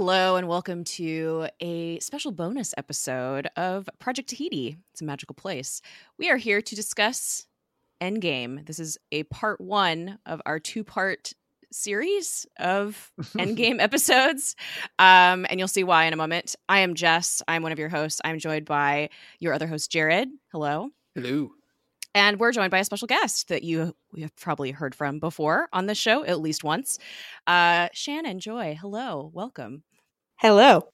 Hello, and welcome to a special bonus episode of Project Tahiti. It's a magical place. We are here to discuss Endgame. This is a part one of our two part series of Endgame episodes. Um, and you'll see why in a moment. I am Jess. I'm one of your hosts. I'm joined by your other host, Jared. Hello. Hello. And we're joined by a special guest that you we have probably heard from before on the show, at least once. Uh, Shannon Joy, hello, welcome. Hello.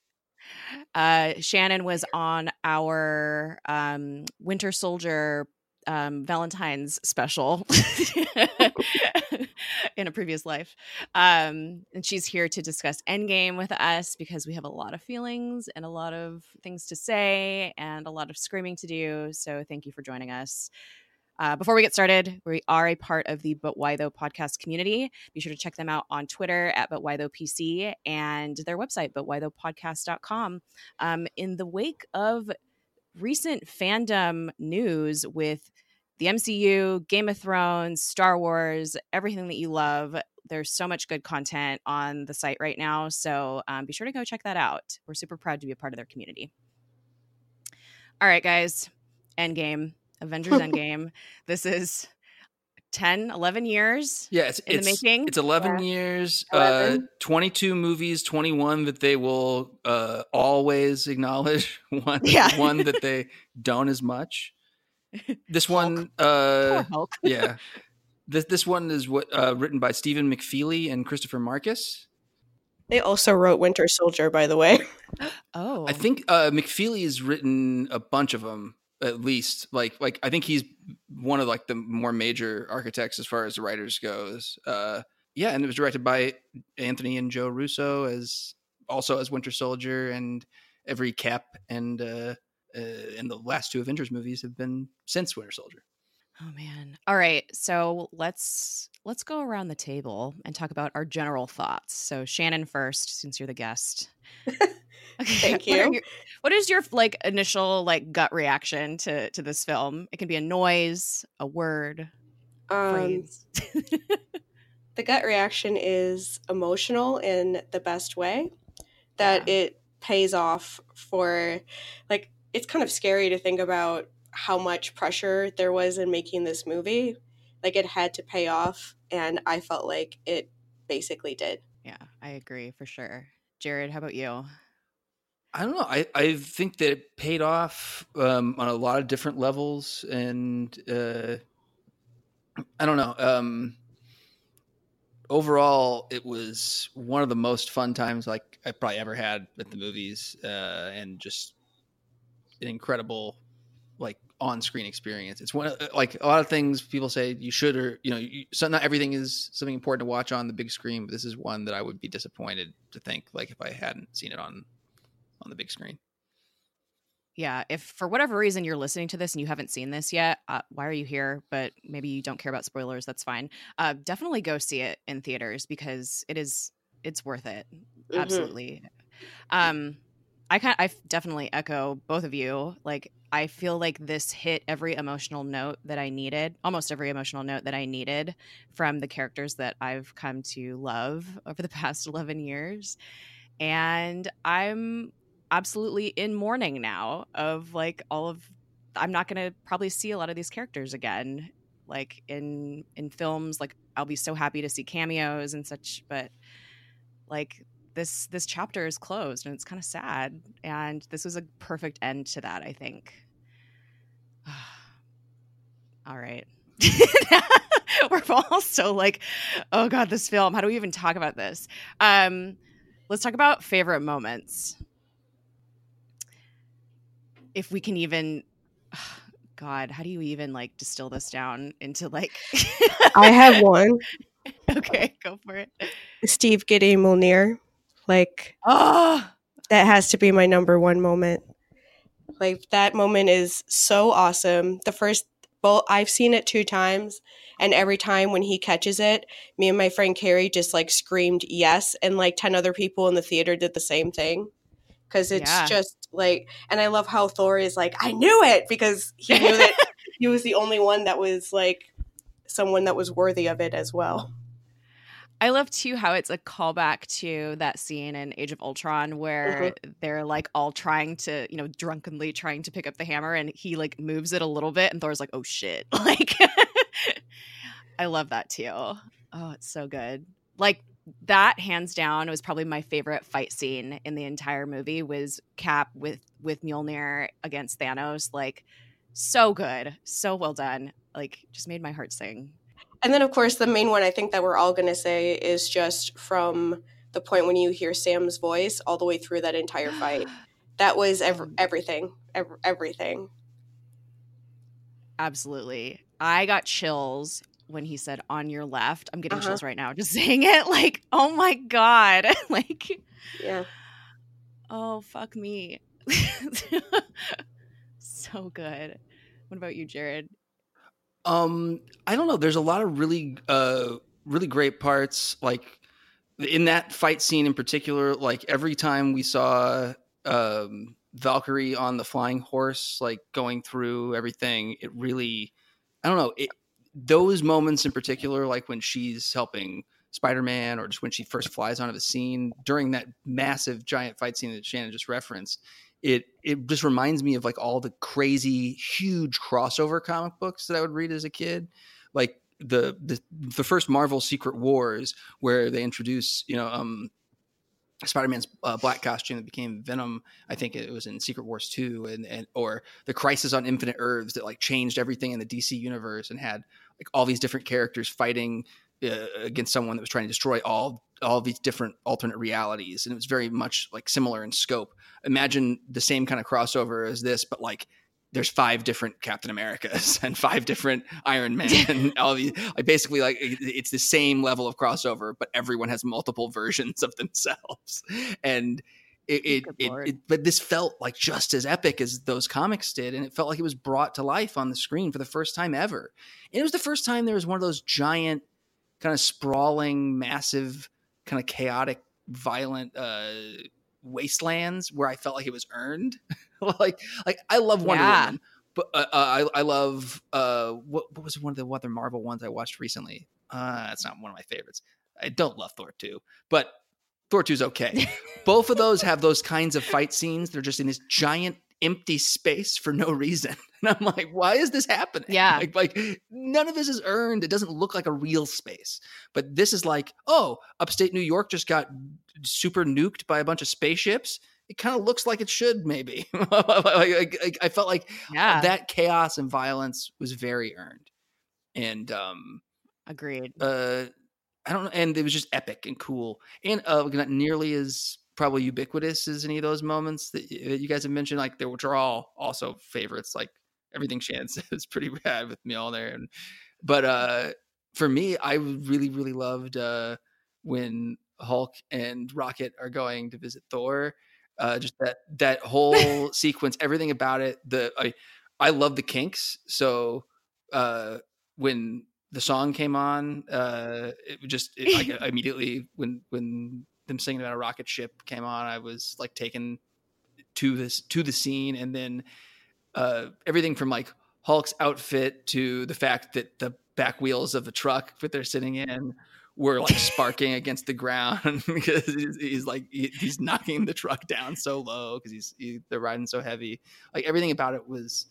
Uh, Shannon was on our um, Winter Soldier um, Valentine's special in a previous life. Um, and she's here to discuss Endgame with us because we have a lot of feelings and a lot of things to say and a lot of screaming to do. So thank you for joining us. Uh, before we get started, we are a part of the But Why Though podcast community. Be sure to check them out on Twitter at But Why Though PC and their website, butwhythoughpodcast.com. Um, in the wake of recent fandom news with the MCU, Game of Thrones, Star Wars, everything that you love, there's so much good content on the site right now. So um, be sure to go check that out. We're super proud to be a part of their community. All right, guys, Endgame Avengers Endgame. This is 10, 11 years. Yeah, it's, in it's, the making. It's 11 yeah. years, 11. Uh, 22 movies, 21 that they will uh, always acknowledge, one, yeah. one that they don't as much. This one, uh, yeah. This this one is what uh, written by Stephen McFeely and Christopher Markus. They also wrote Winter Soldier, by the way. Oh, I think uh, McFeely has written a bunch of them at least like like i think he's one of like the more major architects as far as the writers goes uh yeah and it was directed by anthony and joe russo as also as winter soldier and every cap and uh, uh and the last two avengers movies have been since winter soldier. Oh man. All right so let's let's go around the table and talk about our general thoughts. So shannon first since you're the guest Thank you. What, your, what is your like initial like gut reaction to to this film? It can be a noise, a word, um, phrase. the gut reaction is emotional in the best way. That Yeah. it pays off for, like, it's kind of scary to think about how much pressure there was in making this movie. Like, it had to pay off, and I felt like it basically did. yeah, I agree for sure. Jared, how about you? I don't know. I, I think that it paid off um, on a lot of different levels, and uh, I don't know. Um, overall, it was one of the most fun times like I probably ever had at the movies, uh, and just an incredible like on-screen experience. It's one of, like a lot of things people say you should or you know, you, so not everything is something important to watch on the big screen, but this is one that I would be disappointed to think like if I hadn't seen it on on the big screen. Yeah, if for whatever reason you're listening to this and you haven't seen this yet, uh, why are you here? But maybe you don't care about spoilers. That's fine. Uh, definitely go see it in theaters because it is it's worth it. Mhm. Absolutely. Um, I kind I definitely echo both of you. Like I feel like this hit every emotional note that I needed, almost every emotional note that I needed from the characters that I've come to love over the past 11 years. And I'm absolutely in mourning now of like all of I'm not going to probably see a lot of these characters again like in in films like I'll be so happy to see cameos and such but like this this chapter is closed and it's kind of sad and this was a perfect end to that I think. All right. We're all so like oh god this film how do we even talk about this? Um let's talk about favorite moments if we can even god how do you even like distill this down into like I have one. okay go for it Steve getting Mjolnir. Like, oh that has to be my number one moment. Like that moment is so awesome. The first well, I've seen it two times, and every time when he catches it, me and my friend Carrie just like screamed yes, and like ten other people in the theater did the same thing. Because it's Yeah. just like, and I love how Thor is like, I knew it because he knew that he was the only one that was like someone that was worthy of it as well. I love too how it's a callback to that scene in Age of Ultron where mm-hmm. they're like all trying to, you know, drunkenly trying to pick up the hammer and he like moves it a little bit and Thor's like, "Oh shit." Like I love that too. Oh, it's so good. Like that hands down was probably my favorite fight scene in the entire movie was Cap with with Mjolnir against Thanos. Like so good, so well done. Like just made my heart sing. And then of course the main one I think that we're all going to say is just from the point when you hear Sam's voice all the way through that entire fight. that was ev- mm. everything. Ev- everything. Absolutely. I got chills when he said on your left. I'm getting uh-huh. chills right now just saying it. Like, oh my God. like, yeah. Oh, fuck me. so good. What about you, Jared? Um, I don't know. There's a lot of really, uh, really great parts. Like in that fight scene in particular, like every time we saw, um, Valkyrie on the flying horse, like going through everything, it really, I don't know. It, those moments in particular, like when she's helping Spider Man or just when she first flies onto the scene during that massive giant fight scene that Shannon just referenced, it it just reminds me of like all the crazy huge crossover comic books that I would read as a kid, like the the the first Marvel Secret Wars where they introduce you know um Spider-Man's uh, black costume that became Venom. I think it was in Secret Wars 2 and, and or the Crisis on Infinite Earths that like changed everything in the DC universe and had like all these different characters fighting uh, against someone that was trying to destroy all all these different alternate realities and it was very much like similar in scope. Imagine the same kind of crossover as this but like there's five different captain americas and five different iron man and all these like basically like it's the same level of crossover but everyone has multiple versions of themselves. And it, it, it, but this felt like just as epic as those comics did and it felt like it was brought to life on the screen for the first time ever. And it was the first time there was one of those giant kind of sprawling massive kind of chaotic violent uh wastelands where i felt like it was earned. Like like i love wonder yeah. woman but uh, uh, I, I love uh what, what was one of the other marvel ones i watched recently? Uh it's not one of my favorites. I don't love thor 2 but Thor 2's okay. Both of those have those kinds of fight scenes. They're just in this giant empty space for no reason. And I'm like, why is this happening? Yeah. Like, like none of this is earned. It doesn't look like a real space. But this is like, oh, upstate New York just got super nuked by a bunch of spaceships. It kind of looks like it should, maybe. like, I felt like yeah. that chaos and violence was very earned. And um agreed. Uh I don't know, and it was just epic and cool, and uh, not nearly as probably ubiquitous as any of those moments that, that you guys have mentioned. Like, which are all also favorites. Like everything Shan says is pretty bad with me all there, and but uh, for me, I really really loved uh, when Hulk and Rocket are going to visit Thor. Uh, just that that whole sequence, everything about it. The I I love the kinks. So uh, when the song came on, uh, it just it, like immediately when when them singing about a rocket ship came on, I was like taken to this to the scene, and then uh, everything from like Hulk's outfit to the fact that the back wheels of the truck that they're sitting in were like sparking against the ground because he's, he's like he, he's knocking the truck down so low because he's he, they're riding so heavy. Like everything about it was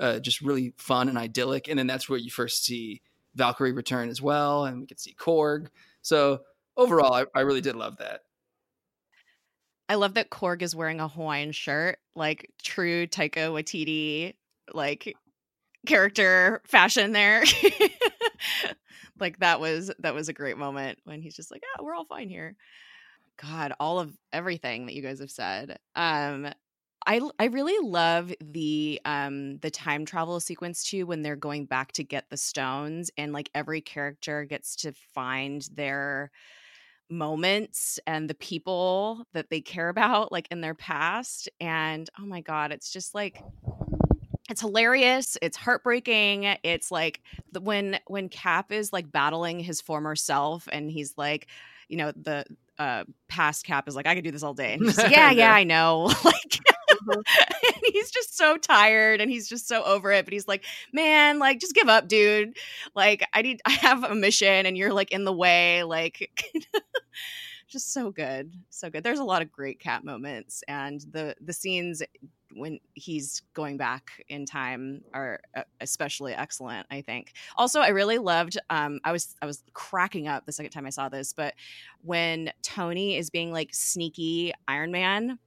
uh, just really fun and idyllic, and then that's where you first see Valkyrie return as well, and we could see Korg. So overall, I, I really did love that. I love that Korg is wearing a Hawaiian shirt, like true Taika Waititi, like character fashion there. like that was that was a great moment when he's just like, "Yeah, we're all fine here." God, all of everything that you guys have said. Um, I I really love the um the time travel sequence too when they're going back to get the stones and like every character gets to find their moments and the people that they care about like in their past and oh my god it's just like it's hilarious it's heartbreaking it's like the, when when cap is like battling his former self and he's like you know the uh past cap is like i could do this all day like, yeah yeah. I know like and he's just so tired and he's just so over it. But he's like, man, like, just give up, dude. Like, I need, I have a mission and you're like in the way. Like, just so good. So good. There's a lot of great cat moments and the, the scenes when he's going back in time are uh, especially excellent i think also i really loved um i was i was cracking up the second time i saw this but when tony is being like sneaky iron man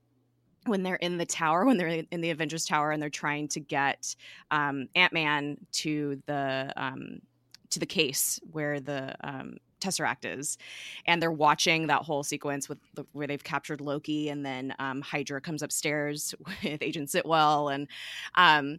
when they're in the tower when they're in the avengers tower and they're trying to get um ant-man to the um to the case where the um Tesseract is, and they're watching that whole sequence with the, where they've captured Loki, and then um, Hydra comes upstairs with Agent Sitwell, and um,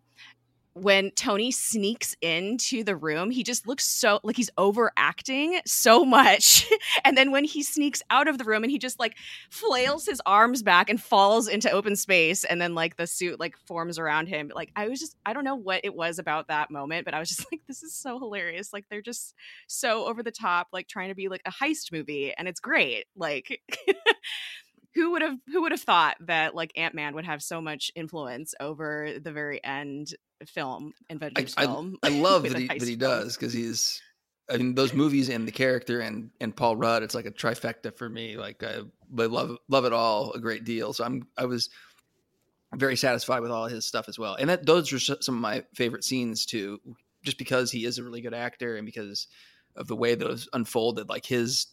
when Tony sneaks into the room, he just looks so like he's overacting so much. and then when he sneaks out of the room and he just like flails his arms back and falls into open space and then like the suit like forms around him. Like I was just I don't know what it was about that moment, but I was just like this is so hilarious. Like they're just so over the top like trying to be like a heist movie and it's great. Like who would have who would have thought that like ant-man would have so much influence over the very end film Avengers I, film I, I love that he, that he does because he's I mean those movies and the character and and Paul Rudd it's like a trifecta for me like I, I love love it all a great deal so I'm I was very satisfied with all his stuff as well and that those are some of my favorite scenes too just because he is a really good actor and because of the way those unfolded like his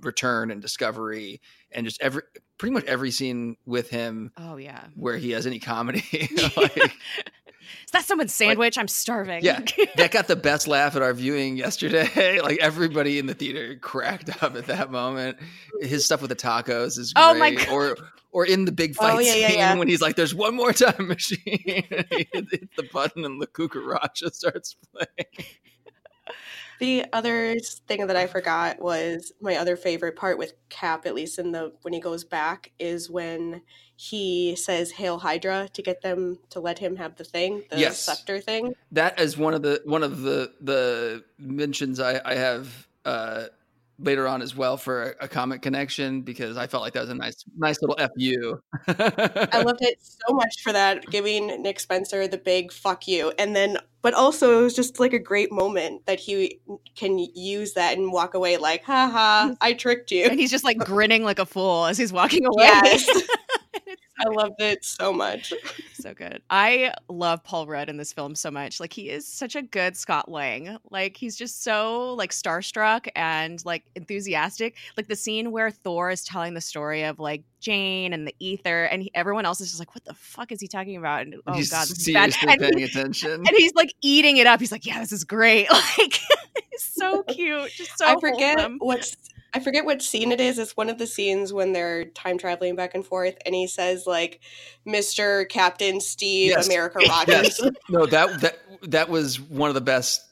return and discovery and just every pretty much every scene with him oh yeah. where he has any comedy like, is that someone's sandwich? Like, i'm starving. Yeah that got the best laugh at our viewing yesterday. Like everybody in the theater cracked up at that moment. His stuff with the tacos is great. oh my God. or or in the big oh, fight oh, yeah, scene yeah, yeah. when he's like there's one more time machine. He hits the button and the cucaracha starts playing the other thing that I forgot was my other favorite part with Cap, at least in the when he goes back, is when he says "Hail Hydra" to get them to let him have the thing, the yes. scepter thing. That is one of the one of the the mentions I, I have uh, later on as well for a, a, comic connection because I felt like that was a nice nice little fu. I loved it so much for that, giving Nick Spencer the big fuck you, and then but also it was just like a great moment that he can use that and walk away like, ha ha, I tricked you, and he's just like grinning like a fool as he's walking away. Yes. I loved it so much. So good. I love Paul Rudd in this film so much. Like he is such a good Scott Lang. Like he's just so like starstruck and like enthusiastic. Like the scene where Thor is telling the story of like Jane and the ether, and he, everyone else is just like, "What the fuck is he talking about?" And oh he's god, this is bad. And paying he, attention. And he's like eating it up. He's like, "Yeah, this is great." Like he's so cute. Just so I forget wholesome. what's I forget what scene it is. It's one of the scenes when they're time traveling back and forth, and he says like, "Mr. Captain Steve yes. America Rogers." Yes. No, that that that was one of the best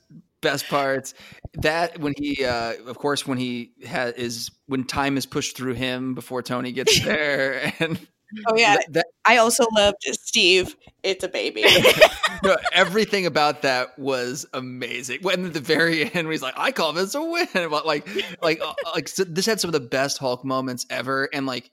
best parts. That when he, uh, of course, when he has is when time is pushed through him before Tony gets there, and Oh yeah, that, I also loved Steve. It's a baby. no, everything about that was amazing. When at the very end, he's like, "I call this a win," but like, like, uh, like so this had some of the best Hulk moments ever, and like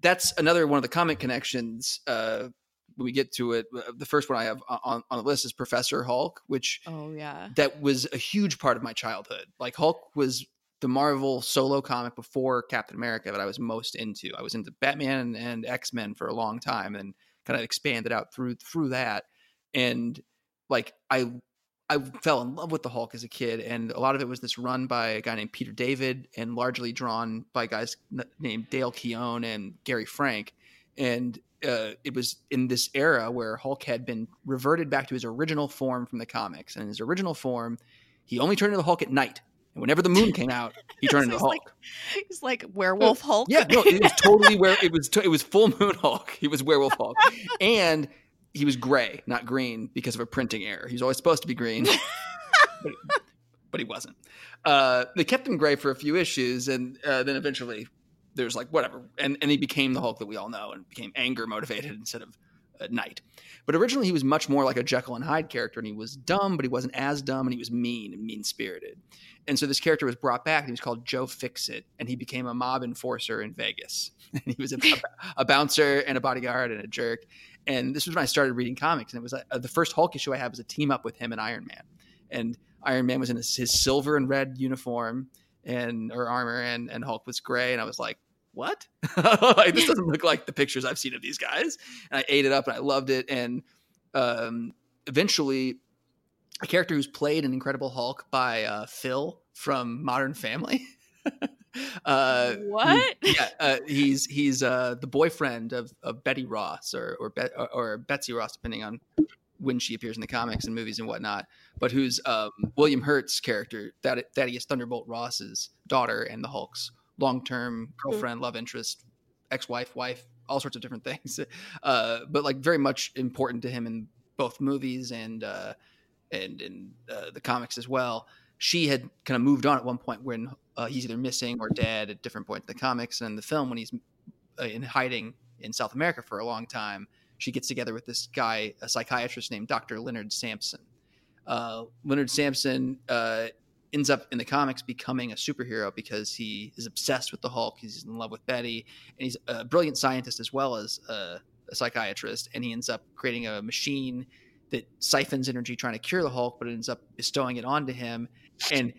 that's another one of the comic connections. Uh, when we get to it, uh, the first one I have on, on the list is Professor Hulk, which oh yeah, that was a huge part of my childhood. Like Hulk was the Marvel solo comic before Captain America that I was most into. I was into Batman and, and X Men for a long time, and kind of expanded out through through that. And like I I fell in love with the Hulk as a kid, and a lot of it was this run by a guy named Peter David, and largely drawn by guys named Dale Keown and Gary Frank. And uh, it was in this era where Hulk had been reverted back to his original form from the comics. And in his original form, he only turned into the Hulk at night. And whenever the moon came out, he turned into Hulk. Like, he's like werewolf Hulk. Yeah, no, it was totally where it was. It was full moon Hulk. He was werewolf Hulk, and he was gray, not green, because of a printing error. He was always supposed to be green, but, but, he wasn't. Uh, they kept him gray for a few issues, and uh, then eventually there's like whatever, and and he became the Hulk that we all know, and became anger motivated instead of at night. But originally, he was much more like a Jekyll and Hyde character, and he was dumb, but he wasn't as dumb, and he was mean and mean spirited. And so this character was brought back, and he was called Joe Fixit, and he became a mob enforcer in Vegas. And he was a, a, bouncer and a bodyguard and a jerk. And this was when I started reading comics, and it was uh, the first Hulk issue I had was a team up with him and Iron Man. And Iron Man was in his, his silver and red uniform and or armor, and and Hulk was gray, and I was like, what? like, this doesn't look like the pictures I've seen of these guys. And I ate it up and I loved it. And um, eventually, a character who's played an Incredible Hulk by uh, Phil from Modern Family. uh, what? yeah, uh, he's he's uh, the boyfriend of, of Betty Ross or or, Be- or, or Betsy Ross, depending on when she appears in the comics and movies and whatnot. But who's um, William Hurt's character? That that he is Thunderbolt Ross's daughter and the Hulk's long term hmm. girlfriend, mm-hmm. love interest, ex wife, wife, all sorts of different things. Uh, but like very much important to him in both movies and uh, and in uh, the comics as well. She had kind of moved on at one point when uh, he's either missing or dead at different points in the comics and in the film when he's uh, in hiding in South America for a long time. She gets together with this guy, a psychiatrist named Dr. Leonard Samson. Uh, Leonard Samson ends up in the comics becoming a superhero because he is obsessed with the Hulk. He's in love with Betty, and he's a brilliant scientist as well as a, a psychiatrist. And he ends up creating a machine that siphons energy trying to cure the Hulk, but it ends up bestowing it onto him. And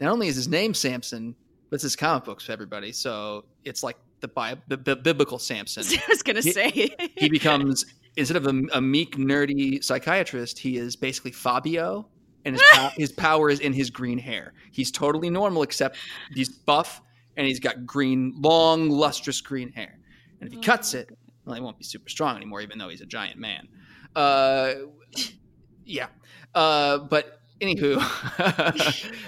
not only is his name Samson, but it's his comic books for everybody. So it's like the, bi- b- b- biblical Samson. I was going to say he becomes instead of a, a meek, nerdy psychiatrist, he is basically Fabio and his pow- his power is in his green hair. He's totally normal except he's buff and he's got green, long, lustrous green hair. And if he cuts it, well, he won't be super strong anymore, even though he's a giant man. Uh, yeah. Uh, but anywho,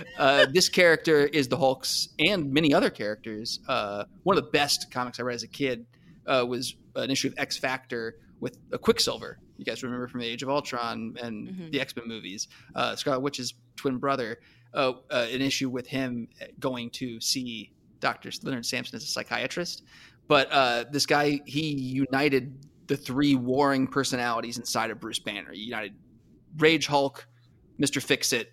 uh, this character is the Hulk's and many other characters. Uh, one of the best comics I read as a kid uh, was an issue of X Factor with a Quicksilver. You guys remember from the Age of Ultron and mm-hmm. the X Men movies. Uh, Scarlet Witch's twin brother, uh, uh, an issue with him going to see Doctor Leonard Samson as a psychiatrist. But uh, this guy, he united the three warring personalities inside of Bruce Banner. He united Rage Hulk, Mister Fixit,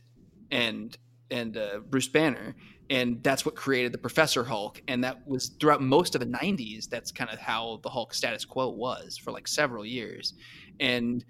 and and uh, Bruce Banner and that's what created the Professor Hulk. And that was throughout most of the 90s. That's kind of how the Hulk status quo was for like several years. And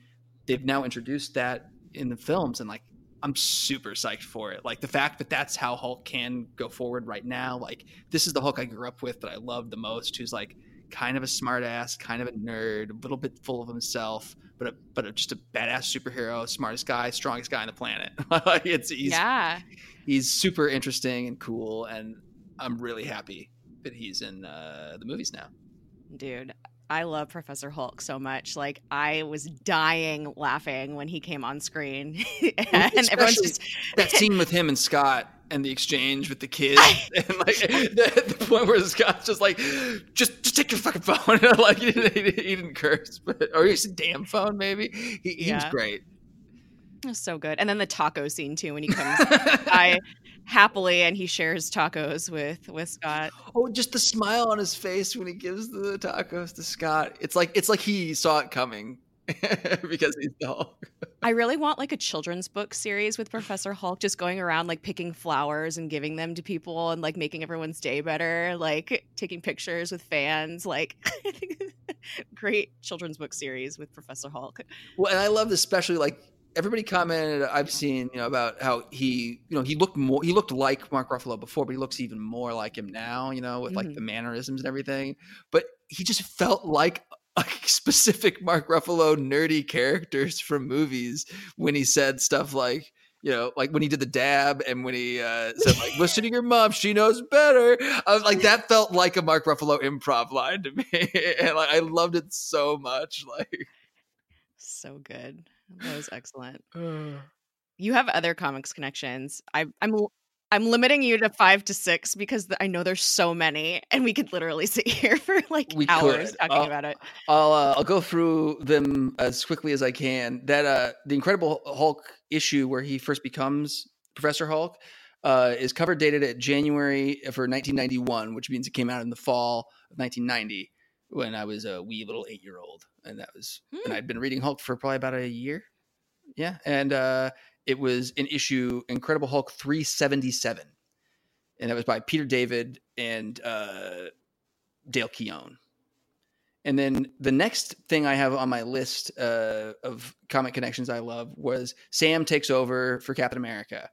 they've now introduced that in the films. And like, I'm super psyched for it. Like the fact that that's how Hulk can go forward right now. Like, this is the Hulk I grew up with that I love the most, who's like kind of a smartass, kind of a nerd, a little bit full of himself, but a, but a, just a badass superhero, smartest guy, strongest guy on the planet. it's he's, yeah, he's super interesting and cool, and I'm really happy that he's in uh, the movies now. Dude, I love Professor Hulk so much. Like I was dying laughing when he came on screen, and everyone's just that scene with him and Scott and the exchange with the kids, and like the, the, point where Scott's just like, just just take your fucking phone. like he didn't, he didn't, curse, but or he said damn phone maybe. He, he yeah. was great. It was so good. And then the taco scene too when he comes by happily and he shares tacos with with Scott. Oh, just the smile on his face when he gives the tacos to Scott. It's like it's like he saw it coming. because he's the Hulk. I really want like a children's book series with Professor Hulk just going around like picking flowers and giving them to people and like making everyone's day better, like taking pictures with fans, like great children's book series with Professor Hulk. Well, and I love especially like everybody commented I've seen, you know, about how he, you know, he looked more he looked like Mark Ruffalo before, but he looks even more like him now, you know, with mm-hmm. like the mannerisms and everything. But he just felt like like specific Mark Ruffalo nerdy characters from movies when he said stuff like, you know, like when he did the dab and when he uh, said like, "Listen to your mom, she knows better." I was like, that felt like a Mark Ruffalo improv line to me, and like I loved it so much. Like, so good. That was excellent. you have other comics connections. I, I'm I'm limiting you to five to six because I know there's so many, and we could literally sit here for like we hours could. talking I'll, about it. I'll uh, I'll go through them as quickly as I can. That uh, the Incredible Hulk issue where he first becomes Professor Hulk uh, is cover dated at January for 1991, which means it came out in the fall of 1990. when I was a wee little eight year old, and that was Hmm. and I'd been reading Hulk for probably about a year. Yeah, and uh, it was an issue Incredible Hulk three seventy seven, and that was by Peter David and uh, Dale Keown. And then the next thing I have on my list uh, of comic connections I love was Sam takes over for Captain America.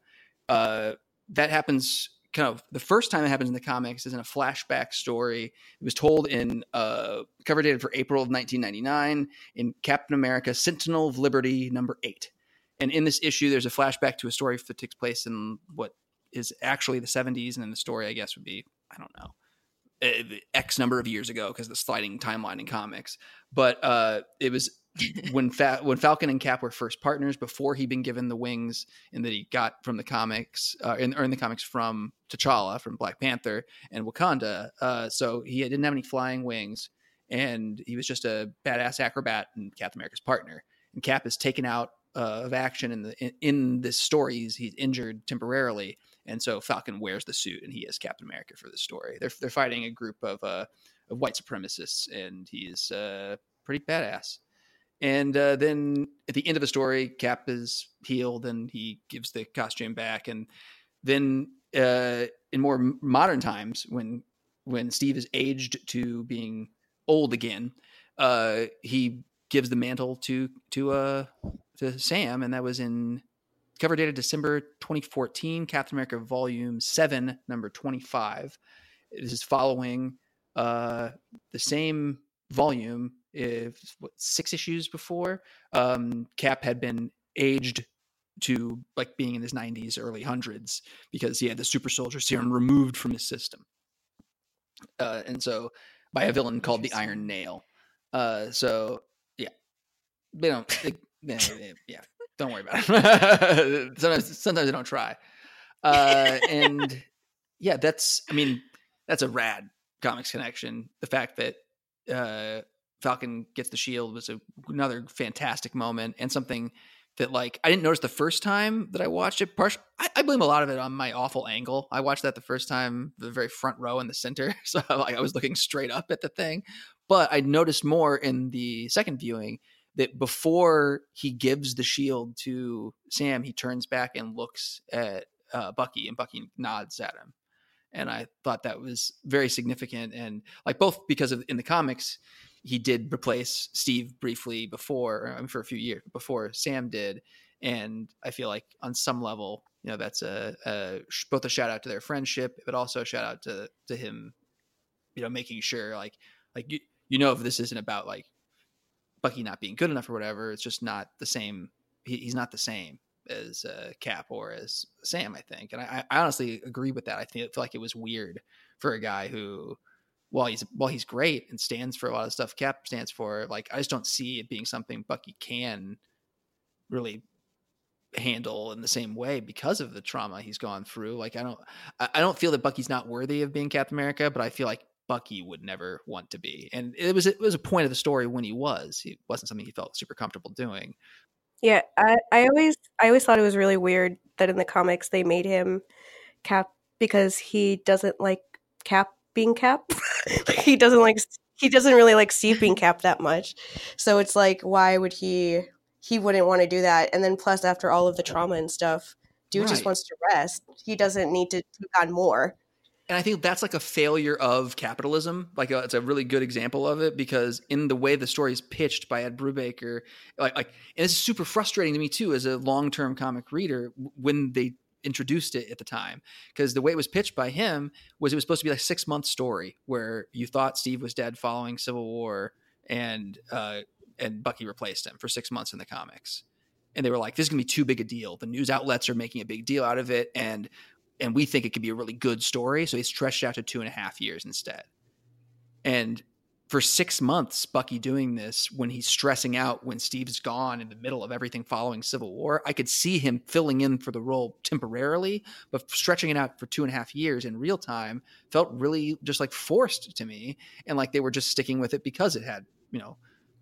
Uh, that happens kind of the first time it happens in the comics is in a flashback story. It was told in uh, cover dated for April of 1999 in Captain America Sentinel of Liberty number eight. And in this issue, there's a flashback to a story that takes place in what is actually the 70s. And then the story, I guess, would be, I don't know, uh, X number of years ago because the sliding timeline in comics. But uh, it was when Fa- when Falcon and Cap were first partners before he'd been given the wings and that he got from the comics uh, in, or in the comics from T'Challa from Black Panther and Wakanda. Uh, so he didn't have any flying wings and he was just a badass acrobat and Captain America's partner. And Cap is taken out uh, of action in the in, in this story. He's, he's injured temporarily, and so Falcon wears the suit and he is Captain America for the story. They're they're fighting a group of uh, of white supremacists, and he's uh, pretty badass. And uh, then at the end of the story, Cap is healed and he gives the costume back. And then uh, in more modern times, when when Steve is aged to being old again, uh, he gives the mantle to to uh, to Sam, and that was in cover dated December 2014, Captain America Volume Seven, number 25. This is following uh, the same volume if what six issues before um cap had been aged to like being in his 90s early hundreds because he had the super soldier serum removed from his system. Uh and so by a villain called the iron nail. Uh so yeah. They don't they, they- they- yeah don't worry about it. Sometimes sometimes they don't try. Uh and yeah that's i mean that's a rad comics connection. The fact that uh Falcon gets the shield was a, another fantastic moment and something that like I didn't notice the first time that I watched it. I, I blame a lot of it on my awful angle. I watched that the first time, the very front row in the center, so like I was looking straight up at the thing. But I noticed more in the second viewing that before he gives the shield to Sam, he turns back and looks at uh, Bucky, and Bucky nods at him. And I thought that was very significant, and like both because of in the comics, he did replace Steve briefly before, I mean, for a few years before Sam did, and I feel like on some level, you know, that's a, a both a shout out to their friendship, but also a shout out to to him, you know, making sure like like you you know if this isn't about like Bucky not being good enough or whatever, it's just not the same. He, he's not the same as uh, Cap or as Sam, I think, and I, I honestly agree with that. I think I feel like it was weird for a guy who while he's while he's great and stands for a lot of stuff Cap stands for, like I just don't see it being something Bucky can really handle in the same way because of the trauma he's gone through. Like I don't I don't feel that Bucky's not worthy of being Captain America, but I feel like Bucky would never want to be. And it was it was a point of the story when he was. It wasn't something he felt super comfortable doing. Yeah, I, I always I always thought it was really weird that in the comics they made him Cap because he doesn't like Cap being Cap. Like, he doesn't like he doesn't really like Steve being Cap that much. So it's like why would he he wouldn't want to do that? And then plus after all of the trauma and stuff, dude just wants to rest. He doesn't need to take on more. And I think that's like a failure of capitalism. Like uh it's a really good example of it because in the way the story is pitched by Ed Brubaker, like, like and it's super frustrating to me too as a long term comic reader when they introduced it at the time because the way it was pitched by him was it was supposed to be like six month story where you thought Steve was dead following Civil War and uh, and Bucky replaced him for six months in the comics. And they were like, "This is gonna be too big a deal." The news outlets are making a big deal out of it, and and we think it could be a really good story. So he stretched out to two and a half years instead. And for six months, Bucky doing this when he's stressing out when Steve's gone in the middle of everything following Civil War, I could see him filling in for the role temporarily, but stretching it out for two and a half years in real time felt really just like forced to me. And like they were just sticking with it because it had, you know,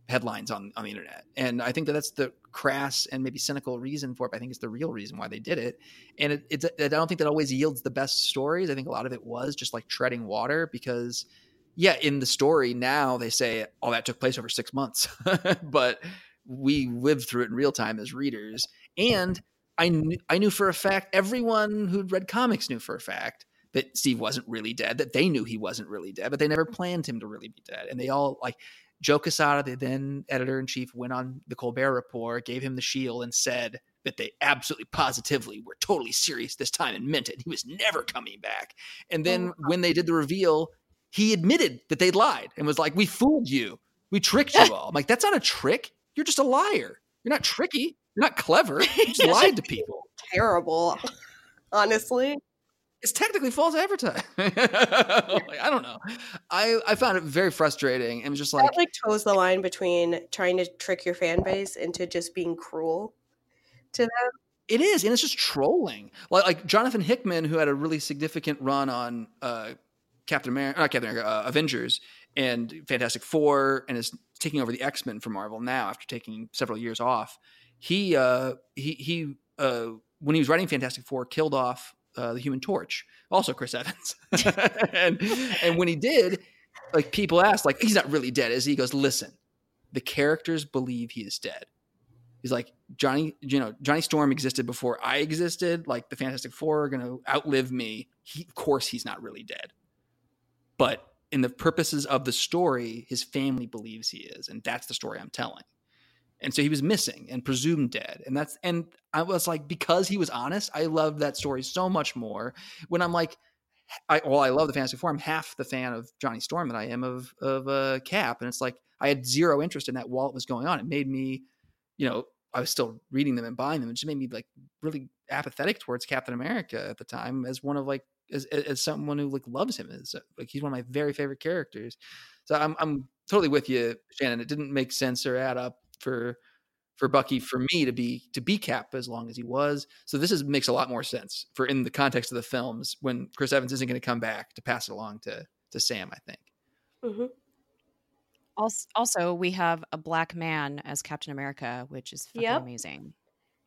headlines on, on the internet. And I think that that's the crass and maybe cynical reason for it. But I think it's the real reason why they did it. And it, it's, I don't think that always yields the best stories. I think a lot of it was just like treading water because yeah, in the story now they say all that took place over six months, but we lived through it in real time as readers. And I knew, I knew for a fact everyone who'd read comics knew for a fact that Steve wasn't really dead, that they knew he wasn't really dead, but they never planned him to really be dead. And they all like Joe Quesada, the then editor in chief, went on the Colbert Report, gave him the shield, and said that they absolutely positively were totally serious this time and meant it. He was never coming back. And then oh, when they did the reveal, he admitted that they'd lied and was like, "We fooled you. We tricked you all." I'm like, "That's not a trick. You're just a liar. You're not tricky. You're not clever. You just lied to people." Terrible, honestly it's technically false advertising. like, I don't know. I, I found it very frustrating and was just like that like toes the line between trying to trick your fan base into just being cruel to them. It is, and it's just trolling. Like like Jonathan Hickman, who had a really significant run on uh, Captain America, not Captain America, uh, Avengers and Fantastic Four, and is taking over the X Men for Marvel now after taking several years off. He uh, he he uh, when he was writing Fantastic Four, killed off uh, the Human Torch, also Chris Evans. and and when he did, like people asked, like he's not really dead, is he? He goes, listen, the characters believe he is dead. He's like Johnny, you know, Johnny Storm existed before I existed. Like the Fantastic Four are going to outlive me. He, of course, he's not really dead, but in the purposes of the story, his family believes he is, and that's the story I'm telling and so he was missing and presumed dead and that's and i was like because he was honest i love that story so much more when i'm like I, well, I love the Fantasy Four. I'm half the fan of Johnny Storm that I am of of uh, Cap, and it's like I had zero interest in that while it was going on. It made me, you know, I was still reading them and buying them. It just made me like really apathetic towards Captain America at the time as one of like as as someone who like loves him as like he's one of my very favorite characters. So I'm I'm totally with you, Shannon. It didn't make sense or add up for for Bucky for me to be to be Cap as long as he was. So this is makes a lot more sense for in the context of the films when Chris Evans isn't going to come back to pass it along to to Sam. I think. Mm-hmm. Also, also, we have a black man as Captain America, which is fucking yep. amazing.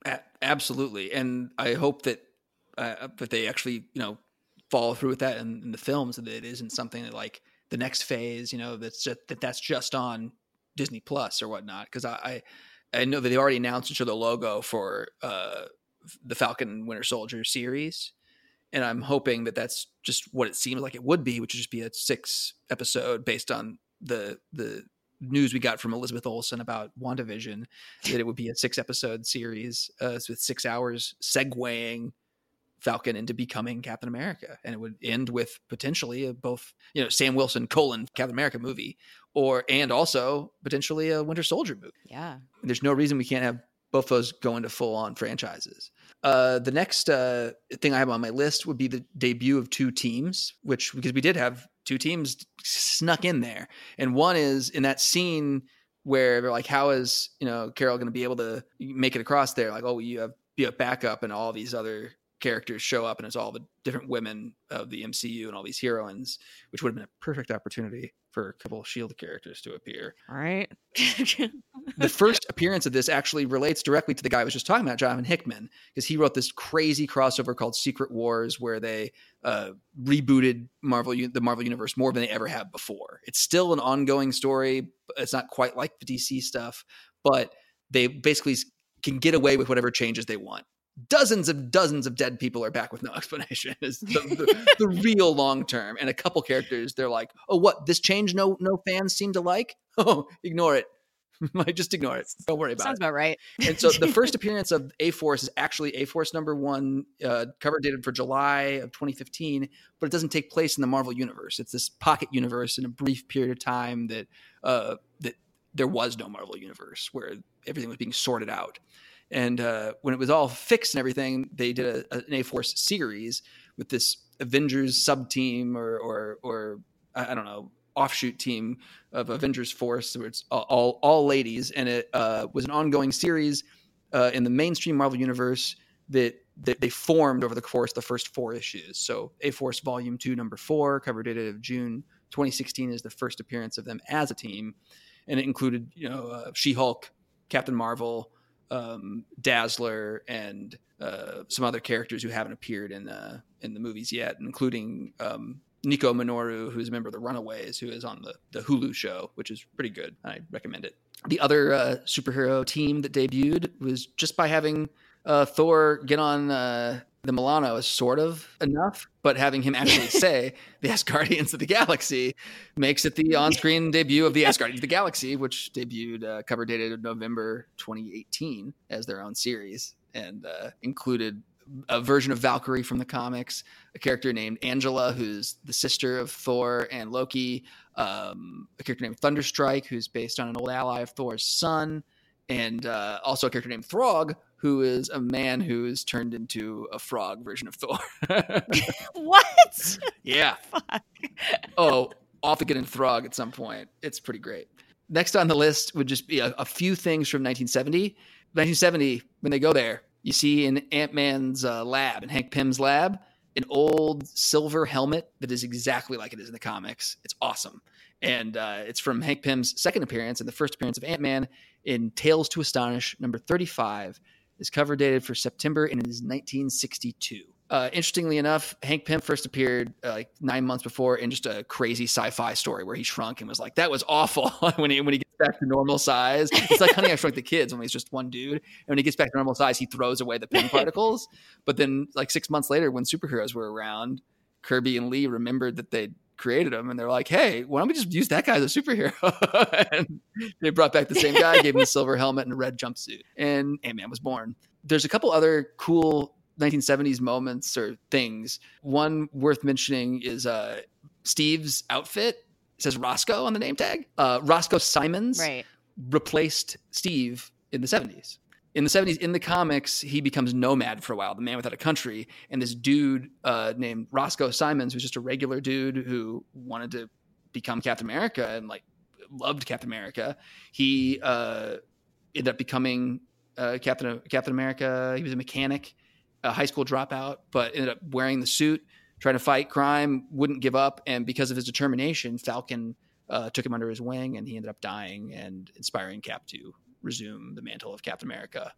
A- absolutely, and I hope that uh, that they actually you know follow through with that in, in the films, that it isn't something that like the next phase, you know, that's just that that's just on Disney Plus or whatnot. Because I, I, I know that they already announced each the logo for uh, the Falcon Winter Soldier series, and I'm hoping that that's just what it seems like it would be, which would just be a six episode based on the the news we got from Elizabeth Olsen about WandaVision, that it would be a six episode series uh, with six hours segueing Falcon into becoming Captain America, and it would end with potentially a both you know Sam Wilson colon Captain America movie, or and also potentially a Winter Soldier movie. Yeah, there's no reason we can't have both of those go into full on franchises. Uh, the next uh, thing I have on my list would be the debut of two teams, which because we did have two teams snuck in there, and one is in that scene where they're like, "How is you know Carol going to be able to make it across there?" Like, "Oh, you have be a backup and all these other characters show up and it's all the different women of the MCU and all these heroines, which would have been a perfect opportunity for a couple of Shield characters to appear. All right. the first appearance of this actually relates directly to the guy I was just talking about, Jonathan Hickman, because he wrote this crazy crossover called Secret Wars, where they uh, rebooted Marvel the Marvel universe more than they ever have before. It's still an ongoing story. It's not quite like the DC stuff, but they basically can get away with whatever changes they want dozens of dozens of dead people are back with no explanation. Is the, the, the real long term. And a couple characters they're like oh what this change no no fans seem to like? Oh ignore it. Just ignore it. Don't worry about sounds it. about right. And so the first appearance of A Force is actually A Force number one uh, cover dated for july of 2015 but it doesn't take place in the marvel universe. It's this pocket universe in a brief period of time that uh, that there was no marvel universe where everything was being sorted out and uh, when it was all fixed and everything, they did a, an A Force series with this Avengers sub team or, or, or I don't know, offshoot team of Avengers Force, where it's all, all, ladies. And it uh, was an ongoing series uh, in the mainstream Marvel universe that, that they formed over the course of the first four issues. So A Force Volume 2, number four, cover dated of June 2016, is the first appearance of them as a team. And it included, you know, uh, She Hulk, Captain Marvel, um, Dazzler and uh, some other characters who haven't appeared in the in the movies yet, including um, Nico Minoru, who's a member of the Runaways, who is on the, the Hulu show, which is pretty good. I recommend it. The other uh, superhero team that debuted was just by having uh, Thor get on uh, the Milano is sort of enough, but having him actually say the Asgardians of the Galaxy makes it the on-screen debut of the Asgardians of the Galaxy, which debuted uh, cover dated November 2018 as their own series and uh, included a version of Valkyrie from the comics, a character named Angela, who's the sister of Thor and Loki, um, a character named Thunderstrike, who's based on an old ally of Thor's son, and uh, also a character named Throg, who is a man who's turned into a frog version of Thor. what? Yeah. Fuck. oh, I'll have to get in Throg at some point. It's pretty great. Next on the list would just be a, a few things from 1970. 1970, when they go there, you see in Ant Man's uh, lab, in Hank Pym's lab, an old silver helmet that is exactly like it is in the comics. It's awesome. And uh, it's from Hank Pym's second appearance and the first appearance of Ant Man in Tales to Astonish, number 35. Is cover dated for September and it is 1962. Uh, interestingly enough, Hank Pym first appeared uh, like nine months before in just a crazy sci-fi story where he shrunk and was like, "That was awful." when he when he gets back to normal size, it's like Honey I Shrunk the Kids when he's just one dude, and when he gets back to normal size, he throws away the Pym particles. But then, like six months later, when superheroes were around, Kirby and Lee remembered that they'd created him and they're like hey why don't we just use that guy as a superhero? And they brought back the same guy gave him a silver helmet and a red jumpsuit and ant-man was born. There's a couple other cool 1970s moments or things. One worth mentioning is uh, steve's outfit it says roscoe on the name tag. Uh, roscoe simons Right. replaced steve in the 70s in the 70s in the comics he becomes nomad for a while the man without a country and this dude uh, named roscoe simons who's just a regular dude who wanted to become captain america and like loved captain america. He uh, ended up becoming uh, captain captain america. He was a mechanic a high school dropout but ended up wearing the suit trying to fight crime wouldn't give up and because of his determination falcon uh, took him under his wing and he ended up dying and inspiring cap to resume the mantle of Captain America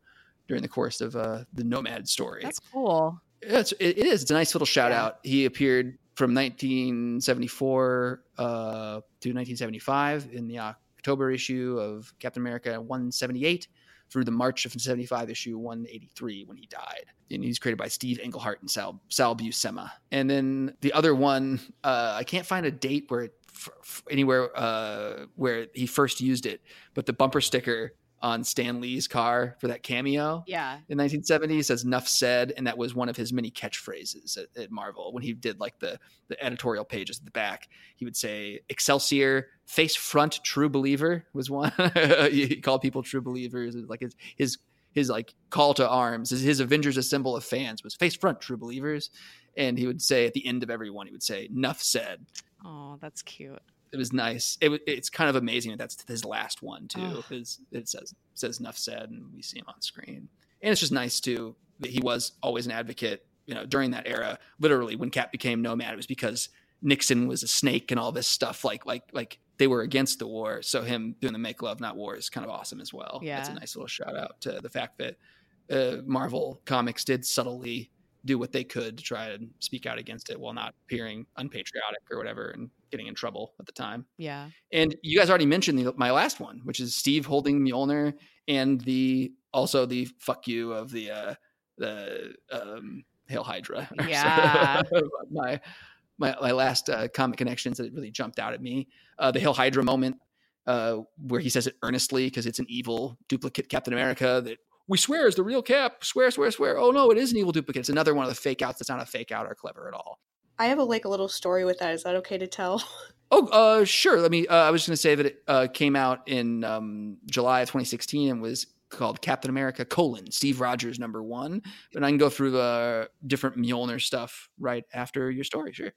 during the course of uh, the Nomad story. That's cool. It's, it, is. It's a nice little shout Yeah. out. He appeared from 1974 uh, to 1975 in the October issue of Captain America 178 through the March of 75 issue 183 when he died. And he's created by Steve Englehart and Sal, Sal Buscema. And then the other one, uh, I can't find a date where it, f- anywhere uh, where he first used it, but the bumper sticker on Stan Lee's car for that cameo Yeah. in 1970 says "Nuff said," and that was one of his many catchphrases at, at Marvel. When he did like the the editorial pages at the back, he would say "Excelsior," "Face front," "True believer" was one. he called people true believers. Like his his his like call to arms. His, his Avengers assemble of fans was "Face front, true believers," and he would say at the end of every one, he would say "Nuff said." Oh, that's cute. It was nice. It, it's kind of amazing that that's his last one too. Oh. His it says says enough said, and we see him on screen. And it's just nice too that he was always an advocate. You know, during that era, literally when Cap became Nomad, it was because Nixon was a snake and all this stuff. Like like like they were against the war. So him doing the make love not war is kind of awesome as well. Yeah, That's a nice little shout out to the fact that uh, Marvel Comics did subtly do what they could to try and speak out against it while not appearing unpatriotic or whatever and getting in trouble at the time. Yeah. And you guys already mentioned the, my last one, which is Steve holding Mjolnir and the also the fuck you of the uh the um Hail Hydra. Yeah. my my my last uh, comic connections that really jumped out at me. Uh the Hail Hydra moment uh where he says it earnestly because it's an evil duplicate Captain America that we swear is the real Cap. Swear, swear, swear. Oh no, it is an evil duplicate. It's another one of the fake outs that's not a fake out or clever at all. I have a like a little story with that. Is that okay to tell? Oh, uh, sure. Let me. Uh, I was going to say that it uh, came out in um, July of 2016 and was called Captain America: colon Steve Rogers number one. But I can go through the different Mjolnir stuff right after your story. Sure.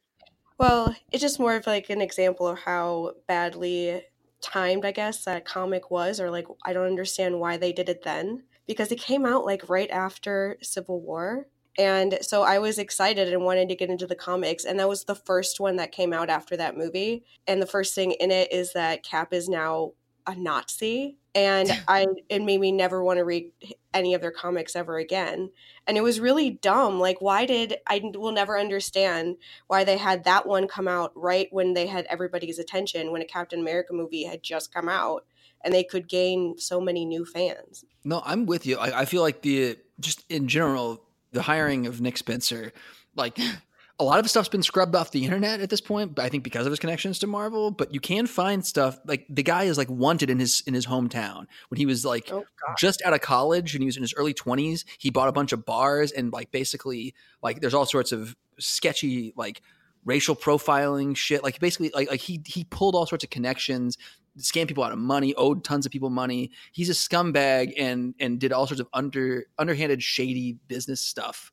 Well, it's just more of like an example of how badly timed, I guess, that comic was, or like I don't understand why they did it then because it came out like right after Civil War. And so I was excited and wanted to get into the comics. And that was the first one that came out after that movie. And the first thing in it is that Cap is now a Nazi, and I it made me never want to read any of their comics ever again. And it was really dumb. Like, why did I will never understand why they had that one come out right when they had everybody's attention when a Captain America movie had just come out, and they could gain so many new fans. No, I'm with you. I, I feel like the just in general the hiring of Nick Spencer, like a lot of stuff's been scrubbed off the internet at this point. But I think because of his connections to Marvel. But you can find stuff like the guy is like wanted in his in his hometown when he was like oh, just out of college and he was in his early twenties. He bought a bunch of bars and like basically like there's all sorts of sketchy like racial profiling shit. Like basically like like he he pulled all sorts of connections scammed people out of money, owed tons of people money. He's a scumbag and and did all sorts of under underhanded, shady business stuff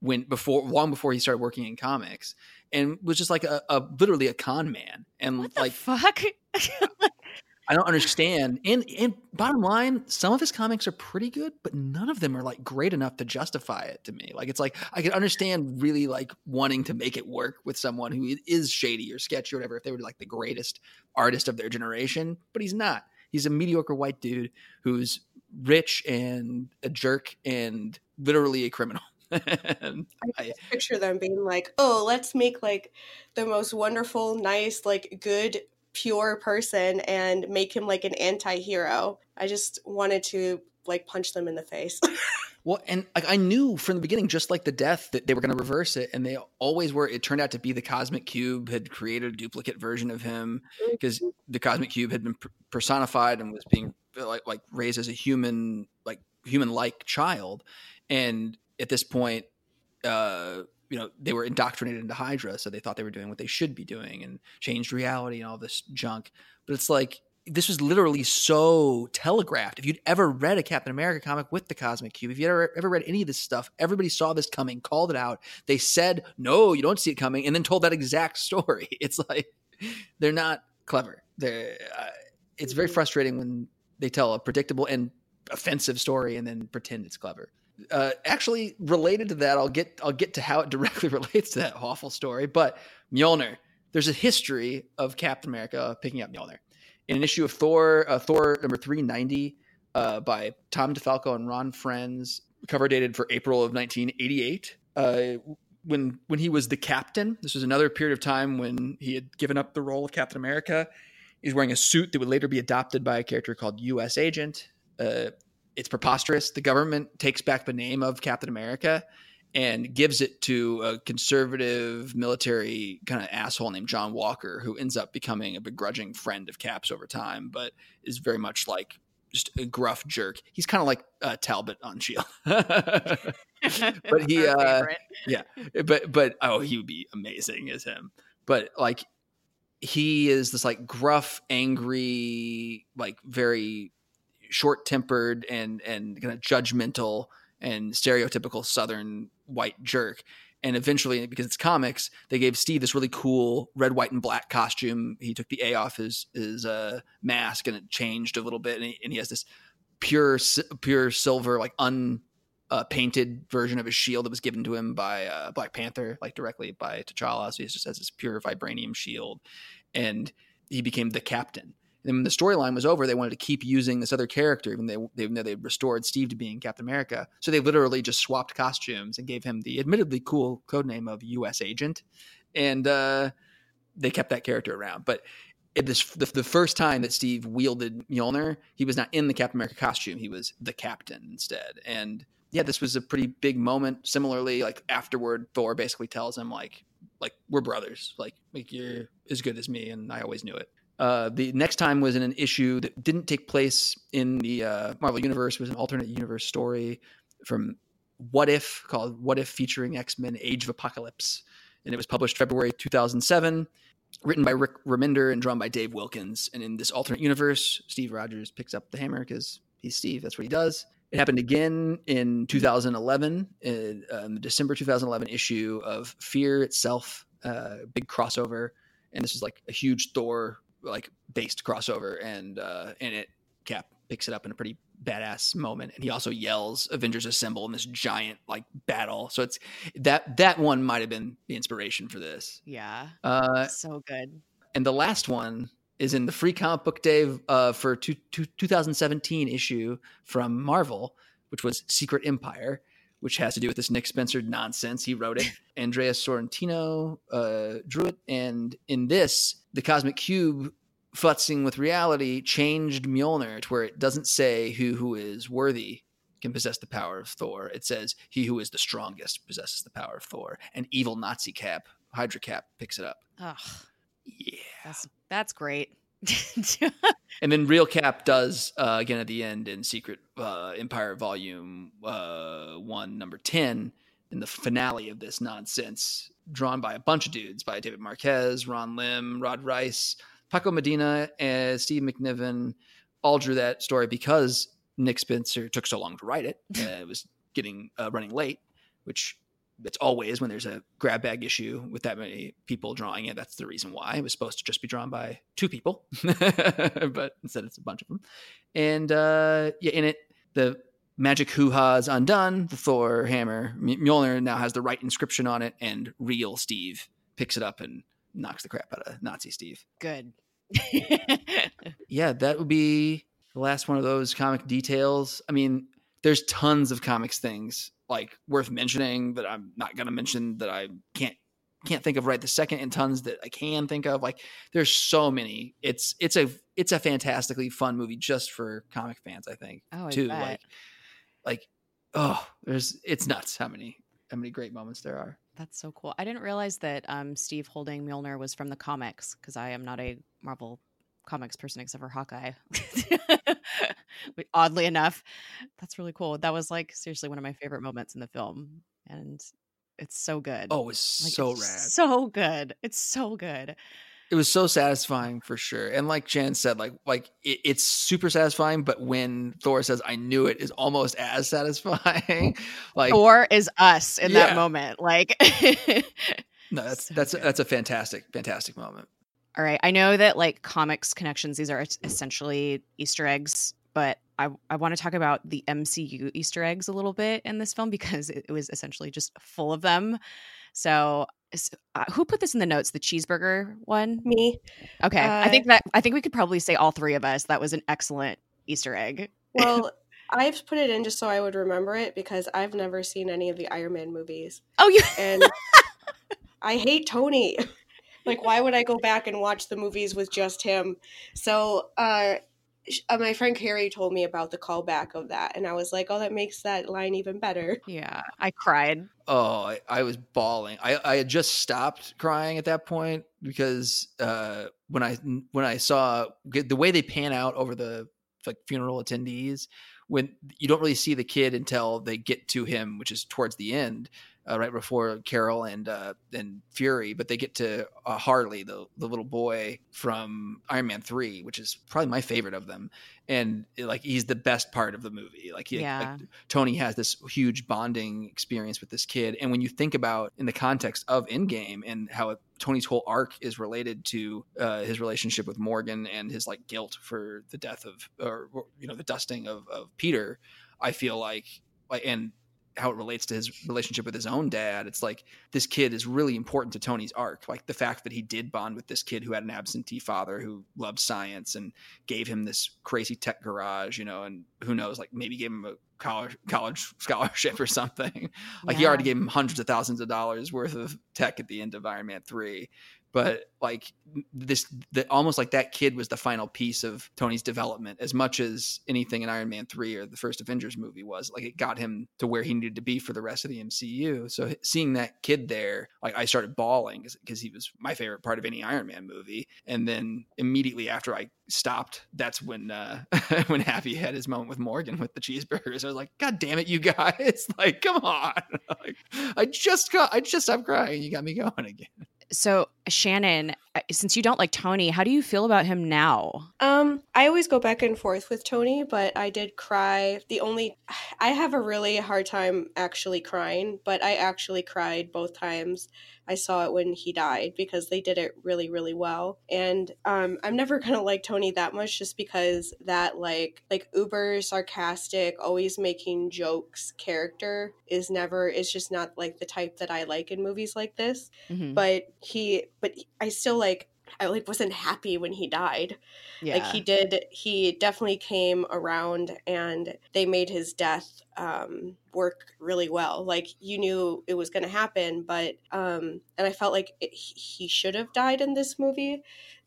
when before long before he started working in comics and was just like a, a literally a con man and what like fuck I don't understand. And and bottom line, some of his comics are pretty good, but none of them are like great enough to justify it to me. Like it's like I can understand really like wanting to make it work with someone who is shady or sketchy or whatever if they were like the greatest artist of their generation, but he's not. He's a mediocre white dude who's rich and a jerk and literally a criminal. I, I picture them being like, "Oh, let's make like the most wonderful, nice, like good, pure person and make him like an anti-hero." I just wanted to like punch them in the face. well, and like I knew from the beginning, just like the death, that they were going to reverse it, and they always were. It turned out to be the Cosmic Cube had created a duplicate version of him because mm-hmm. the Cosmic Cube had been personified and was being like like raised as a human, like human like child, and at this point, uh, you know, they were indoctrinated into Hydra, so they thought they were doing what they should be doing and changed reality and all this junk. But it's like this was literally so telegraphed. If you'd ever read a Captain America comic with the Cosmic Cube, if you ever ever read any of this stuff, everybody saw this coming, called it out. They said, "No, you don't see it coming," and then told that exact story. It's like they're not clever. They're. Uh, it's very frustrating when they tell a predictable and offensive story and then pretend it's clever uh, actually related to that, I'll get I'll get to how it directly relates to that awful story. But Mjolnir, there's a history of Captain America picking up Mjolnir. In an issue of Thor, uh, Thor number 390 uh, by Tom DeFalco and Ron Frenz, cover dated for April of 1988. Uh, when when he was the captain, this was another period of time when he had given up the role of Captain America. He's wearing a suit that would later be adopted by a character called U.S. Agent. Uh, it's preposterous. The government takes back the name of Captain America and gives it to a conservative military kind of asshole named John Walker, who ends up becoming a begrudging friend of Cap's over time, but is very much like just a gruff jerk. He's kind of like uh, Talbot on Shield, but he, uh, yeah, but but oh, he would be amazing as him. But like, he is this like gruff, angry, like very short tempered and and kind of judgmental and stereotypical Southern white jerk. And eventually, because it's comics, they gave Steve this really cool red, white, and black costume. He took the A off his his uh, mask and it changed a little bit, and he, and he has this pure pure silver, like unpainted uh, version of his shield that was given to him by uh, Black Panther, like directly by T'Challa. So he just has this pure vibranium shield, and he became the captain. And when the storyline was over, they wanted to keep using this other character, even though they, they, they restored Steve to being Captain America. So they literally just swapped costumes and gave him the admittedly cool code name of U.S. Agent, and uh, they kept that character around. But this the, the, first time that Steve wielded Mjolnir, he was not in the Captain America costume; he was the captain instead. And yeah, this was a pretty big moment. Similarly, like afterward, Thor basically tells him like, like we're brothers, like, like you're as good as me, and I always knew it. Uh, the next time was in an issue that didn't take place in the uh, Marvel Universe. It was an alternate universe story from What If called What If featuring X Men Age of Apocalypse. And it was published February 2007, written by Rick Remender and drawn by Dave Wilkins. And in this alternate universe, Steve Rogers picks up the hammer because he's Steve. That's what he does. It happened again in 2011, in, uh, in the December 2011 issue of Fear itself, uh, big crossover. And this is like a huge Thor like based crossover, and uh, and it Cap picks it up in a pretty badass moment, and he also yells "Avengers Assemble" in this giant like battle. So it's that that one might have been the inspiration for this. Yeah, uh, so good. And the last one is in the free comic book day uh, for two, two, 2017 issue from Marvel, which was Secret Empire, which has to do with this Nick Spencer nonsense. He wrote it. Andrea Sorrentino uh, drew it, and in this, the Cosmic Cube futzing with reality changed Mjolnir to where it doesn't say who who is worthy can possess the power of Thor. It says he who is the strongest possesses the power of Thor. And evil Nazi Cap, Hydra Cap, picks it up. Ugh, Yeah. that's that's great. And then Real Cap does uh, again at the end in Secret uh, Empire Volume uh, One, Number Ten, in the finale of this nonsense, drawn by a bunch of dudes by David Marquez, Ron Lim, Rod Reis, Paco Medina, and Steve McNiven. All drew that story because Nick Spencer took so long to write it. Uh, it was getting uh, running late, which it's always when there's a grab bag issue with that many people drawing it. That's the reason why it was supposed to just be drawn by two people, but instead it's a bunch of them. And uh, yeah, in it, the magic hoo ha's undone. The Thor hammer Mjolnir now has the right inscription on it, and real Steve picks it up and knocks the crap out of Nazi Steve. Good. Yeah, that would be the last one of those comic details. I mean, there's tons of comics things like worth mentioning that I'm not going to mention that I can't can't think of right the second, and tons that I can think of. Like there's so many. It's it's a it's a fantastically fun movie just for comic fans. I think Oh, I too. bet. Like like oh, there's it's nuts how many how many great moments there are. That's so cool. I didn't realize that um, Steve holding Mjolnir was from the comics because I am not a Marvel comics person except for Hawkeye. But Oddly enough, that's really cool. That was like seriously one of my favorite moments in the film, and it's so good. Oh, it was Like, so it's rad. so good. It's so good. It was so satisfying for sure and like jan said like like it, it's super satisfying but when thor says i knew it is almost as satisfying like Thor is us in that moment. Like, no that's So that's good. that's a fantastic fantastic moment all right. I know that like comics connections, these are essentially Easter eggs, but I, I want to talk about the MCU Easter eggs a little bit in this film because it, it was essentially just full of them. So, uh, who put this in the notes? The cheeseburger one? Me. Okay. I Uh, think that, I think we could probably say all three of us. That was an excellent Easter egg. Well, I've put it in just so I would remember it because I've never seen any of the Iron Man movies. Oh, you, And I hate Tony. Like, why would I go back and watch the movies with just him? So, uh, my friend Carrie told me about the callback of that, and I was like, oh, that makes that line even better. yeah, I cried. oh i, I was bawling I, I had just stopped crying at that point because uh when i when i saw the way they pan out over the like funeral attendees when you don't really see the kid until they get to him which is towards the end uh, right before Carol and uh, and Fury, but they get to uh, Harley, the the little boy from Iron Man three, which is probably my favorite of them, and like he's the best part of the movie. Like, he, Yeah. like Tony has this huge bonding experience with this kid, and when you think about in the context of Endgame and how it, Tony's whole arc is related to uh, his relationship with Morgan and his like guilt for the death of or you know the dusting of of Peter, I feel like like and how it relates to his relationship with his own dad. It's like this kid is really important to Tony's arc. Like the fact that he did bond with this kid who had an absentee father who loved science and gave him this crazy tech garage, you know, and who knows, like maybe gave him a college college scholarship or something. Like he already gave him hundreds of thousands of dollars worth of tech at the end of Iron Man 3. But like this, the, almost like that kid was the final piece of Tony's development, as much as anything in Iron Man three or the first Avengers movie was. Like it got him to where he needed to be for the rest of the MCU. So seeing that kid there, like I started bawling because he was my favorite part of any Iron Man movie. And then immediately after I stopped, that's when uh, when Happy had his moment with Morgan with the cheeseburgers. I was like, God damn it, you guys! Like, come on! like, I just got, I just stopped crying. You got me going again. So, Shannon, since you don't like Tony, how do you feel about him now? Um, I always go back and forth with Tony, but I did cry. The only I have a really hard time actually crying, but I actually cried both times I saw it when he died because they did it really, really well. And um, I'm never gonna like Tony that much just because that like like uber sarcastic, always making jokes character is never is just not like the type that I like in movies like this Mhm. but he but i still like I like wasn't happy when he died. Yeah. Like he did, he definitely came around, and they made his death um, work really well. Like you knew it was going to happen, but um, and I felt like it, he should have died in this movie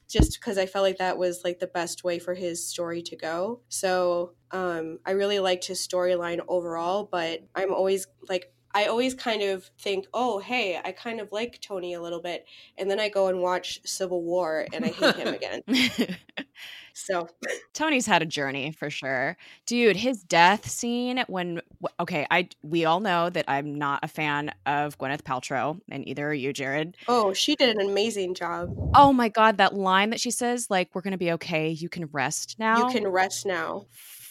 just because I felt like that was like the best way for his story to go. So um, I really liked his storyline overall, but I'm always like I always kind of think, oh, hey, I kind of like Tony a little bit. And then I go and watch Civil War and I hate him again. So Tony's had a journey for sure. Dude, his death scene when okay, I we all know that I'm not a fan of Gwyneth Paltrow and either are you, Jared. Oh, she did an amazing job. Oh my god, that line that she says like we're going to be okay, you can rest now. You can rest now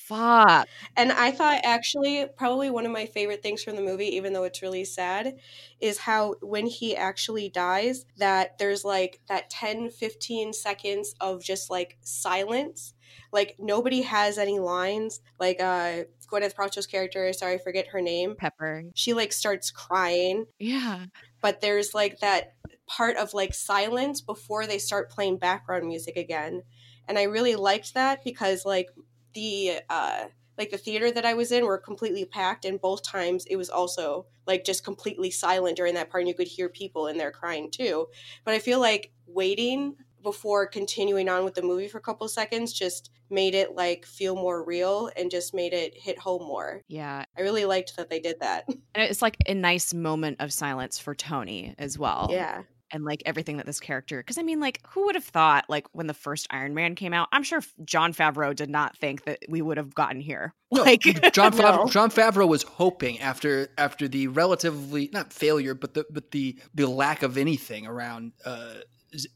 fuck. And I thought actually probably one of my favorite things from the movie, even though it's really sad, is how when he actually dies, that there's like that 10, 15 seconds of just like silence. Like nobody has any lines. Like uh Gwyneth Paltrow's character, sorry, I forget her name. Pepper. She like starts crying. Yeah. But there's like that part of like silence before they start playing background music again. And I really liked that because like the uh like the theater that I was in were completely packed and both times it was also like just completely silent during that part and you could hear people in there crying too. But I feel like waiting before continuing on with the movie for a couple seconds just made it like feel more real and just made it hit home more. Yeah. I really liked that they did that. And it's like a nice moment of silence for Tony as well. Yeah and like everything that this character because i mean like who would have thought like when the first iron man came out i'm sure jon favreau did not think that we would have gotten here no, like jon favreau, jon favreau was hoping after after the relatively not failure but the but the the lack of anything around uh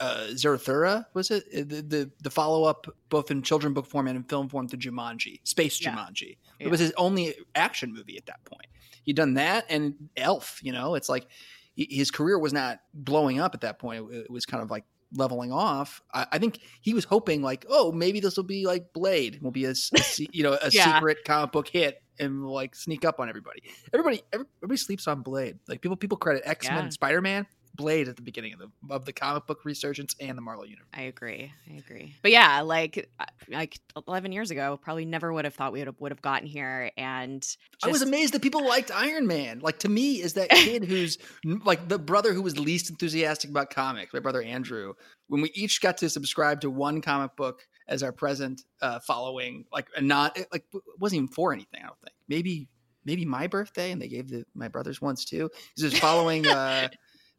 uh, Zathura was it the the, the follow up both in children book form and in film form to Jumanji, Space yeah. Jumanji. Yeah. It was his only action movie at that point. He'd done that and Elf. You know, it's like his career was not blowing up at that point. It, was kind of like leveling off. I, I, think he was hoping like, oh, maybe this will be like Blade, will be a, a you know a yeah. secret comic book hit and like sneak up on everybody. Everybody, everybody sleeps on Blade. Like people, people credit X Men, yeah. Spider Man. Blade at the beginning of the of the comic book resurgence and the Marvel universe. I agree. I agree. But yeah, like uh, like 11 years ago, probably never would have thought we would have, would have gotten here and just... I was amazed that people liked Iron Man. Like to me is that kid who's like the brother who was least enthusiastic about comics, my brother Andrew. When we each got to subscribe to one comic book as our present uh following like a not like wasn't even for anything, I don't think. Maybe maybe my birthday and they gave the my brothers once too. Because it was following uh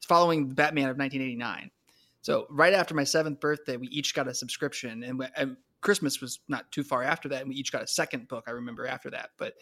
following Batman of 1989. So right after my seventh birthday, we each got a subscription, and, we, and, Christmas was not too far after that, and we each got a second book. I remember after that, but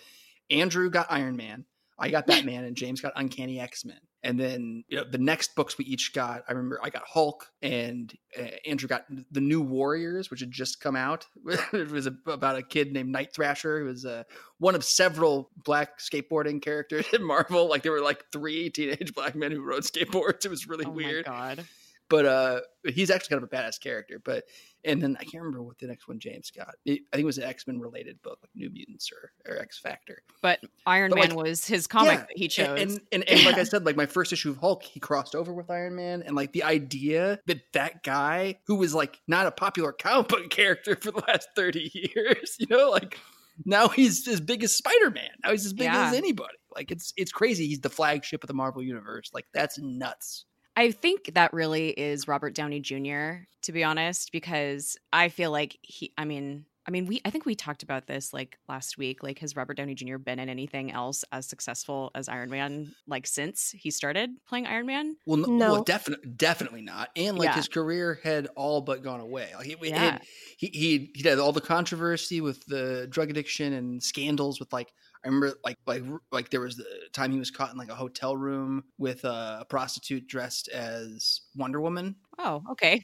Andrew got Iron Man, I got Batman, and James got Uncanny X Men. And then you know the next books we each got. I remember I got Hulk, and uh, Andrew got the New Warriors, which had just come out. it was a, about a kid named Night Thrasher, who was uh, one of several black skateboarding characters in Marvel. Like there were like three teenage black men who rode skateboards. It was really oh weird. God but uh he's actually kind of a badass character but and then i can't remember what the next one james got. It, i think it was an x-men related book like new mutants or, or x factor. But iron but man like, was his comic yeah, that he chose and, and, and, like i said like my first issue of hulk he crossed over with iron man and like the idea that that guy who was like not a popular comic book character for the last 30 years you know like now he's as big as spider-man. Now he's as big yeah. as anybody. Like it's it's crazy. He's the flagship of the marvel universe. Like that's nuts I think that really is Robert Downey Jr. to be honest, because I feel like he. I mean, I mean, we. I think we talked about this like last week. Like, has Robert Downey Jr. been in anything else as successful as Iron Man? Like since he started playing Iron Man? Well, no, well, definitely, definitely not. And like yeah. his career had all but gone away. Like, he, yeah. he, he he had all the controversy with the drug addiction and scandals with like I remember like like like there was the time he was caught in like a hotel room with a prostitute dressed as Wonder Woman. Oh, okay.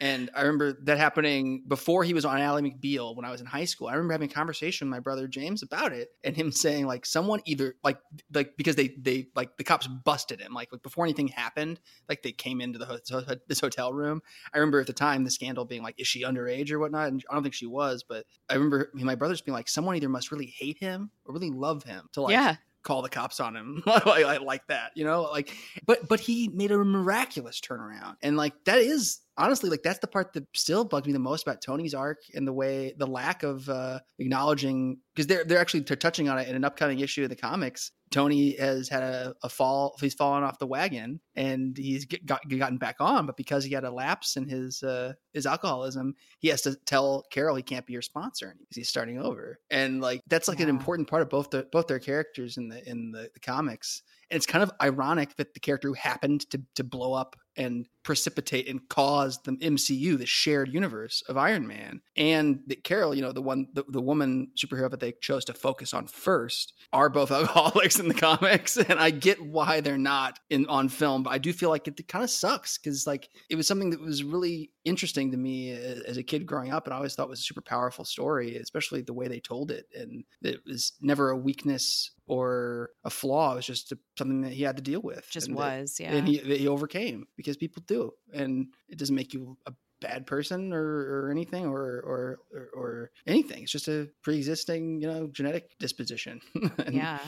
and I remember that happening before he was on Ally McBeal when I was in high school. I remember having a conversation with my brother James about it and him saying like someone either like like because they they like the cops busted him like, like before anything happened like they came into the ho- this hotel room. I remember at the time the scandal being like is she underage or whatnot and I don't think she was but I remember my brothers being like someone either must really hate him or really love him to like yeah call the cops on him like, like that, you know, like, but, but he made a miraculous turnaround. And like, that is honestly, like that's the part that still bugs me the most about Tony's arc and the way the lack of uh, acknowledging because they're they're actually they're touching on it in an upcoming issue of the comics. Tony has had a, a fall; he's fallen off the wagon, and he's get, got, gotten back on. But because he had a lapse in his uh, his alcoholism, he has to tell Carol he can't be your sponsor because he's starting over. And like that's like yeah. an important part of both the both their characters in the in the, the comics. And it's kind of ironic that the character who happened to to blow up and precipitate and cause the MCU, the shared universe of Iron Man, and that Carol, you know, the one, the, the woman superhero that they chose to focus on first, are both alcoholics in the comics, and I get why they're not in on film, but I do feel like it, it kind of sucks because like it was something that was really interesting to me as a kid growing up, and I always thought was a super powerful story, especially the way they told it, and it was never a weakness or a flaw. It was just a, something that he had to deal with. Just and was, that, yeah. And he, he overcame because people do, and it doesn't make you a bad person or, or anything or, or, or or anything. It's just a pre-existing, you know, genetic disposition. and, yeah.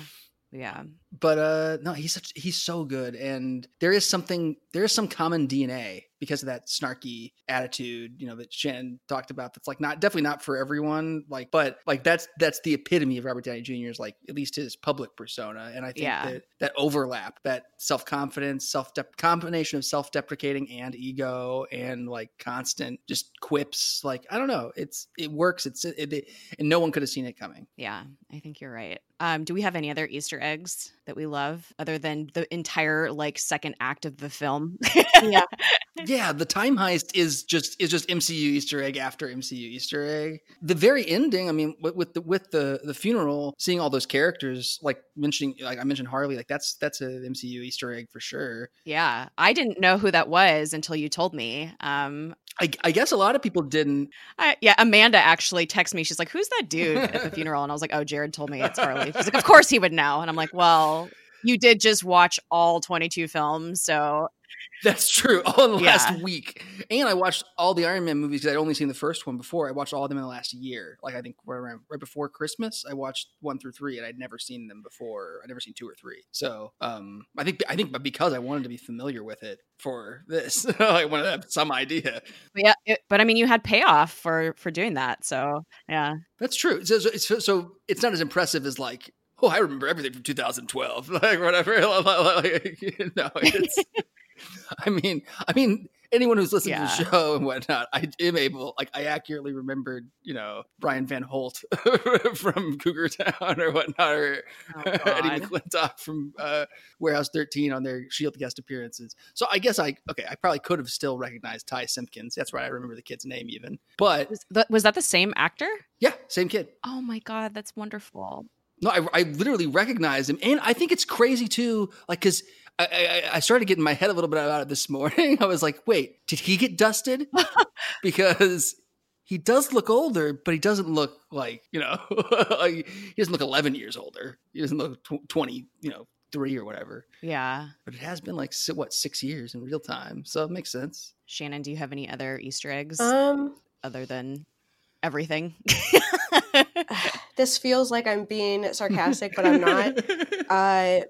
Yeah. But uh no, he's such he's so good and there is something there is some common DNA because of that snarky attitude, you know, that Shannon talked about. That's like not definitely not for everyone. Like, but like that's that's the epitome of Robert Downey Jr.'s like at least his public persona. And I think Yeah. that that overlap, that self confidence, self combination of self deprecating and ego, and like constant just quips. Like I don't know, it's it works. It's it, it and no one could have seen it coming. Yeah, I think you're right. Um, do we have any other Easter eggs that we love other than the entire like second act of the film? Yeah. Yeah, the time heist is just is just MCU Easter egg after MCU Easter egg. The very ending, I mean, with, with the with the the funeral, seeing all those characters, like mentioning, like I mentioned Harley, like that's that's a MCU Easter egg for sure. yeah, I didn't know who that was until you told me. Um, I, I guess a lot of people didn't. I, yeah, Amanda actually texted me. She's like, "Who's that dude at the funeral?" And I was like, "Oh, Jared told me it's Harley." She's like, "Of course he would know." And I'm like, "Well, you did just watch all 22 films, so That's true. All in the Yeah. last week, and I watched all the Iron Man movies because I'd only seen the first one before. I watched all of them in the last year. Like I think right around right before Christmas, I watched one through three, and I'd never seen them before. I'd never seen two or three. So um, I think I think, but because I wanted to be familiar with it for this, I wanted to have some idea. but yeah, it, but I mean, you had payoff for for doing that, so yeah, That's true. So, so, so, so it's not as impressive as like, oh, I remember everything from 2012, like whatever. Like, no, it's. I mean, I mean, anyone who's listened Yeah. to the show and whatnot, I am able, like, I accurately remembered, you know, Brian Van Holt from Cougar Town or whatnot, or Oh, Eddie McClintock from uh, Warehouse 13 on their Shield guest appearances. So I guess I, okay, I probably could have still recognized Ty Simpkins. That's right. I remember the kid's name even. But was, that, was that the same actor? yeah, same kid. Oh my god, that's wonderful. No, I, I literally recognized him, and I think it's crazy too. Like, because I, I, I started getting my head a little bit about it this morning. I was like, wait, did he get dusted? because he does look older, but he doesn't look like you know, he doesn't look eleven years older. He doesn't look tw- twenty, you know, three or whatever. Yeah, But it has been like si- what six years in real time, so it makes sense. Shannon, do you have any other Easter eggs Um, other than everything? this feels like I'm being sarcastic, but I'm not. Uh,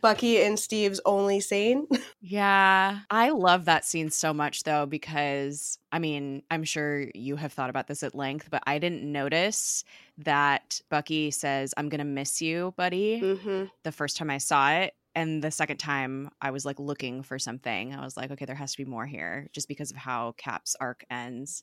Bucky and Steve's only scene. Yeah, I love that scene so much though because I mean, I'm sure you have thought about this at length, but I didn't notice that Bucky says, "I'm going to miss you, buddy." hmm The first time I saw it, and the second time I was like looking for something. I was like, "Okay, there has to be more here," just because of how Cap's arc ends.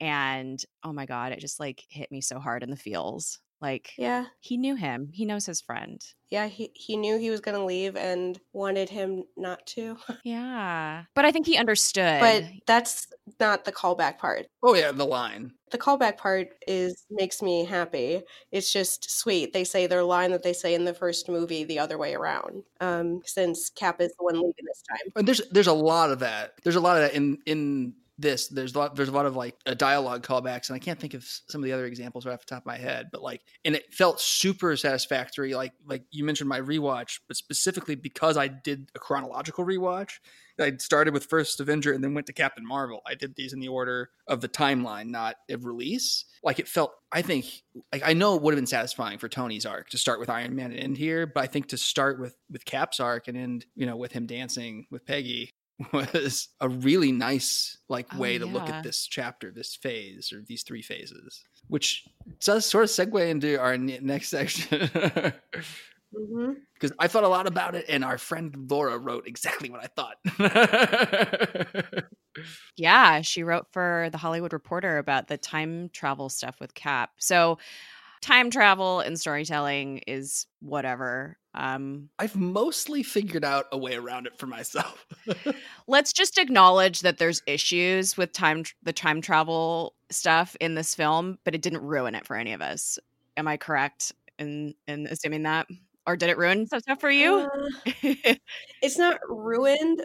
And oh my god, it just like hit me so hard in the feels. Like Yeah, he knew him. He knows his friend. yeah. He he knew he was gonna leave and wanted him not to. Yeah. But I think he understood. But that's not the callback part. Oh yeah, the line. The callback part is makes me happy. It's just sweet. They say their line that they say in the first movie the other way around. Um, since Cap is the one leaving this time. And there's there's a lot of that. There's a lot of that in in this, there's a lot there's a lot of like a dialogue callbacks, and I can't think of some of the other examples right off the top of my head, but like, and it felt super satisfactory. Like like you mentioned my rewatch, but specifically because I did a chronological rewatch. I started with First Avenger and then went to Captain Marvel. I did these in the order of the timeline, not of release. Like it felt, I think, like I know it would have been satisfying for Tony's arc to start with Iron Man and end here, but I think to start with with Cap's arc and end, you know, with him dancing with Peggy was a really nice like Oh, way to look at this chapter, this phase, or these three phases, which does sort of segue into our next section. Mm-hmm. because I thought a lot about it, and our friend Laura wrote exactly what I thought. Yeah, she wrote for the Hollywood Reporter about the time travel stuff with Cap. So, time travel and storytelling is whatever. Um, I've mostly figured out a way around it for myself. let's just acknowledge that there's issues with time the time travel stuff in this film, but it didn't ruin it for any of us. Am I correct in in assuming that? Or did it ruin some stuff for you? Uh, it's not ruined.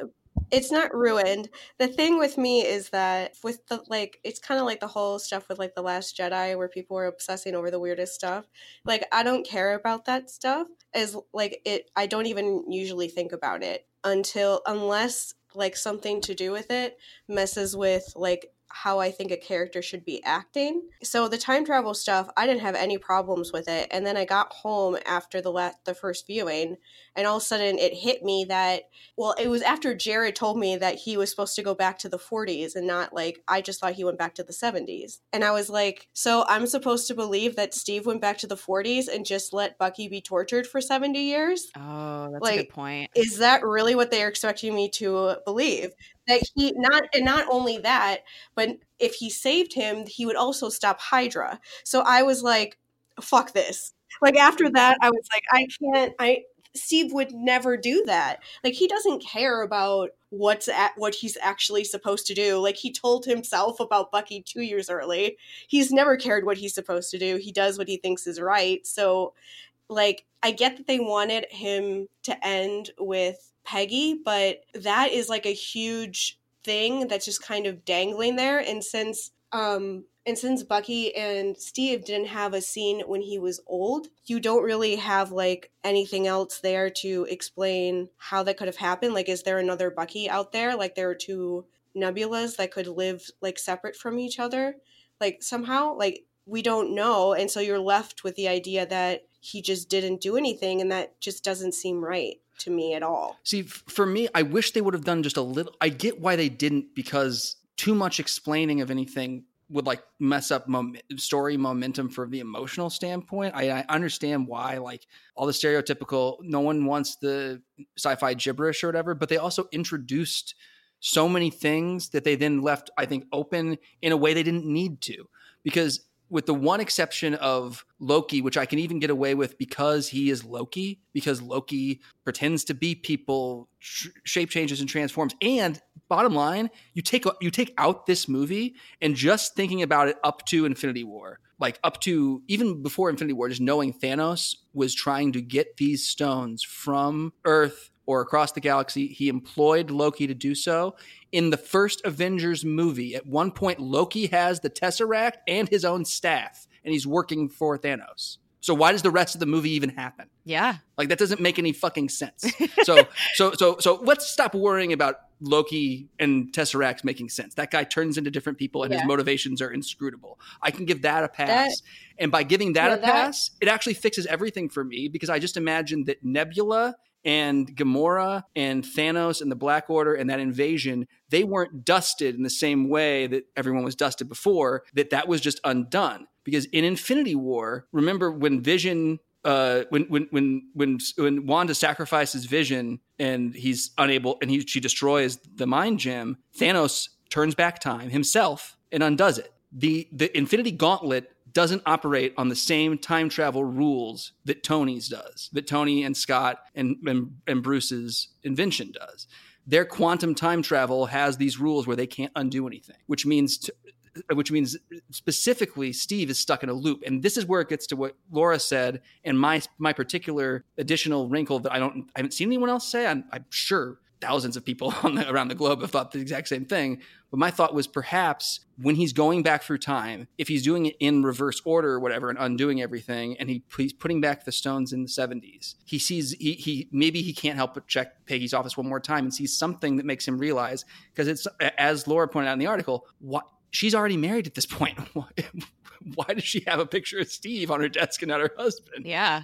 It's not ruined. The thing with me is that with the like, it's kind of like the whole stuff with like the Last Jedi, where people were obsessing over the weirdest stuff. Like, I don't care about that stuff. As like it, I don't even usually think about it until unless like something to do with it messes with like how I think a character should be acting. So the time travel stuff, I didn't have any problems with it. And then I got home after the la- the first viewing, and all of a sudden it hit me that well, it was after Jared told me that he was supposed to go back to the 40s and not like I just thought he went back to the 70s. And I was like, so I'm supposed to believe that Steve went back to the 40s and just let Bucky be tortured for 70 years? oh, that's a Like, good point. is that really what they're expecting me to believe that he not and not only that but if he saved him he would also stop hydra. So i was like fuck this. Like after mm-hmm. that i was like i can't i steve would never do that. Like he doesn't care about what's at what he's actually supposed to do. Like he told himself about bucky two years early. He's never cared what he's supposed to do. He does what he thinks is right. So like I get that they wanted him to end with Peggy, but that is like a huge thing that's just kind of dangling there. And since um and since Bucky and Steve didn't have a scene when he was old, you don't really have like anything else there to explain how that could have happened. Like, is there another Bucky out there? Like, there are two nebulas that could live like separate from each other, like somehow. Like, we don't know, and so you're left with the idea that he just didn't do anything, and that just doesn't seem right to me at all. See, for me, I wish they would have done just a little. I get why they didn't because too much explaining of anything would like mess up mom- story momentum from the emotional standpoint. I, I understand why, like all the stereotypical, no one wants the sci-fi gibberish or whatever, but they also introduced so many things that they then left, I think, open in a way they didn't need to, because with the one exception of Loki, which I can even get away with because he is Loki, because Loki pretends to be people, sh- shape changes and transforms. And bottom line, you take you take out this movie and just thinking about it up to Infinity War, like up to even before Infinity War, just knowing Thanos was trying to get these stones from Earth or across the galaxy, he employed Loki to do so. In the first Avengers movie, at one point, Loki has the Tesseract and his own staff, and he's working for Thanos. So why does the rest of the movie even happen? Yeah. Like that doesn't make any fucking sense. So so so so let's stop worrying about Loki and Tesseract making sense. That guy turns into different people and his motivations are inscrutable. I can give that a pass. That- and by giving that Yeah, a that- pass, it actually fixes everything for me because I just imagine that Nebula and Gamora and Thanos and the Black Order and that invasion, they weren't dusted in the same way that everyone was dusted before, that that was just undone. Because in Infinity War, remember when Vision uh, when when when when when Wanda sacrifices Vision and he's unable and he she destroys the mind gem, Thanos turns back time himself and undoes it. The the Infinity Gauntlet doesn't operate on the same time travel rules that Tony's does, that Tony and Scott and and, and Bruce's invention does. Their quantum time travel has these rules where they can't undo anything, which means to, which means specifically Steve is stuck in a loop. And this is where it gets to what Laura said and my my particular additional wrinkle that I don't I haven't seen anyone else say. I'm, I'm sure thousands of people the, around the globe have thought the exact same thing. But my thought was perhaps when he's going back through time, if he's doing it in reverse order or whatever and undoing everything, and he, he's putting back the stones in the 70s, he sees, he, he maybe he can't help but check Peggy's office one more time and sees something that makes him realize, because it's, as Laura pointed out in the article, what she's already married at this point. Why does she have a picture of Steve on her desk and not her husband? Yeah.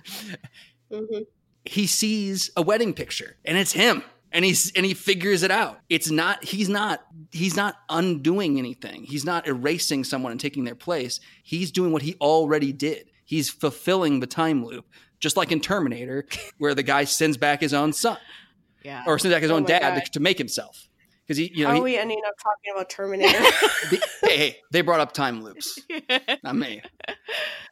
Mm-hmm. He sees a wedding picture and it's him and he's and he figures it out. It's not he's not he's not undoing anything. He's not erasing someone and taking their place. He's doing what he already did. He's fulfilling the time loop just like in terminator where the guy sends back his own son. Yeah. or sends back his Oh own dad to, to make himself. Because he you know How he- are we ending up talking about Terminator? they, hey, hey they brought up time loops. Not me.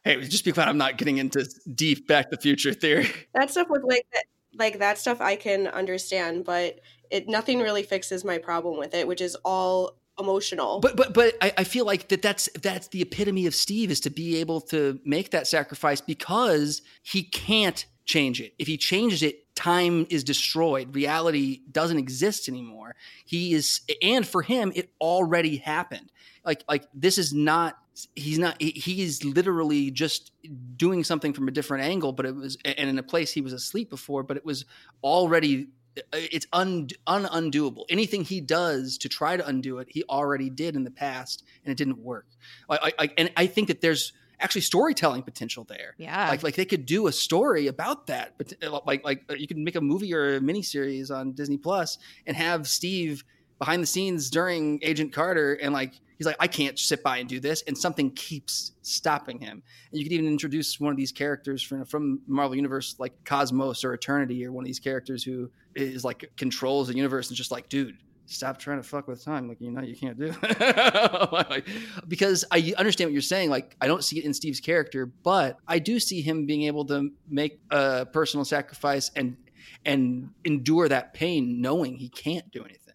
Hey just be glad i'm not getting into deep back to the future theory. That stuff with like that, like that stuff I can understand, but it nothing really fixes my problem with it, which is all emotional. But but but I, I feel like that that's that's the epitome of Steve is to be able to make that sacrifice because he can't change it. If he changes it, time is destroyed. Reality doesn't exist anymore. He is and for him it already happened. Like like this is not he's not he, is literally just doing something from a different angle but it was and in a place he was asleep before but it was already it's un, un undoable. Anything he does to try to undo it, he already did in the past, and it didn't work. I, I, and I think that there's actually storytelling potential there. yeah. Like, like they could do a story about that, but like, like uh, you could make a movie or a miniseries on Disney Plus and have Steve behind the scenes during Agent Carter, and like he's like, I can't sit by and do this, and something keeps stopping him. And you could even introduce one of these characters from from Marvel Universe, like Cosmos or Eternity, or one of these characters who is like controls the universe and just like, dude, stop trying to fuck with time. Like, you know, you can't do Like, because I understand what you're saying. Like, I don't see it in Steve's character, but I do see him being able to make a personal sacrifice and and endure that pain knowing he can't do anything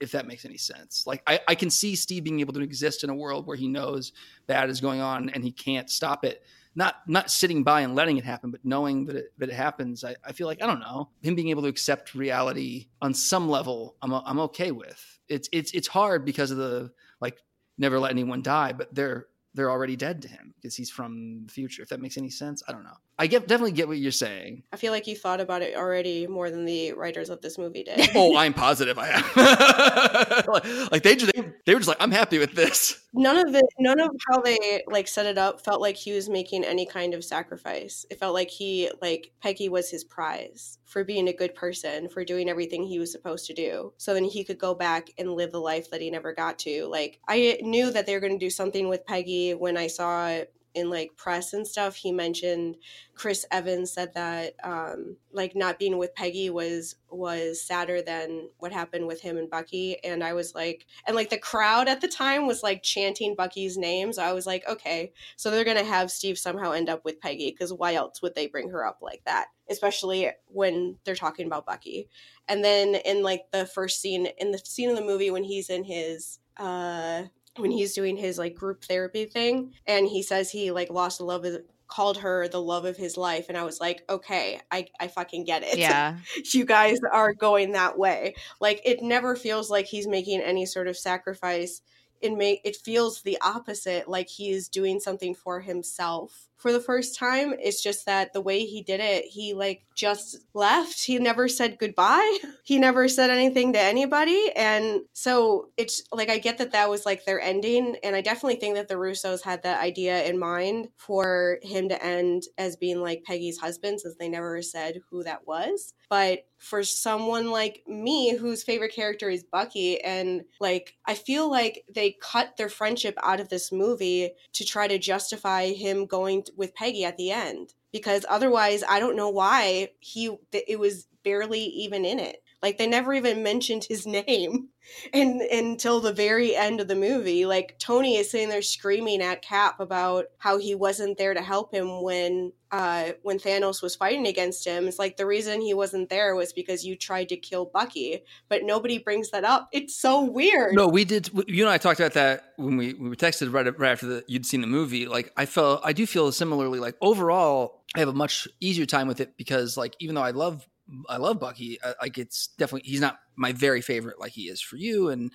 if that makes any sense like I, I can see steve being able to exist in a world where he knows bad is going on and he can't stop it not not sitting by and letting it happen, but knowing that it, that it happens. I, I feel like I don't know him being able to accept reality on some level. I'm I'm okay with. It's it's it's hard because of the like never let anyone die, but they're they're already dead to him because he's from the future. If that makes any sense, I don't know. I get definitely get what you're saying. I feel like you thought about it already more than the writers of this movie did. oh, I'm positive I have. like, like they, just, they they were just like I'm happy with this. none of it none of how they like set it up felt like he was making any kind of sacrifice it felt like he like peggy was his prize for being a good person for doing everything he was supposed to do so then he could go back and live the life that he never got to like i knew that they were going to do something with peggy when i saw it in like press and stuff he mentioned chris evans said that um like not being with peggy was was sadder than what happened with him and bucky. And i was like and like the crowd at the time was like chanting bucky's name so i was like okay so they're gonna have steve somehow end up with peggy because why else would they bring her up like that? Especially when they're talking about bucky. And then in like the first scene in the scene of the movie when he's in his uh when he's doing his like group therapy thing and he says he like lost the love of called her the love of his life and i was like okay i i fucking get it yeah. you guys are going that way like it never feels like he's making any sort of sacrifice it make it feels the opposite like he's doing something for himself. For the first time it's just that the way he did it he like just left. He never said goodbye. He never said anything to anybody. And so it's like i get that that was like their ending. And i definitely think that the russos had that idea in mind for him to end as being like peggy's husband since they never said who that was but for someone like me whose favorite character is bucky and like i feel like they cut their friendship out of this movie to try to justify him going with peggy at the end because otherwise i don't know why he, it was barely even in it like they never even mentioned his name and until the very end of the movie like tony is sitting there screaming at cap about how he wasn't there to help him when uh when thanos was fighting against him it's like the reason he wasn't there was because you tried to kill bucky but nobody brings that up it's so weird No, we did. You and I talked about that when we we were texted right, right after the, you'd seen the movie. Like I felt, I do feel similarly. Like overall, I have a much easier time with it because, like, even though I love I love Bucky. Uh, like it's definitely he's not my very favorite like he is for you, and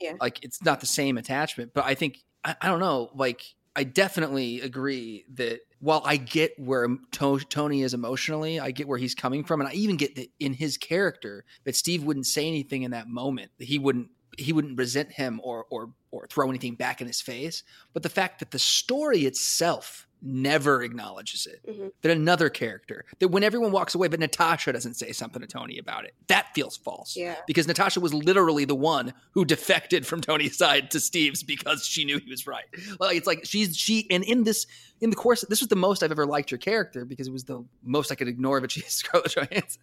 Yeah. like it's not the same attachment. But I think I, I don't know. Like I definitely agree that while I get where To- Tony is emotionally, I get where he's coming from, and I even get that in his character that Steve wouldn't say anything in that moment. That he wouldn't he wouldn't resent him or or or throw anything back in his face. But the fact that the story itself never acknowledges it. Mhm. that another character that when everyone walks away but natasha doesn't say something to tony about it. That feels false. Yeah. because natasha was literally the one who defected from tony's side to steve's because she knew he was right. Like it's like she's she and in this in the course this was the most i've ever liked your character because it was the most i could ignore but she's scarlett johansson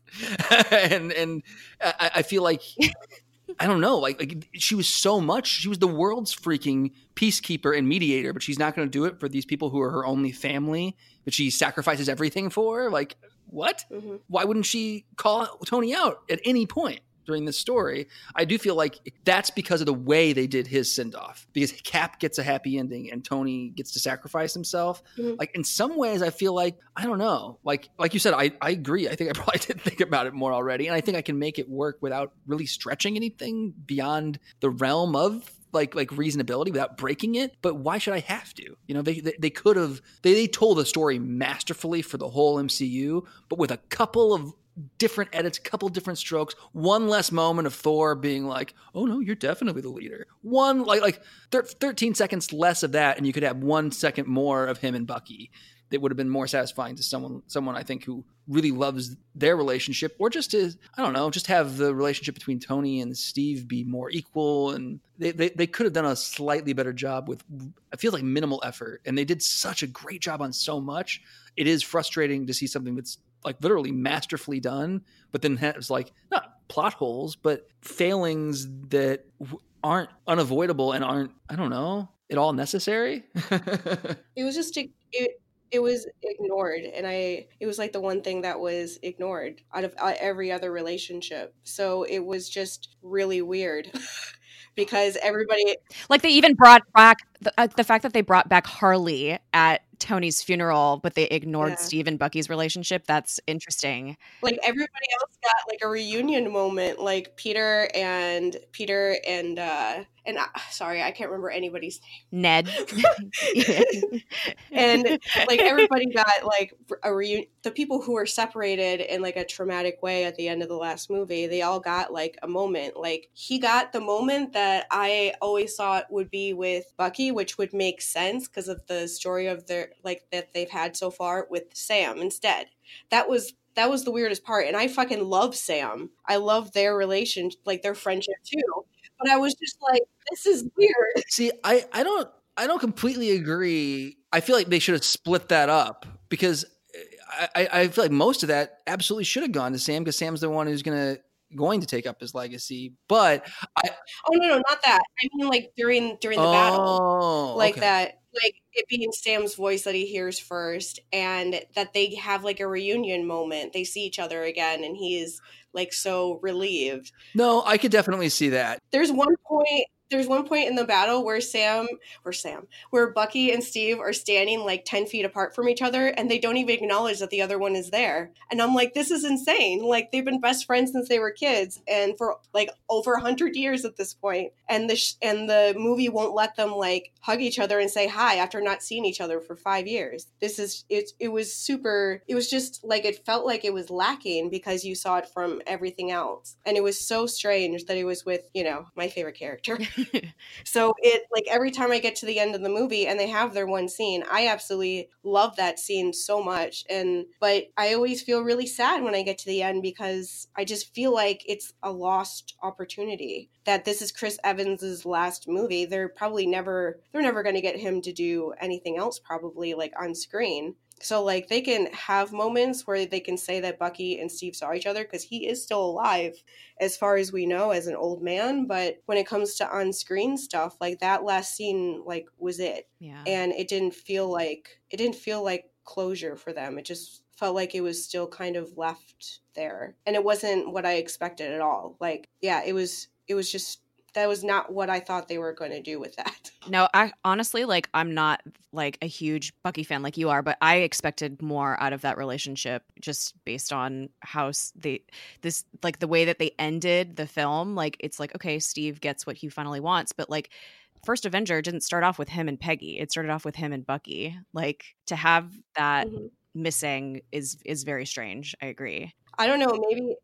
and and I, I feel like I don't know. Like, like she was so much. She was the world's freaking peacekeeper and mediator, but she's not going to do it for these people who are her only family that she sacrifices everything for. Like, what? hmm Why wouldn't she call Tony out at any point during this story? I do feel like that's because of the way they did his send off. Because Cap gets a happy ending and Tony gets to sacrifice himself. Mhm. Like in some ways, I feel like I don't know. Like like you said, I I agree. I think I probably did think about it more already, and I think I can make it work without really stretching anything beyond the realm of like like reasonability without breaking it but why should i have to you know they they, they could have they, they told a story masterfully for the whole mcu but with a couple of different edits couple different strokes one less moment of thor being like oh no you're definitely the leader. One like like thir- 13 seconds less of that and you could have one second more of him and bucky. That would have been more satisfying to someone someone I think who really loves their relationship or just to I don't know just have the relationship between Tony and Steve be more equal and they, they, they could have done a slightly better job with I feel like minimal effort and they did such a great job on so much. It is frustrating to see something that's like literally masterfully done but then has like not plot holes but failings that w- aren't unavoidable and aren't I don't know at all necessary It was just it, it it was ignored, and I it was like the one thing that was ignored out of uh, every other relationship. So it was just really weird because everybody Like they even brought back the, uh, the fact that they brought back Harley at Tony's funeral, but they ignored Yeah. Steve and Bucky's relationship. That's interesting. like everybody else got like a reunion moment like peter and peter and uh and uh, sorry i can't remember anybody's name. Ned. and like everybody got like a reunion the people who were separated in like a traumatic way at the end of the last movie they all got like a moment like he got the moment that i always thought would be with bucky which would make sense because of the story of their like that they've had so far with sam instead. That was that was the weirdest part and i fucking love sam. I love their relation like their friendship too but i was just like this is weird. See, I, I don't I don't completely agree. I feel like they should have split that up because eh, I, I, I feel like most of that absolutely should have gone to Sam because Sam's the one who's gonna going to take up his legacy. But I oh no no not that i mean like during during the battle oh, like okay. that like it being sam's voice that he hears first and that they have like a reunion moment they see each other again and he is like so relieved No, I could definitely see that. there's one point there's one point in the battle where Sam or Sam where Bucky and Steve are standing like 10 feet apart from each other and they don't even acknowledge that the other one is there. And I'm like, this is insane. Like they've been best friends since they were kids and for like over a hundred years at this point. And the sh- and the movie won't let them like hug each other and say hi after not seeing each other for five years. This is it. It was super. It was just like it felt like it was lacking because you saw it from everything else, and it was so strange that it was with you know my favorite character. So it like every time I get to the end of the movie and they have their one scene, I absolutely love that scene so much. And but I always feel really sad when I get to the end because I just feel like it's a lost opportunity. That this is Chris Evans's last movie. They're probably never they're never going to get him to do anything else probably like on screen. So like they can have moments where they can say that Bucky and Steve saw each other because he is still alive as far as we know as an old man but when it comes to on-screen stuff like that last scene like was it. Yeah. and it didn't feel like it didn't feel like closure for them. It just felt like it was still kind of left there. And it wasn't what i expected at all. Like yeah it was it was just that was not what I thought they were going to do with that. No, I honestly like I'm not like a huge Bucky fan like you are, but I expected more out of that relationship just based on how they this like the way that they ended the film. Like it's like okay, Steve gets what he finally wants, but like First Avenger didn't start off with him and Peggy. It started off with him and Bucky. Like to have that mm-hmm. missing is is very strange. I agree. I don't know, maybe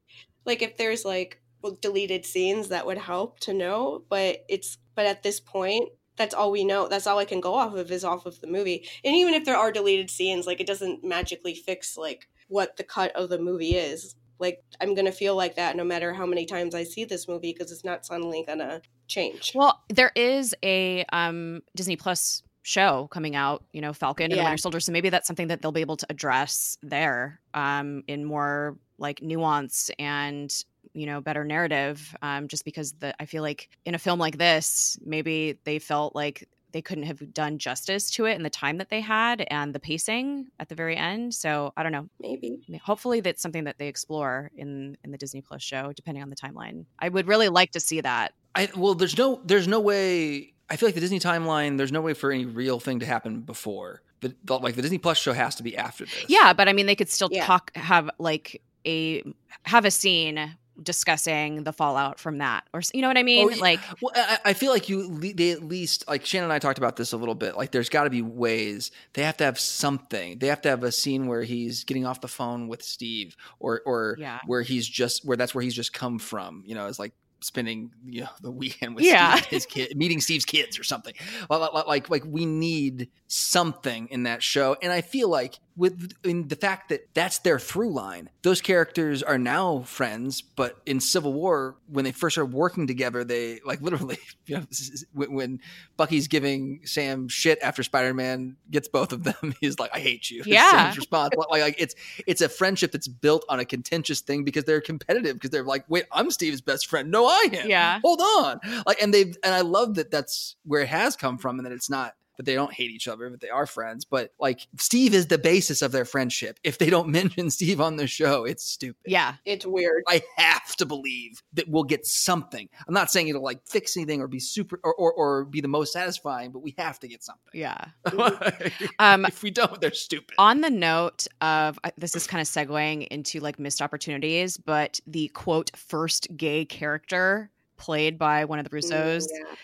like if there's like deleted scenes that would help to know, but it's but at this point that's all we know. That's all I can go off of is off of the movie. And even if there are deleted scenes, like it doesn't magically fix like what the cut of the movie is. Like I'm to feel like that no matter how many times I see this movie because it's not suddenly to change. Well, there is a um Disney Plus show coming out, you know, Falcon and the Winter Soldier. So maybe that's something that they'll be able to address there um, in more like nuance and you know better narrative um, just because the i feel like in a film like this maybe they felt like they couldn't have done justice to it in the time that they had and the pacing at the very end. So i don't know. Maybe. Hopefully that's something that they explore in in the disney plus show depending on the timeline. I would really like to see that. I well there's no there's no way i feel like the disney timeline there's no way for any real thing to happen before. The, the like the disney plus show has to be after this. Yeah but i mean they could still yeah. talk have like a have a scene discussing the fallout from that or you know what i oh, mean oh, like well I, I, feel like you they at least like shannon and i talked about this a little bit like there's got to be ways they have to have something they have to have a scene where he's getting off the phone with steve or or yeah. where he's just where that's where he's just come from you know it's like spending you know the weekend with yeah. Steve, his kid, meeting Steve's kids or something. Like like we need something in that show, and I feel like with in the fact that that's their through line. Those characters are now friends, but in Civil War, when they first started working together, they like literally, you know, when Bucky's giving Sam shit after Spider Man gets both of them, he's like, "I hate you." Yeah. Sam's response, like, like it's it's a friendship that's built on a contentious thing because they're competitive because they're like, "Wait, I'm Steve's best friend. No, I am." Yeah. Hold on. Like, and they've and I love that that's where it has come from, and that it's not but they don't hate each other, but they are friends. But like Steve is the basis of their friendship. If they don't mention Steve on the show, it's stupid. Yeah. It's weird. I have to believe that we'll get something. I'm not saying it'll like fix anything or be super or, or, or be the most satisfying, but we have to get something. Yeah. um, if we don't, they're stupid. On the note of this is kind of segueing into like missed opportunities, but the quote first gay character played by one of the mm, Russos. Yeah.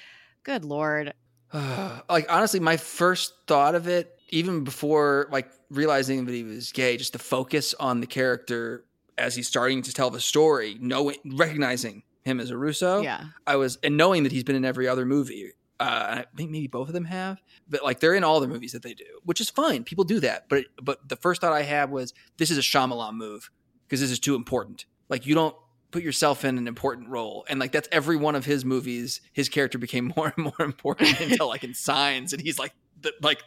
Good lord. like honestly, my first thought of it, even before like realizing that he was gay, just to focus on the character as he's starting to tell the story, knowing recognizing him as a Russo. Yeah, I was and knowing that he's been in every other movie. Uh, I think maybe both of them have, but like they're in all the movies that they do, which is fine. People do that, but but the first thought I had was this is a Shyamalan move because this is too important. Like you don't put yourself in an important role. And like that's every one of his movies his character became more and more important until like in signs and he's like the, like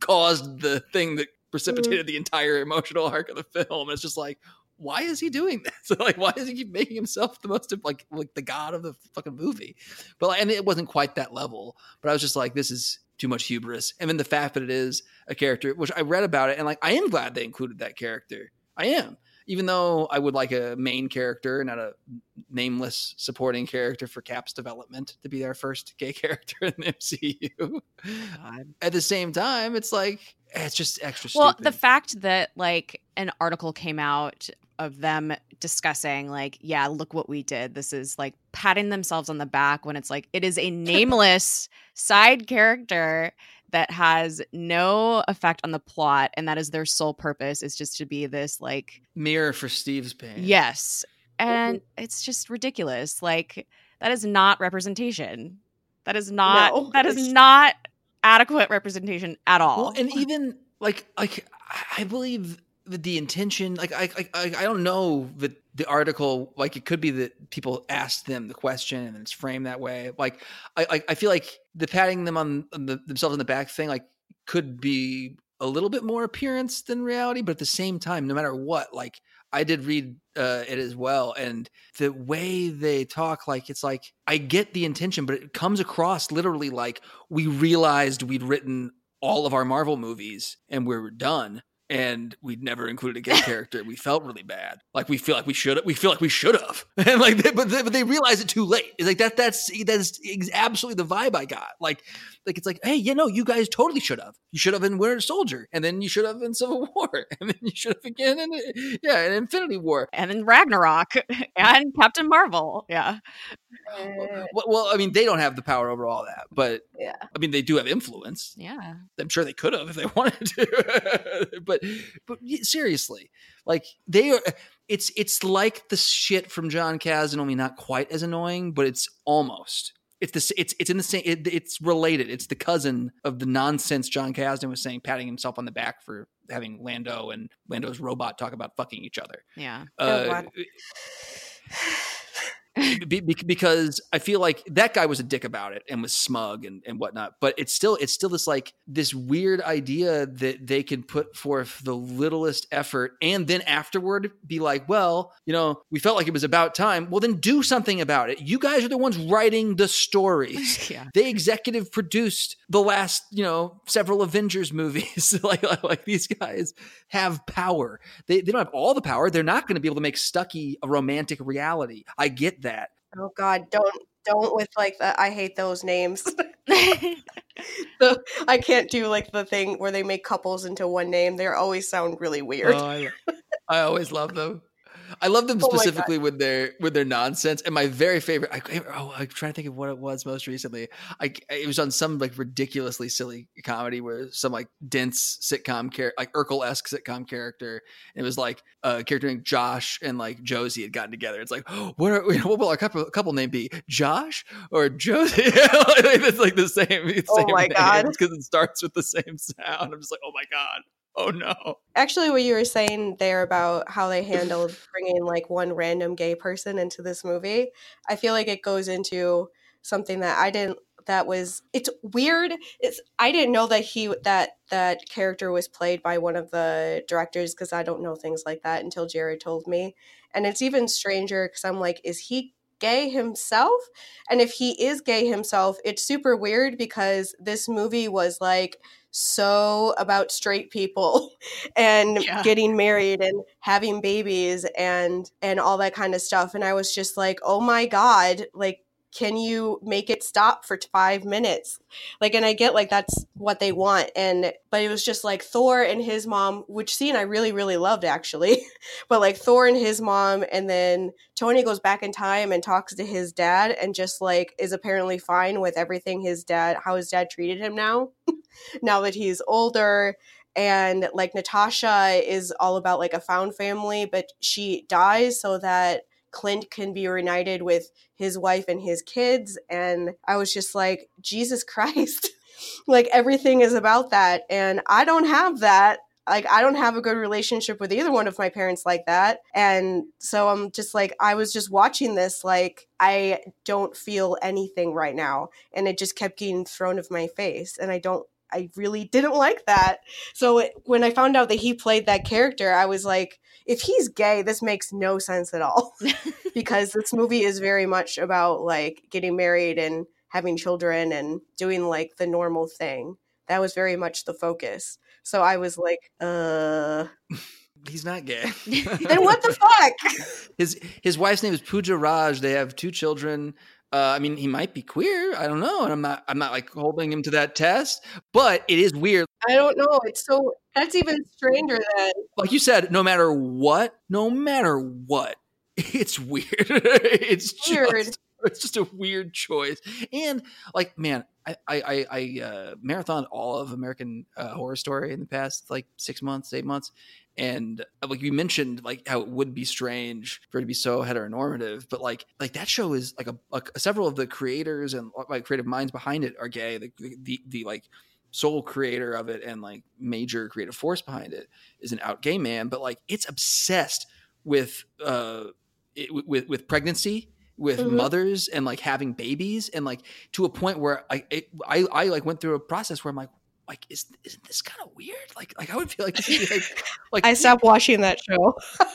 caused the thing that precipitated the entire emotional arc of the film. It's just like why is he doing this like why does he keep making himself the most like like the god of the fucking movie? But like, and it wasn't quite that level but i was just like this is too much hubris. And then the fact that it is a character which i read about it and like i am glad they included that character. I am even though I would like a main character, not a nameless supporting character for Cap's development to be our first gay character in the MCU. God. At the same time, it's like eh, it's just extra. Well, stupid. the fact that like an article came out of them discussing like, yeah, look what we did. This is like patting themselves on the back when it's like it is a nameless side character that has no effect on the plot and that is their sole purpose is just to be this like mirror for Steve's pain. Yes. And mm-hmm. it's just ridiculous. Like that is not representation. That is not no, that is not adequate representation at all. Well, and even like like I believe the, intention like I, I i don't know that the article like it could be that people asked them the question and it's framed that way. Like i i, I feel like the patting them on, on the, themselves on the back thing like could be a little bit more appearance than reality but at the same time no matter what like i did read uh, it as well and the way they talk like it's like i get the intention but it comes across literally like we realized we'd written all of our marvel movies and we're done and we'd never included a gay character. We felt really bad. Like we feel like we should. We feel like we should have. And like, they, but they, but they realize it too late. It's like that. That's that's absolutely the vibe I got. Like, like it's like, hey, you know, you guys totally should have. You should have in Winter Soldier, and then you should have in Civil War, and then you should have again in yeah, in Infinity War, and in Ragnarok, and Captain Marvel. Yeah. Well, well, I mean, they don't have the power over all that, but yeah, I mean, they do have influence. Yeah, I'm sure they could have if they wanted to. but but seriously, like they are. It's it's like the shit from Jon Kasdan, only not quite as annoying, but it's almost. It's the it's it's in the same. It, it's related. It's the cousin of the nonsense Jon Kasdan was saying, patting himself on the back for having Lando and Lando's robot talk about fucking each other. Yeah. Uh, oh, be, because I feel like that guy was a dick about it and was smug and, and whatnot. But it's still it's still this like this weird idea that they can put forth the littlest effort and then afterward be like, well, you know, we felt like it was about time. Well, then do something about it. You guys are the ones writing the stories. yeah. They executive produced the last, you know, several Avengers movies. like, like these guys have power. They, they don't have all the power. They're not going to be able to make Stucky a romantic reality. I get that that. Oh God, don't don't with like the I hate those names. the, I can't do like the thing where they make couples into one name. They always sound really weird. Oh, I, I always love them. I love them oh specifically with their with their nonsense. And my very favorite, I, oh, I'm trying to think of what it was most recently. I it was on some like ridiculously silly comedy where some like dense sitcom character, like Urkel esque sitcom character. And it was like a character named Josh and like Josie had gotten together. It's like, oh, what are, what will our couple, couple name be? Josh or Josie? it's like the same. The oh my name. god! Because it starts with the same sound. I'm just like, oh my god oh no. Actually, what you were saying there about how they handled bringing like one random gay person into this movie, I feel like it goes into something that I didn't that was it's weird it's i didn't know that he that that character was played by one of the directors because i don't know things like that until jared told me and it's even stranger because i'm like is he gay himself and if he is gay himself it's super weird because this movie was like so about straight people and yeah. getting married and having babies and and all that kind of stuff and i was just like oh my god like can you make it stop for five minutes? Like and i get like that's what they want and but it was just like thor and his mom which scene i really really loved actually but like thor and his mom and then tony goes back in time and talks to his dad and just like is apparently fine with everything his dad how his dad treated him now now that he's older and like natasha is all about like a found family but she dies so that Clint can be reunited with his wife and his kids. And I was just like, Jesus Christ. like everything is about that. And I don't have that. Like, I don't have a good relationship with either one of my parents like that. And so I'm just like, I was just watching this, like, I don't feel anything right now. And it just kept getting thrown of my face. And I don't I really didn't like that. So it, when I found out that he played that character, I was like, if he's gay, this makes no sense at all. because this movie is very much about like getting married and having children and doing like the normal thing. That was very much the focus. So I was like, uh He's not gay. then what the fuck? His his wife's name is Pooja Raj. They have two children. Uh, I mean, he might be queer. I don't know, and I'm not. I'm not like holding him to that test. But it is weird. I don't know. It's so that's even stranger than like you said. No matter what, no matter what, it's weird. it's weird. Just, it's just a weird choice. And like, man, I I I uh, marathon all of American uh, Horror Story in the past like six months, eight months, and uh, like you mentioned like how it would be strange for it to be so heteronormative but like like that show is like a, a several of the creators and like creative minds behind it are gay. The, the, the, the like sole creator of it and like major creative force behind it is an out gay man but like it's obsessed with uh it, with with pregnancy with mm-hmm. mothers and like having babies and like to a point where I, it, I I like went through a process where I'm like like is isn't this kind of weird? Like like I would feel like, like like I stopped watching that show.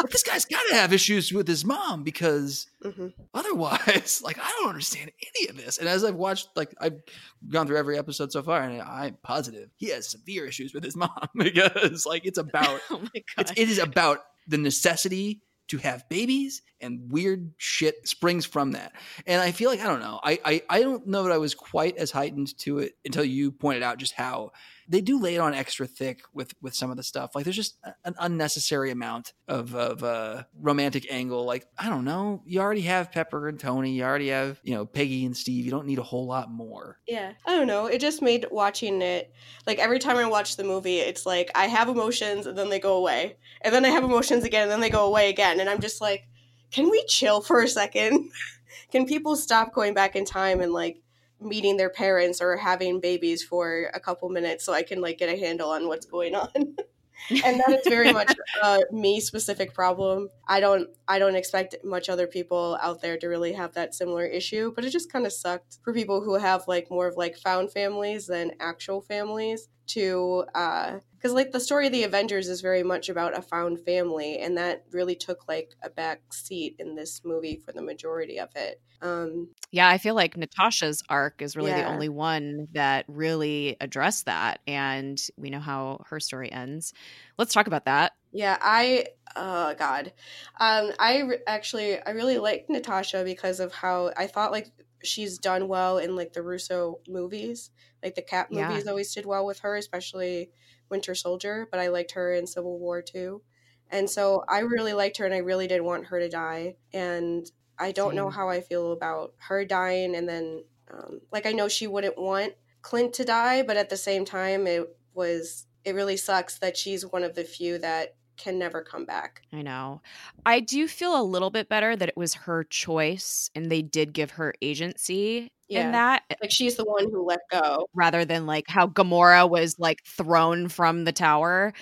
but this guy's got to have issues with his mom because hmm otherwise, like, I don't understand any of this. And as I've watched, like, I've gone through every episode so far, and I'm positive he has severe issues with his mom because, like, it's about oh my it's, god. it is about the necessity to have babies and weird shit springs from that. And I feel like I don't know. I, I I don't know that I was quite as heightened to it until you pointed out just how they do lay it on extra thick with with some of the stuff. Like there's just an unnecessary amount of of uh, romantic angle. Like I don't know. You already have Pepper and Tony. You already have you know Peggy and Steve. You don't need a whole lot more. Yeah, I don't know. It just made watching it like every time I watch the movie, it's like I have emotions and then they go away, and then I have emotions again and then they go away again, and I'm just like, can we chill for a second? can people stop going back in time and like meeting their parents or having babies for a couple minutes so I can like get a handle on what's going on? and that is very much a me specific problem. I don't I don't expect much other people out there to really have that similar issue, but it just kind of sucked for people who have like more of like found families than actual families to uh because like the story of the Avengers is very much about a found family, and that really took like a back seat in this movie for the majority of it. Um, Yeah, I feel like Natasha's arc is really the only one that really addressed that. And we know how her story ends. Let's talk about that. Yeah, I oh god. Um I re- actually I really like Natasha because of how I thought like she's done well in like the Russo movies. Like the Cap Yeah. movies always did well with her, especially Winter Soldier, but I liked her in Civil War too. And so I really liked her and I really did want her to die and I don't know how I feel about her dying and then um, like I know she wouldn't want Clint to die, but at the same time it was it really sucks that she's one of the few that can never come back. I know. I do feel a little bit better that it was her choice and they did give her agency Yeah. in that Like she's the one who let go. rather than like how Gamora was like thrown from the tower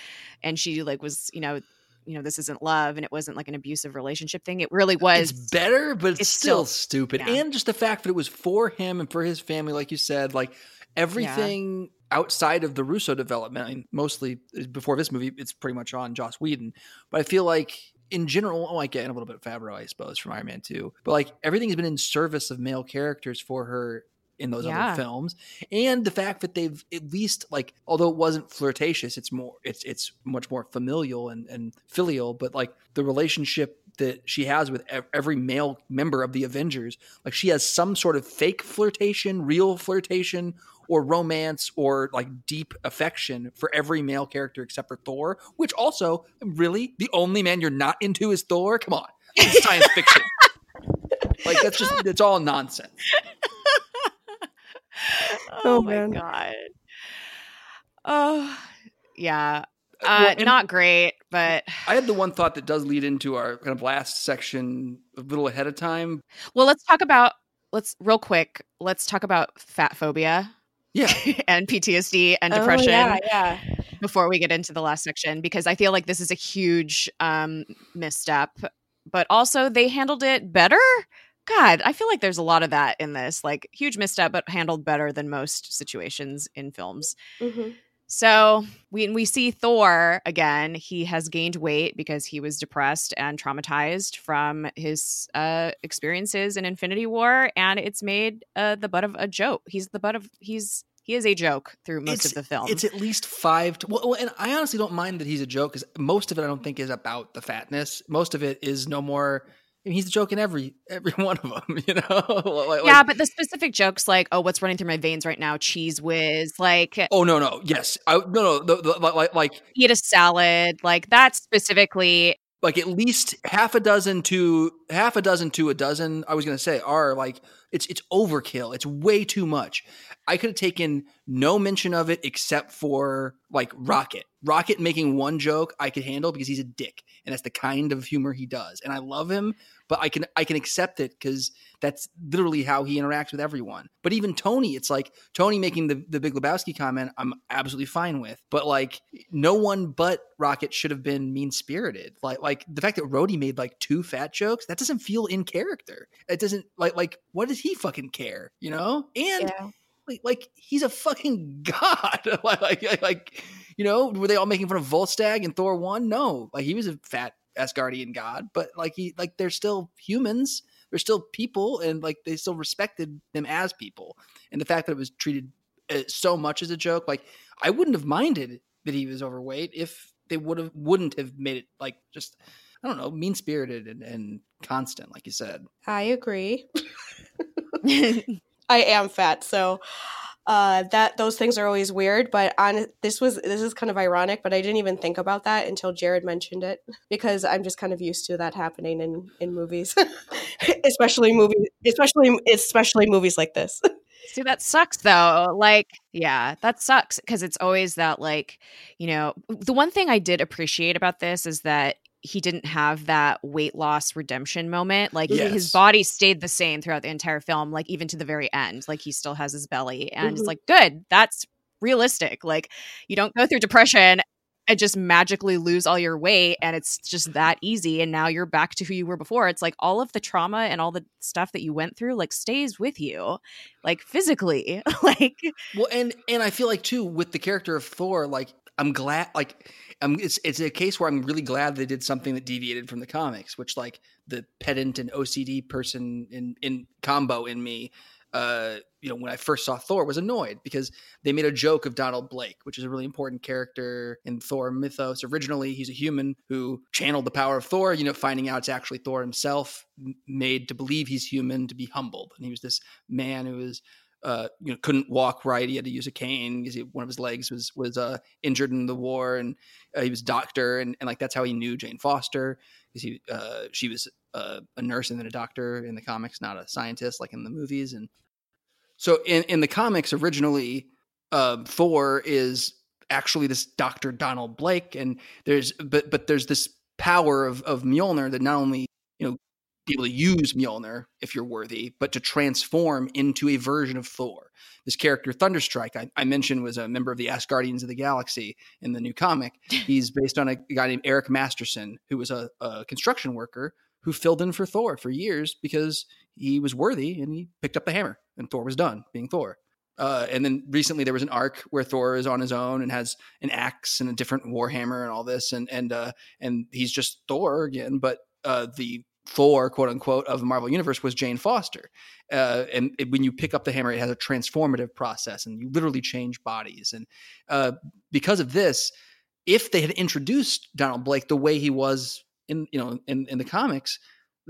and she like was, you know, you know, this isn't love and it wasn't like an abusive relationship thing. It really was It's better, but it's, it's still, still- stupid. yeah. And just the fact that it was for him and for his family, like you said, like everything outside of the Russo development, I mean, mostly uh, before this movie, it's pretty much on Joss Whedon. But I feel like in general, oh, I get a little bit of Favreau, I suppose, from Iron Man 2. But like everything has been in service of male characters for her in those Yeah. other films and the fact that they've at least like although it wasn't flirtatious it's more it's it's much more familial and, and filial but like the relationship that she has with every male member of the avengers like she has some sort of fake flirtation real flirtation or romance or like deep affection for every male character except for thor which also really the only man you're not into is thor come on it's science fiction like that's just it's all nonsense oh, Oh, my man. god. Oh, yeah. Well, Uh, and- not great, but I had the one thought that does lead into our kind of last section a little ahead of time. well, let's talk about let's real quick. Let's talk about fat phobia Yeah, and PTSD and Oh, depression yeah, yeah. before we get into the last section because I feel like this is a huge um, misstep, but also they handled it better. God, I feel like there's a lot of that in this, like huge misstep, but handled better than most situations in films. hmm So we we see Thor again. He has gained weight because he was depressed and traumatized from his uh, experiences in Infinity War, and it's made uh, the butt of a joke. He's the butt of he's he is a joke through most It's- of the film. it's at least five. To, well, well, and I honestly don't mind that he's a joke because most of it I don't think is about the fatness. Most of it is no more. I mean, he's a joke in every every one of them. You know, like, yeah, but the specific jokes like, "Oh, what's running through my veins right now? Cheese whiz!" Like, eh oh no, no, yes, I, no, no, the, the, like like eat a salad. Like that specifically. like at least half a dozen to half a dozen to a dozen i was going to say are like it's it's overkill it's way too much i could have taken no mention of it except for like rocket rocket making one joke i could handle because he's a dick and that's the kind of humor he does and i love him but i can i can accept it because that's literally how he interacts with everyone. But even tony it's like tony making the, the big lebowski comment i'm absolutely fine with. But like no one but rocket should have been mean spirited like like the fact that Rhodey made like two fat jokes that doesn't feel in character. It doesn't like like what does he fucking care you know? And Yeah. like, like he's a fucking god. Like, like like you know were they all making fun of volstagg and thor 1 no. Like he was a fat Asgardian god, but like he like they're still humans. They're still people, and like they still respected them as people. And the fact that it was treated uh, so much as a joke, like I wouldn't have minded that he was overweight if they would have wouldn't have made it like just I don't know mean spirited and, and constant, like you said. I agree. I am fat, so uh, that those things are always weird. But on this was this is kind of ironic, but I didn't even think about that until Jared mentioned it because I'm just kind of used to that happening in in movies, especially movies, especially especially movies like this. See, that sucks though. Like, yeah, that sucks because it's always that, like, you know, the one thing I did appreciate about this is that he didn't have that weight loss redemption moment. Like Yes. his body stayed the same throughout the entire film, like even to the very end. Like he still has his belly. And Mhm. it's like, good. That's realistic. Like you don't go through depression and just magically lose all your weight and it's just that easy and now you're back to who you were before it's like all of the trauma and all the stuff that you went through like stays with you like physically like Well, and and I feel like too with the character of Thor, like I'm glad, like I'm, it's it's a case where I'm really glad they did something that deviated from the comics, which like the pedant and OCD person in in combo in me. Uh, you know, when I first saw Thor, was annoyed because they made a joke of Donald Blake, which is a really important character in Thor mythos. Originally, he's a human who channeled the power of Thor. You know, finding out it's actually Thor himself, made to believe he's human, to be humbled, and he was this man who was uh, you know, couldn't walk right. He had to use a cane because one of his legs was was uh, injured in the war, and uh, he was doctor, and, and like that's how he knew Jane Foster because he uh, she was uh, a nurse and then a doctor in the comics, not a scientist like in the movies. And so in in the comics originally, uh, Thor is actually this Doctor Donald Blake, and there's but but there's this power of of Mjolnir that not only be able to use Mjolnir if you're worthy, but to transform into a version of Thor. This character, Thunderstrike, I, I mentioned was a member of the Asgardians of the Galaxy in the new comic. He's based on a guy named Eric Masterson, who was a, a construction worker who filled in for Thor for years because he was worthy and he picked up the hammer and Thor was done being Thor. Uh, and then recently there was an arc where Thor is on his own and has an axe and a different warhammer and all this, and and uh, and he's just Thor again. But uh, the Thor, quote unquote, of the Marvel Universe was Jane Foster. Uh, and it, when you pick up the hammer, it has a transformative process, and you literally change bodies. And uh, because of this, if they had introduced Donald Blake the way he was in you know in, in the comics,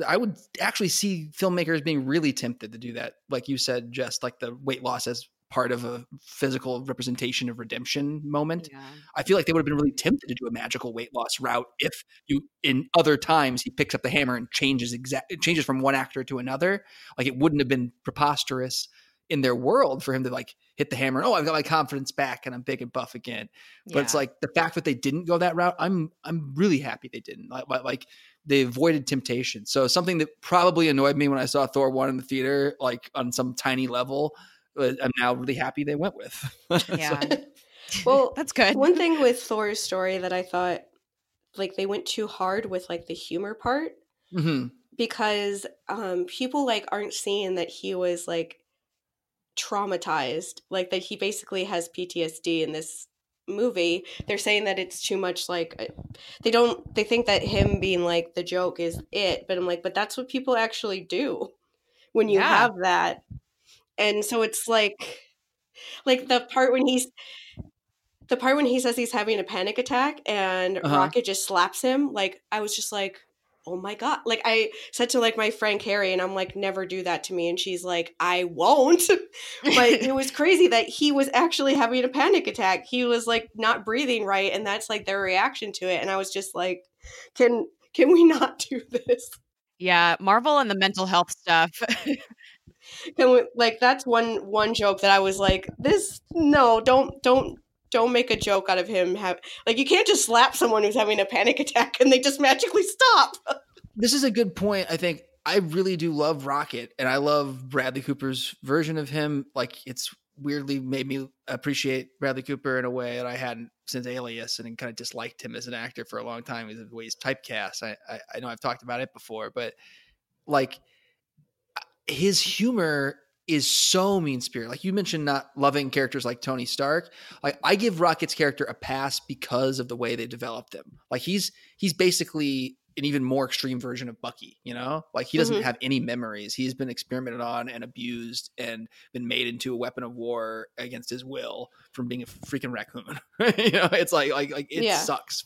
I would actually see filmmakers being really tempted to do that, like you said, just like the weight loss as part of a physical representation of redemption moment. yeah. I feel like they would have been really tempted to do a magical weight loss route if you in other times he picks up the hammer and changes exact changes from one actor to another. Like it wouldn't have been preposterous in their world for him to like hit the hammer and oh I've got my confidence back and I'm big and buff again. But it's like the fact that they didn't go that route, I'm I'm really happy they didn't. Like, like- they avoided temptation. So something that probably annoyed me when I saw Thor one in the theater, like on some tiny level, I'm now really happy they went with. So- yeah Well, that's good One thing with Thor's story that I thought like they went too hard with like the humor part Mhm. because um people like aren't seeing that he was like traumatized like that he basically has PTSD in this movie they're saying that it's too much like uh, they don't they think that him being like the joke is it but i'm like but that's what people actually do when you Yeah. have that and so it's like like the part when he's the part when he says he's having a panic attack and Uh-huh. rocket just slaps him like i was just like oh my god like i said to like my friend carrie and i'm like never do that to me and she's like i won't but it was crazy that he was actually having a panic attack. He was like not breathing right and that's like their reaction to it and i was just like can can we not do this? Yeah marvel and the mental health stuff Can we, like that's one one joke that I was like, this no, don't don't don't make a joke out of him. Have like you can't just slap someone who's having a panic attack and they just magically stop. this is a good point. I think I really do love Rocket, and I love Bradley Cooper's version of him. Like it's weirdly made me appreciate Bradley Cooper in a way that I hadn't since Alias, and kind of disliked him as an actor for a long time because of the way he's typecast. I, I I know I've talked about it before, but like his humor is so mean spirited. Like you mentioned, not loving characters like Tony Stark. Like I give Rocket's character a pass because of the way they developed him. Like he's he's basically an even more extreme version of Bucky, you know? Like he doesn't Mhm. have any memories. He's been experimented on and abused and been made into a weapon of war against his will from being a freaking raccoon. you know, it's like like like it Yeah. sucks.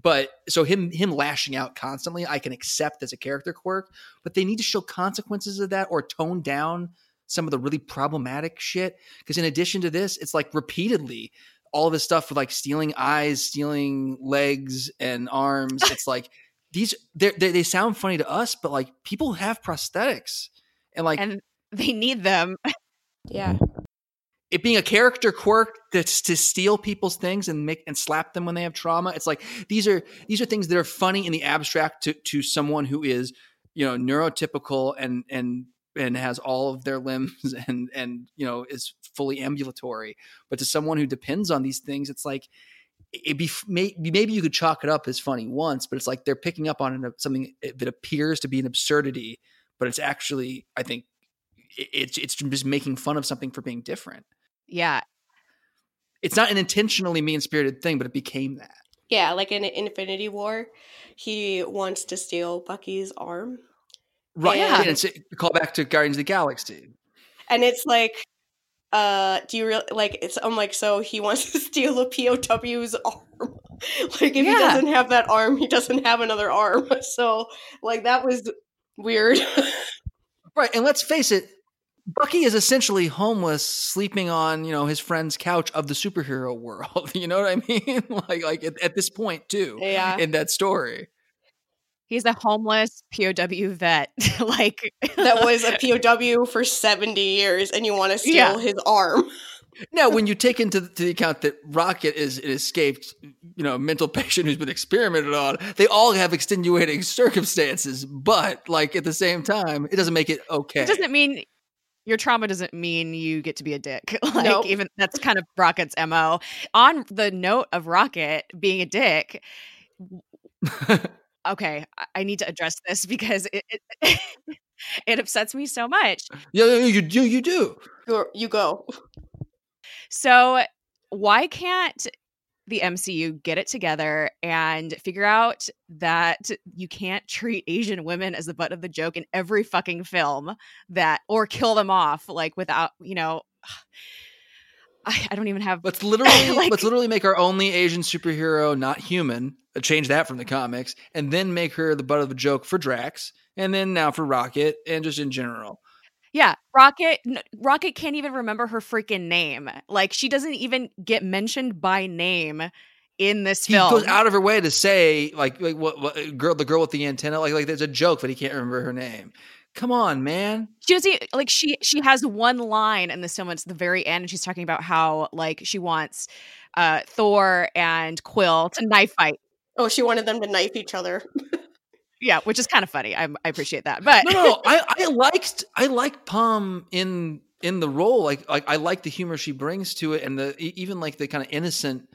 But so him him lashing out constantly, I can accept as a character quirk, but they need to show consequences of that or tone down some of the really problematic shit because in addition to this, it's like repeatedly all this stuff with like stealing eyes, stealing legs and arms. It's like these they're- they they sound funny to us, but like people have prosthetics, and like and they need them. Yeah. it being a character quirk that's to steal people's things and make and slap them when they have trauma. It's like these are these are things that are funny in the abstract to to someone who is you know neurotypical and and and has all of their limbs and and you know is fully ambulatory but to someone who depends on these things it's like it'd be may- maybe you could chalk it up as funny once but it's like they're picking up on it- something that appears to be an absurdity but it's actually i think it- it's it's just making fun of something for being different Yeah. it's not an intentionally mean spirited thing but it became that Yeah, like in Infinity War, he wants to steal Bucky's arm. right Yeah. and it's a call back to guardians of the galaxy And it's like, uh, do you really like it's I'm like, so he wants to steal a POW's arm. like if he doesn't have that arm, he doesn't have another arm. So like that was weird. Right, and let's face it, Bucky is essentially homeless, sleeping on you know his friend's couch of the superhero world. You know what I mean? like, like at, at this point too, yeah. in that story. He's a homeless POW vet. like that was a POW for 70 years and you want to steal Yeah. his arm. Now, when you take into the, to the account that Rocket is an escaped, you know, mental patient who's been experimented on, they all have extenuating circumstances. But like at the same time, it doesn't make it okay. it doesn't mean your trauma doesn't mean you get to be a dick. like Nope. even that's kind of Rocket's MO. On the note of Rocket being a dick, okay, I- need to address this because it it, it upsets me so much. yeah, you do, you do. Go- You go. So why can't the MCU get it together and figure out that you can't treat Asian women as the butt of the joke in every fucking film that or kill them off like without, you know, I, I don't even have Let's literally Like- let's literally make our only Asian superhero not human. uh, Change that from the comics, and then make her the butt of a joke for Drax, and then now for Rocket, and just in general. Yeah, Rocket Rocket can't even remember her freaking name. Like she doesn't even get mentioned by name in this He film. goes out of her way to say like like what, what girl the girl with the antenna like like there's a joke but he can't remember her name. Come on, man. she doesn't e, like she she has one line in this film it's the very end and she's talking about how like she wants uh thor and quill to knife fight Oh, she wanted them to knife each other. yeah which is kind of funny i, I appreciate that but No, no, no. I I liked I liked Pom in in the role. Like like I like the humor she brings to it, and the even like the kind of innocent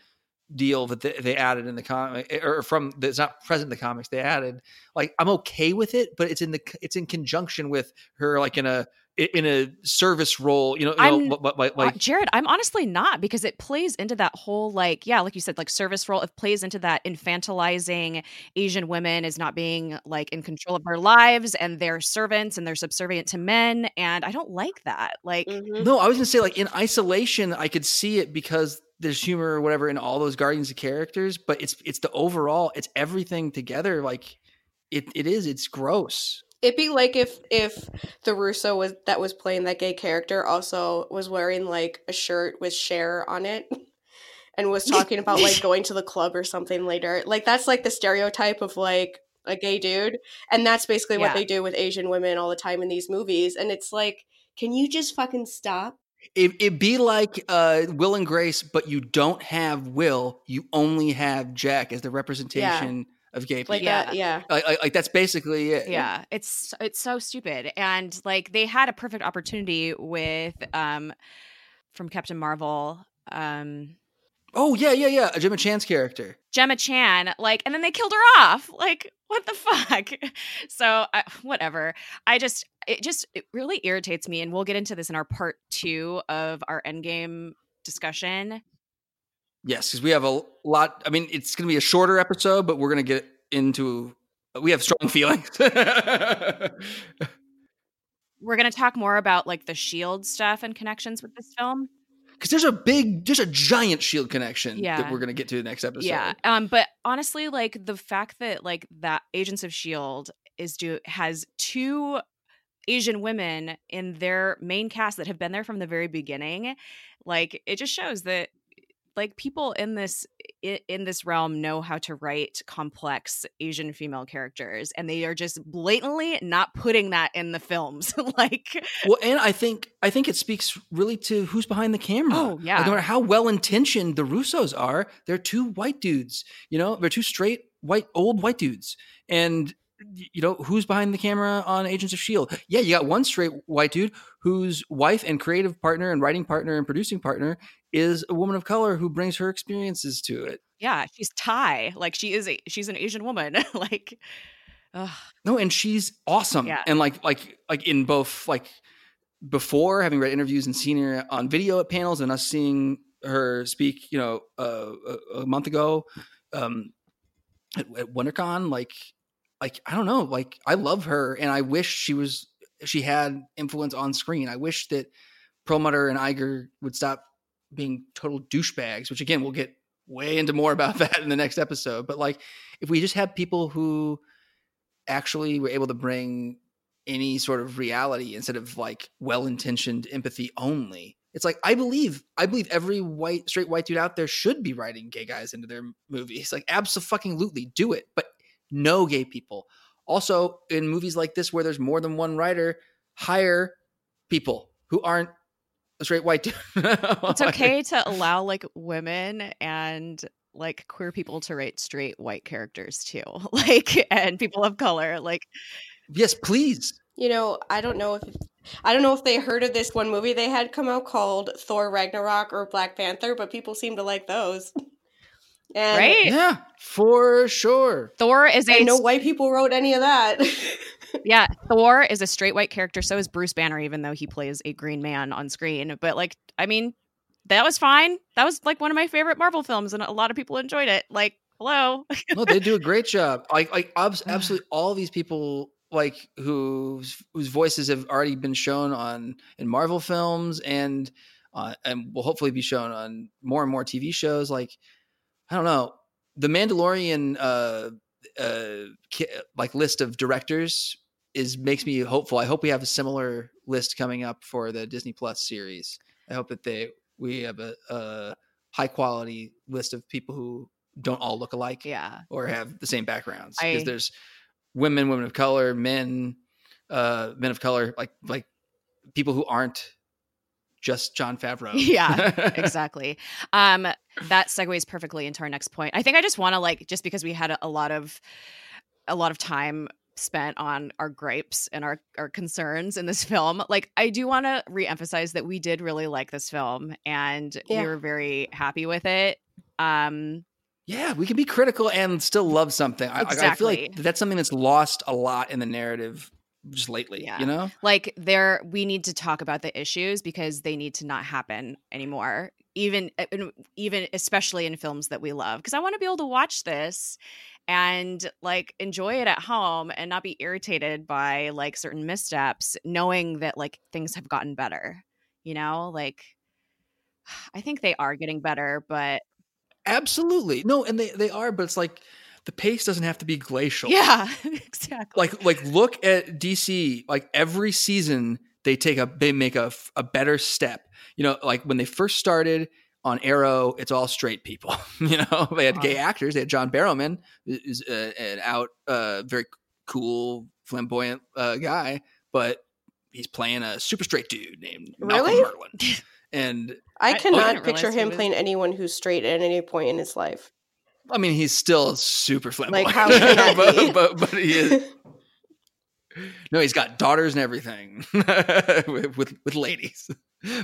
deal that they, added in the comic eh, or from that's not present in the comics. They added like I'm okay with it, but it's in the it's in conjunction with her like in a in a service role. You know, you know I'm- what- what- what- Uh, like Jared, I'm honestly not because it plays into that whole like yeah, like you said, like service role. It plays into that infantilizing Asian women as not being like in control of their lives and they're servants and they're subservient to men, and I don't like that. Like, Mhm. No, I was gonna say like in isolation, I could see it because there's humor or whatever in all those Guardians of characters, but it's it's the overall, it's everything together. Like it it is, it's gross. It'd be like if if the Russo was that was playing that gay character also was wearing like a shirt with Cher on it and was talking about like going to the club or something later. Like that's like the stereotype of like a gay dude. And that's basically Yeah. what they do with Asian women all the time in these movies. And it's like, can you just fucking stop? It it'd be like uh, Will and Grace, but you don't have Will, you only have Jack as the representation of gay people. Like Yeah. that, yeah. Like, like, like that's basically it. yeah it's it's so stupid and like they had a perfect opportunity with um from captain marvel um Oh yeah, yeah, yeah. Gemma Chan's character. gemma chan like and then they killed her off like what the fuck so I, whatever i just it just it really irritates me and we'll get into this in our part two of our endgame discussion Yes, because we have a lot. I mean, it's going to be a shorter episode, but we're going to get into we have strong feelings. We're going to talk more about like the shield stuff and connections with this film. Because there's a big, there's a giant shield connection Yeah. that we're gonna get to the next episode. Yeah. Um but honestly like the fact that like that Agents of Shield is do has two Asian women in their main cast that have been there from the very beginning, like it just shows that like people in this in this realm know how to write complex Asian female characters and they are just blatantly not putting that in the films. like Well, and I think I think it speaks really to who's behind the camera. Oh, yeah. Like, no matter how well intentioned the Russos are, they're two white dudes. You know, they're two straight white old white dudes, and you know who's behind the camera on Agents of Shield. Yeah, you got one straight white dude whose wife and creative partner and writing partner and producing partner is a woman of color who brings her experiences to it. yeah, she's Thai. Like she is a she's an Asian woman. like ugh. No, and she's awesome. Yeah. And like like like in both like before having read interviews and seen her on video at panels and us seeing her speak, you know, uh, a, a month ago um, at, at WonderCon, like like I don't know, like I love her and I wish she was she had influence on screen. I wish that Perlmutter and Iger would stop being total douchebags, which again we'll get way into more about that in the next episode. But like if we just had people who actually were able to bring any sort of reality instead of like well-intentioned empathy only it's like i believe i believe every white straight white dude out there should be writing gay guys into their movies like absolutely do it but no gay people also in movies like this where there's more than one writer hire people who aren't a straight white dude it's okay to allow like women and like queer people to write straight white characters too like and people of color like yes please You know, I don't know if I don't know if they heard of this one movie they had come out called Thor Ragnarok or Black Panther, but people seem to like those. And, right yeah for sure thor is a no white people wrote any of that. yeah thor is a straight white character so is bruce banner even though he plays a green man on screen but like i mean that was fine. That was like one of my favorite marvel films and a lot of people enjoyed it. Like hello. No, they do a great job. Like, like abs- absolutely all these people, like whose whose voices have already been shown on in Marvel films and uh, and will hopefully be shown on more and more TV shows. Like, I don't know, the Mandalorian, uh, uh, like list of directors is makes me hopeful. I hope we have a similar list coming up for the Disney Plus series. I hope that they we have a, a high quality list of people who don't all look alike yeah or have the same backgrounds because there's women women of color men uh men of color like like people who aren't just jon favreau Yeah, exactly. Um, that segues perfectly into our next point. I think I just want to like just because we had a, a lot of a lot of time spent on our gripes and our our concerns in this film. Like I do want to reemphasize that we did really like this film and Yeah. we were very happy with it. Um yeah we can be critical and still love something I, I- I feel like that's something that's lost a lot in the narrative just lately Yeah. you know like there we need to talk about the issues because they need to not happen anymore even uh, even especially in films that we love because i want to be able to watch this and like enjoy it at home and not be irritated by like certain missteps knowing that like things have gotten better you know? Like i think they are getting better but absolutely. No and they they are but it's like the pace doesn't have to be glacial. Yeah exactly. Like like look at DC like every season they take a they make a, f- a better step. You know like when they first started on Arrow it's all straight people you know? They had gay actors they had John Barrowman is uh, an out uh very cool flamboyant uh, guy but he's playing a super straight dude named Malcolm Really? Merlyn and I I- I cannot didn't picture him playing anyone who's straight at any point in his life. I mean he's still super flamboyant. Like, how can that but, but but he is No, he's got daughters and everything with, with with ladies.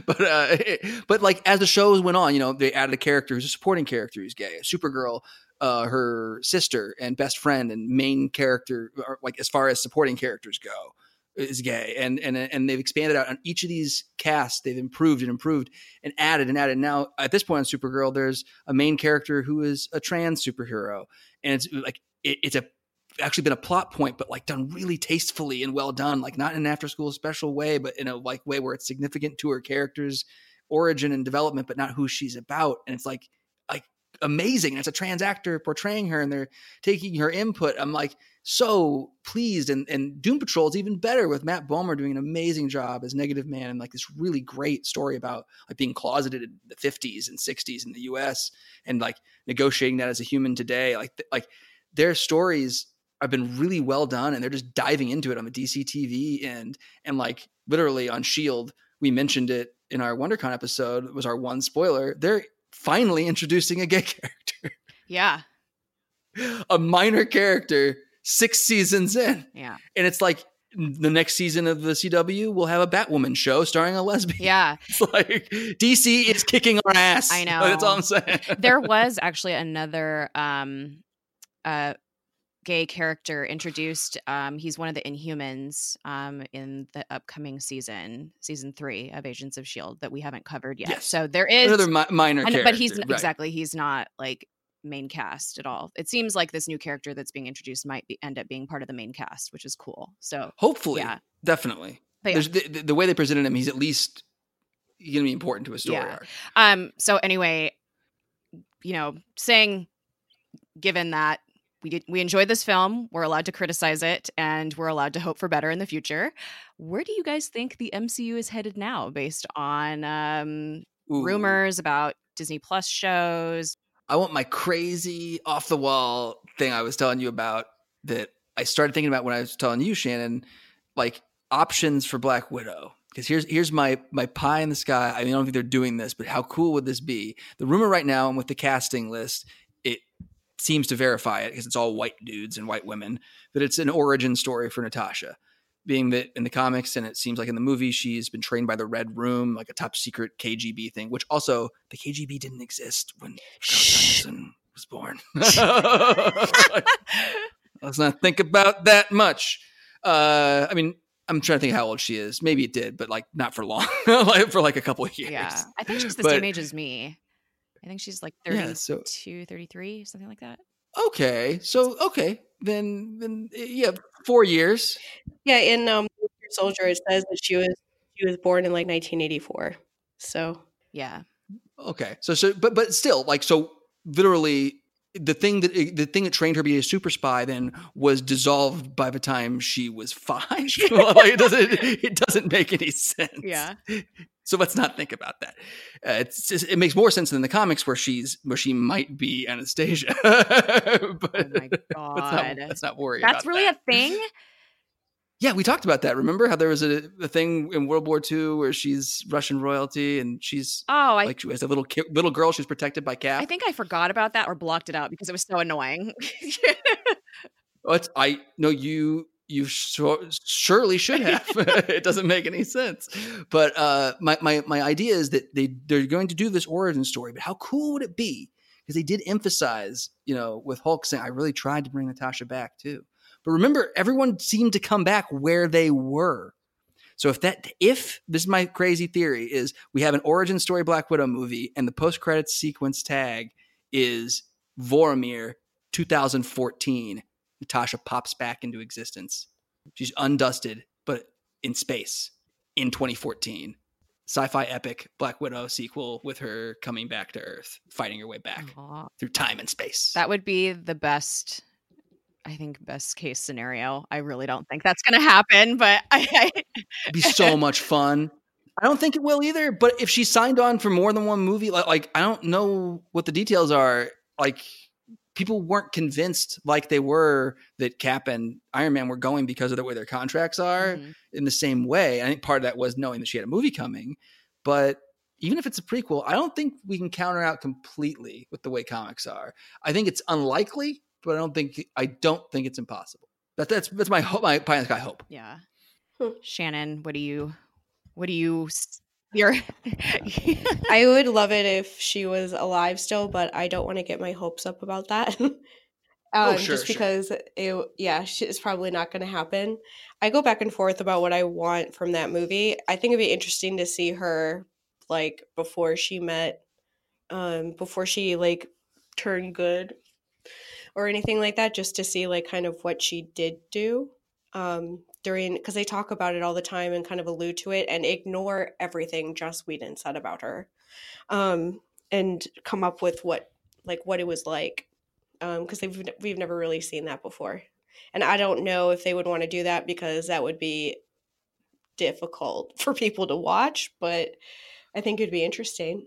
But uh, but like as the shows went on, you know, they added a character who's a supporting character who's gay. a Supergirl, uh, her sister and best friend and main character, like as far as supporting characters go, is gay. And and and they've expanded out on each of these casts. They've improved and improved and added and added. Now at this point on Supergirl, there's a main character who is a trans superhero, and it's like it, it's a actually been a plot point, but like done really tastefully and well done, like not in an after school special way, but in a like way where it's significant to her character's origin and development, but not who she's about. And it's like like amazing. And it's a trans actor portraying her and they're taking her input. I'm like so pleased. And and Doom Patrol is even better with Matt Bomer doing an amazing job as negative man and like this really great story about like being closeted in the 50s and 60s in the US and like negotiating that as a human today. Like like their stories have been really well done and they're just diving into it on the DC TV and and like literally on Shield we mentioned it in our WonderCon episode was our one spoiler they're finally introducing a gay character Yeah. a minor character 6 seasons in Yeah. and it's like the next season of the CW will have a Batwoman show starring a lesbian Yeah. it's like DC is kicking our ass I know. that's all I'm saying there was actually another um uh gay character introduced um he's one of the inhumans um in the upcoming season season three of agents of shield that we haven't covered yet Yes. so there is another mi- minor character but he's right. exactly he's not like main cast at all it seems like this new character that's being introduced might be end up being part of the main cast which is cool so hopefully yeah definitely yeah. The, the way they presented him, he's at least going to be important to a story Yeah. arc. Um. So anyway, you know, saying, given that we did, we enjoyed this film, we're allowed to criticize it, and we're allowed to hope for better in the future. Where do you guys think the MCU is headed now, based on um, rumors about Disney Plus shows? I want my crazy off the wall thing I was telling you about that I started thinking about when I was telling you, Shannon, like options for Black Widow. Because here's here's my my pie in the sky. I, mean, I don't think they're doing this, but how cool would this be? The rumor right now, and with the casting list, seems to verify it because it's all white dudes and white women. That it's an origin story for Natasha, being that in the comics and it seems like in the movie she's been trained by the Red Room, like a top secret KGB thing. Which also the KGB didn't exist when Johansson was born. Let's not think about that much. Uh, I mean, I'm trying to think how old she is. Maybe it did, but like not for long, like for like a couple of years. Yeah, I think she's the But- same age as me. I think she's like Yeah, so 33, something like that. okay, so okay, then then eh, yeah, four years. Yeah, in um, Soldier, it says that she was she was born in like 1984. So Yeah. Okay, so so but but still like so literally the thing that the thing that trained her to be a super spy then was dissolved by the time she was five. like, it doesn't it doesn't make any sense. Yeah. So let's not think about that. Uh, it's just, it makes more sense than the comics where she's where she might be Anastasia. but Oh my let's god. not, let's not worry. That's really that. a thing. Yeah, we talked about that. Remember how there was a, a thing in World War II where she's Russian royalty and she's Oh, I like she was a little ki- little girl. She's protected by Cap. I think I forgot about that or blocked it out because it was so annoying. It's, I no, you you sure, surely should have. it doesn't make any sense. But uh, my my my idea is that they they're going to do this origin story. But how cool would it be? Because they did emphasize, you know, with Hulk saying, "I really tried to bring Natasha back too." But remember, everyone seemed to come back where they were. So if that if this is my crazy theory is we have an origin story Black Widow movie and the post credits sequence tag is Vormir 2014 Natasha pops back into existence. She's undusted, but in space in 2014. Sci-fi epic Black Widow sequel with her coming back to Earth, fighting her way back Aw. through time and space. that would be the best. I think best case scenario. I really don't think that's going to happen, but I, I It'd be so much fun. I don't think it will either. But if she signed on for more than one movie, like, like I don't know what the details are. Like people weren't convinced like they were that Cap and Iron Man were going because of the way their contracts are. Mhm. in the same way. I think part of that was knowing that she had a movie coming. But even if it's a prequel, I don't think we can counter out completely with the way comics are. I think it's unlikely, but I don't think I don't think it's impossible. That, that's that's my hope, my pie in the sky hope. yeah. Hmm. Shannon, what do you, what do you, s- your, I would love it if she was alive still, but I don't want to get my hopes up about that. um, Oh, sure, just sure. because it, yeah, it's probably not going to happen. I go back and forth about what I want from that movie. I think it'd be interesting to see her like before she met, um, before she like turned good. or anything like that, just to see like kind of what she did do um, during because they talk about it all the time and kind of allude to it and ignore everything Joss Whedon said about her, um, and come up with what like what it was like because um, they've we've never really seen that before, and I don't know if they would want to do that because that would be difficult for people to watch, but I think it'd be interesting.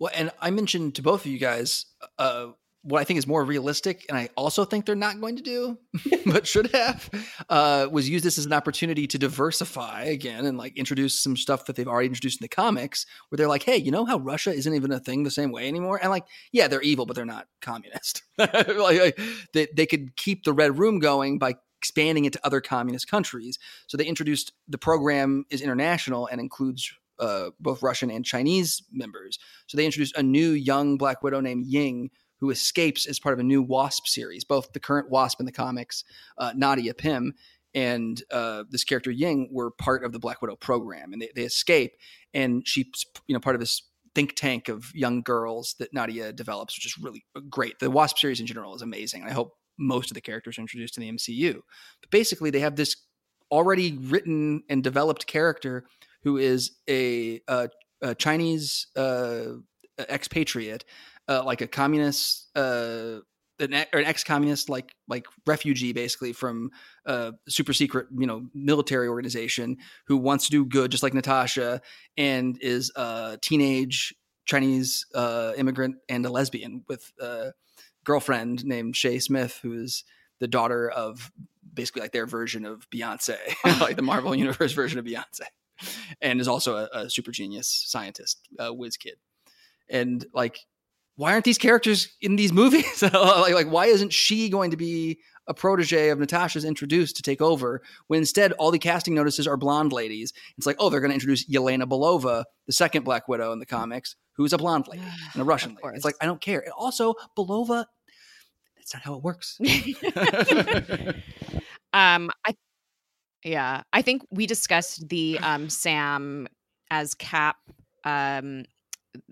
Well, and I mentioned to both of you guys uh, what I think is more realistic, and I also think they're not going to do, but should have, uh, was use this as an opportunity to diversify again and like introduce some stuff that they've already introduced in the comics, where they're like, hey, you know how Russia isn't even a thing the same way anymore, and like, yeah, they're evil, but they're not communist. like, like they they could keep the Red Room going by expanding it to other communist countries. So they introduced the program is international and includes uh, both Russian and Chinese members. So they introduced a new young Black Widow named Ying who escapes as part of a new Wasp series. Both the current Wasp in the comics, uh, Nadia Pym, and uh, this character Ying were part of the Black Widow program, and they, they escape. And she's you know part of this think tank of young girls that Nadia develops, which is really great. The Wasp series in general is amazing. I hope most of the characters are introduced in the MCU. But basically, they have this already written and developed character who is a, a, a Chinese uh, expatriate uh, like a communist, uh, an, or an ex-communist, like like refugee, basically from a super secret, you know, military organization who wants to do good, just like Natasha, and is a teenage Chinese uh, immigrant and a lesbian with a girlfriend named Shay Smith, who is the daughter of basically like their version of Beyonce, like the Marvel Universe version of Beyonce, and is also a, a super genius scientist, a whiz kid. And like why aren't these characters in these movies? like, like, why isn't she going to be a protege of Natasha's introduced to take over when instead all the casting notices are blonde ladies? It's like, oh, they're going to introduce Yelena Belova, the second Black Widow in the comics, who's a blonde lady and a Russian lady. It's like, I don't care. And also, Belova, that's not how it works. um, I, yeah, I think we discussed the um, Sam as Cap um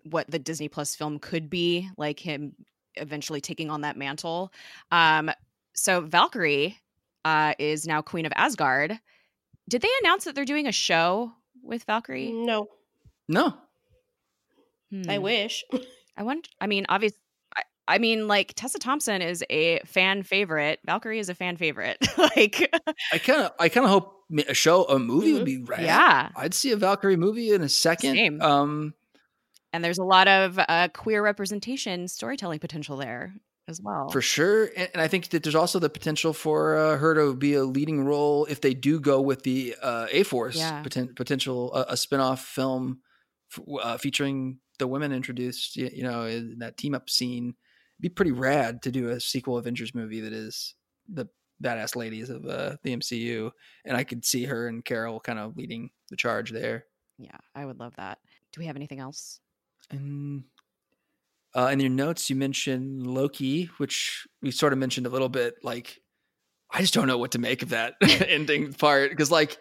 what the Disney Plus film could be, like him eventually taking on that mantle. Um, so Valkyrie uh, is now Queen of Asgard. Did they announce that they're doing a show with Valkyrie? No. No. Hmm. I wish. I want. I mean, obviously. I, I mean, like Tessa Thompson is a fan favorite. Valkyrie is a fan favorite. like, I kind of, I kind of hope a show, a movie mm-hmm. would be rad. Yeah, I'd see a Valkyrie movie in a second. Same. Um, and there's a lot of uh, queer representation storytelling potential there as well. For sure and, and i think that there's also the potential for uh, her to be a leading role if they do go with the uh, a force yeah. poten- potential uh, a spin-off film f- uh, featuring the women introduced you, you know in that team up scene. It'd be pretty rad to do a sequel avengers movie that is the badass ladies of uh, the mcu and i could see her and carol kind of leading the charge there. Yeah i would love that. Do we have anything else and uh, in your notes, you mentioned Loki, which we sort of mentioned a little bit. Like, I just don't know what to make of that ending part because, like,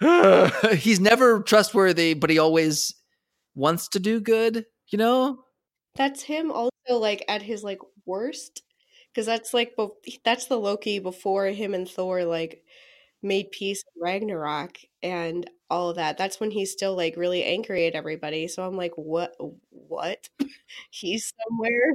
he's never trustworthy, but he always wants to do good. You know, that's him. Also, like at his like worst, because that's like that's the Loki before him and Thor like made peace in Ragnarok and all of that. That's when he's still like really angry at everybody. So I'm like, what? What? he's somewhere.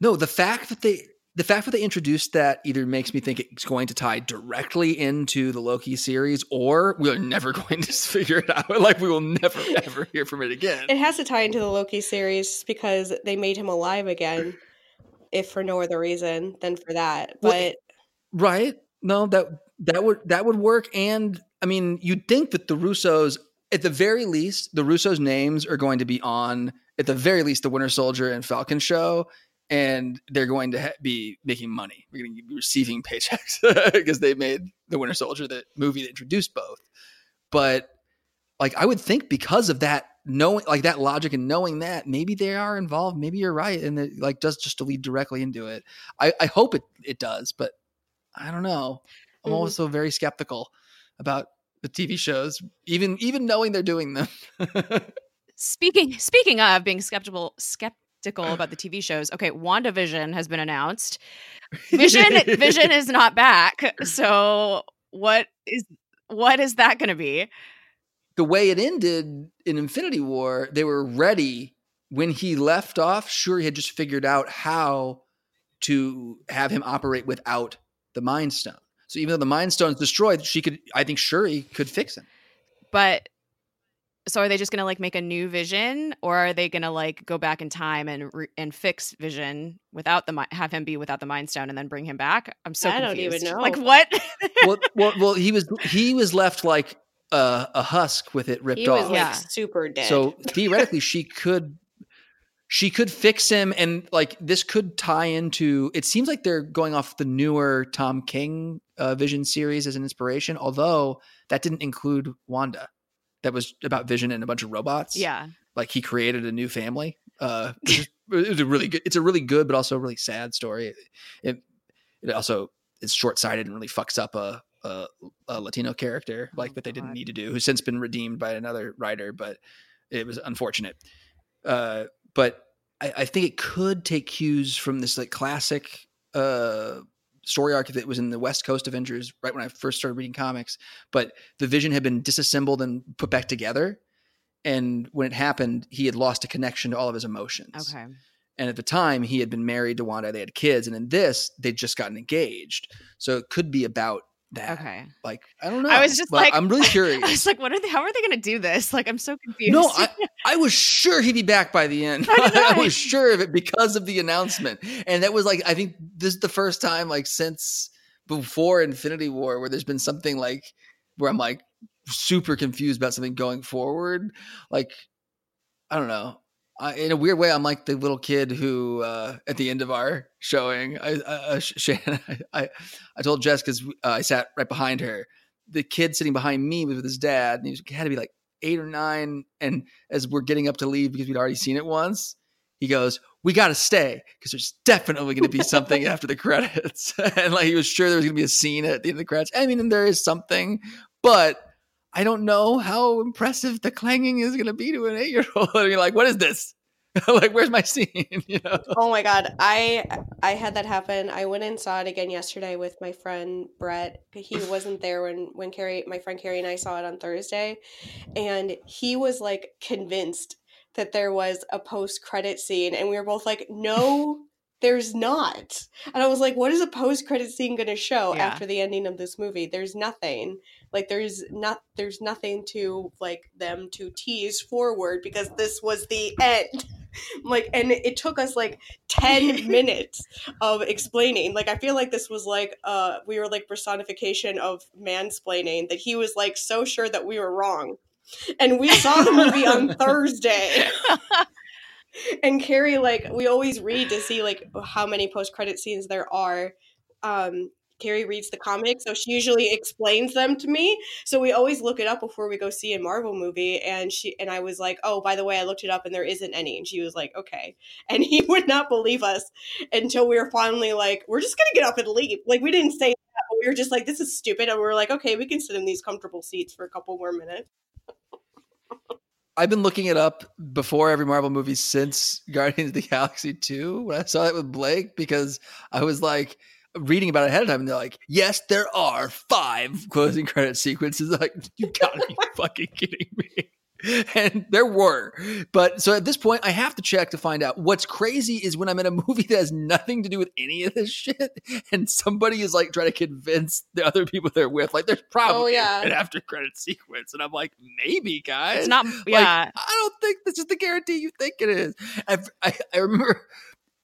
No, the fact that they the fact that they introduced that either makes me think it's going to tie directly into the Loki series, or we're never going to figure it out. Like we will never ever hear from it again. It has to tie into the Loki series because they made him alive again, if for no other reason than for that. But well, right, no, that that would that would work. And I mean, you'd think that the Russos, at the very least, the Russos' names are going to be on at the very least the Winter Soldier and Falcon show, and they're going to ha- be making money. We're going to be receiving paychecks because they made the Winter Soldier the movie that introduced both. But like, I would think because of that knowing like that logic and knowing that maybe they are involved maybe you're right and it like does just to lead directly into it i i hope it it does but i don't know I'm mm-hmm. also very skeptical about the TV shows, even even knowing they're doing them. speaking speaking of being skeptical skeptical about the TV shows. Okay, WandaVision has been announced. Vision Vision is not back. So what is what is that going to be? The way it ended in Infinity War, they were ready when he left off. Sure, he had just figured out how to have him operate without the Mind Stone. So even though the Mind Stone is destroyed, she could. I think Shuri could fix him. But so are they just going to like make a new vision or are they going to like go back in time and re- and fix vision without the have him be without the mind stone and then bring him back i'm so I confused. don't even know. like what well, well, well, he was he was left like a, a husk with it ripped He was off. like Yeah. super dead. So theoretically, she could she could fix him, and like this could tie into. It seems like they're going off the newer Tom King uh, Vision series as an inspiration, although that didn't include Wanda. That was about Vision and a bunch of robots. yeah like he created a new family. Uh, it was a really good. It's a really good, but also a really sad story. It it also is short sighted and really fucks up a, a, a Latino character like Oh, that they didn't God. need to do, who's since been redeemed by another writer, but it was unfortunate. Uh, but I, I think it could take cues from this like classic uh, story arc that was in the West Coast Avengers right when I first started reading comics. But the Vision had been disassembled and put back together. And when it happened, he had lost a connection to all of his emotions. okay And at the time, he had been married to Wanda. They had kids. And in this, they'd just gotten engaged. So it could be about that. okay Like, I don't know. I was just like- I'm really curious. i was like what are they how are they going to do this like i'm so confused No, I, I was sure he'd be back by the end. I I. was sure of it because of the announcement. And that was like, I think this is the first time, like, since before Infinity War, where there's been something like where I'm like super confused about something going forward. Like, I don't know. I, in a weird way, I'm like the little kid who, uh, at the end of our showing, I, I, uh, Shannon, I, I, told Jess because uh, I sat right behind her. The kid sitting behind me was with his dad, and he was, had to be like eight or nine. And as we're getting up to leave because we'd already seen it once, he goes, "We got to stay because there's definitely going to be something after the credits." and like he was sure there was going to be a scene at the end of the credits. I mean, and there is something, but I don't know how impressive the clanging is going to be to an eight-year-old. I mean, like, what is this? like, where's my scene? you know? Oh my god, I I had that happen. I went and saw it again yesterday with my friend Brett. He wasn't there when when Carrie, my friend Carrie, and I saw it on Thursday, and he was like convinced that there was a post credit scene, and we were both like, "No, there's not." And I was like, "What is a post credit scene going to show Yeah. after the ending of this movie? There's nothing. Like, there's not there's nothing to like them to tease forward because this was the end." like and it took us like 10 minutes of explaining. Like i feel like this was like uh we were like personification of mansplaining that he was like so sure that we were wrong. And we saw the movie on thursday. And carrie like we always read to see like how many post-credit scenes there are. Um carrie reads the comics so she usually explains them to me so we always look it up before we go see a Marvel movie. And she and I was like, "Oh, by the way, I looked it up and there isn't any." And she was like, "Okay." And he would not believe us until we were finally like, "We're just gonna get up and leave." Like we didn't say that, but we were just like, "This is stupid." And we were like, "Okay, we can sit in these comfortable seats for a couple more minutes." I've been looking it up before every Marvel movie since Guardians of the Galaxy 2 when I saw it with Blake because I was like reading about it ahead of time and they're like, yes, there are five closing credit sequences. Like, you gotta be fucking kidding me. And there were. But so at this point, I have to check to find out. What's crazy is when I'm in a movie that has nothing to do with any of this shit, and somebody is like trying to convince the other people they're with, like, there's probably oh, yeah. an after credit sequence. And I'm like, maybe, guys. it's not Like, yeah I don't think this is the guarantee you think it is. I've, I, I remember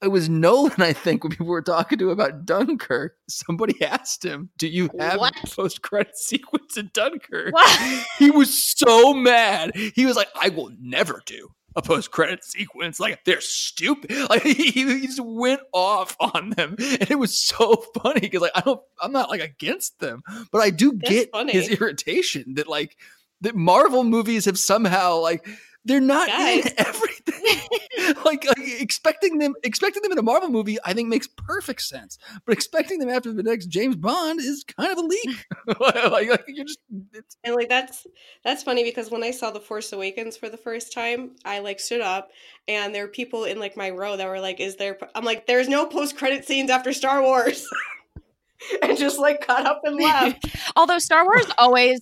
it was Nolan, I think, when people were talking to him about Dunkirk. Somebody asked him, Do you have What? a post credit sequence in Dunkirk? What? He was so mad. He was like, I will never do a post credit sequence. Like, they're stupid. Like, he, he just went off on them. And it was so funny because, like, I don't, I'm not like against them, but I do That's get funny. his irritation that, like, that Marvel movies have somehow like They're not Guys. in everything. like, like expecting them expecting them in a Marvel movie, I think makes perfect sense. But expecting them after the next James Bond is kind of a leak. like, like you're just it's, And like that's that's funny because when I saw The Force Awakens for the first time, I like stood up and there were people in like my row that were like, "Is there?" I'm like, "There's no post credit scenes after Star Wars," and just like got up and left. Although Star Wars always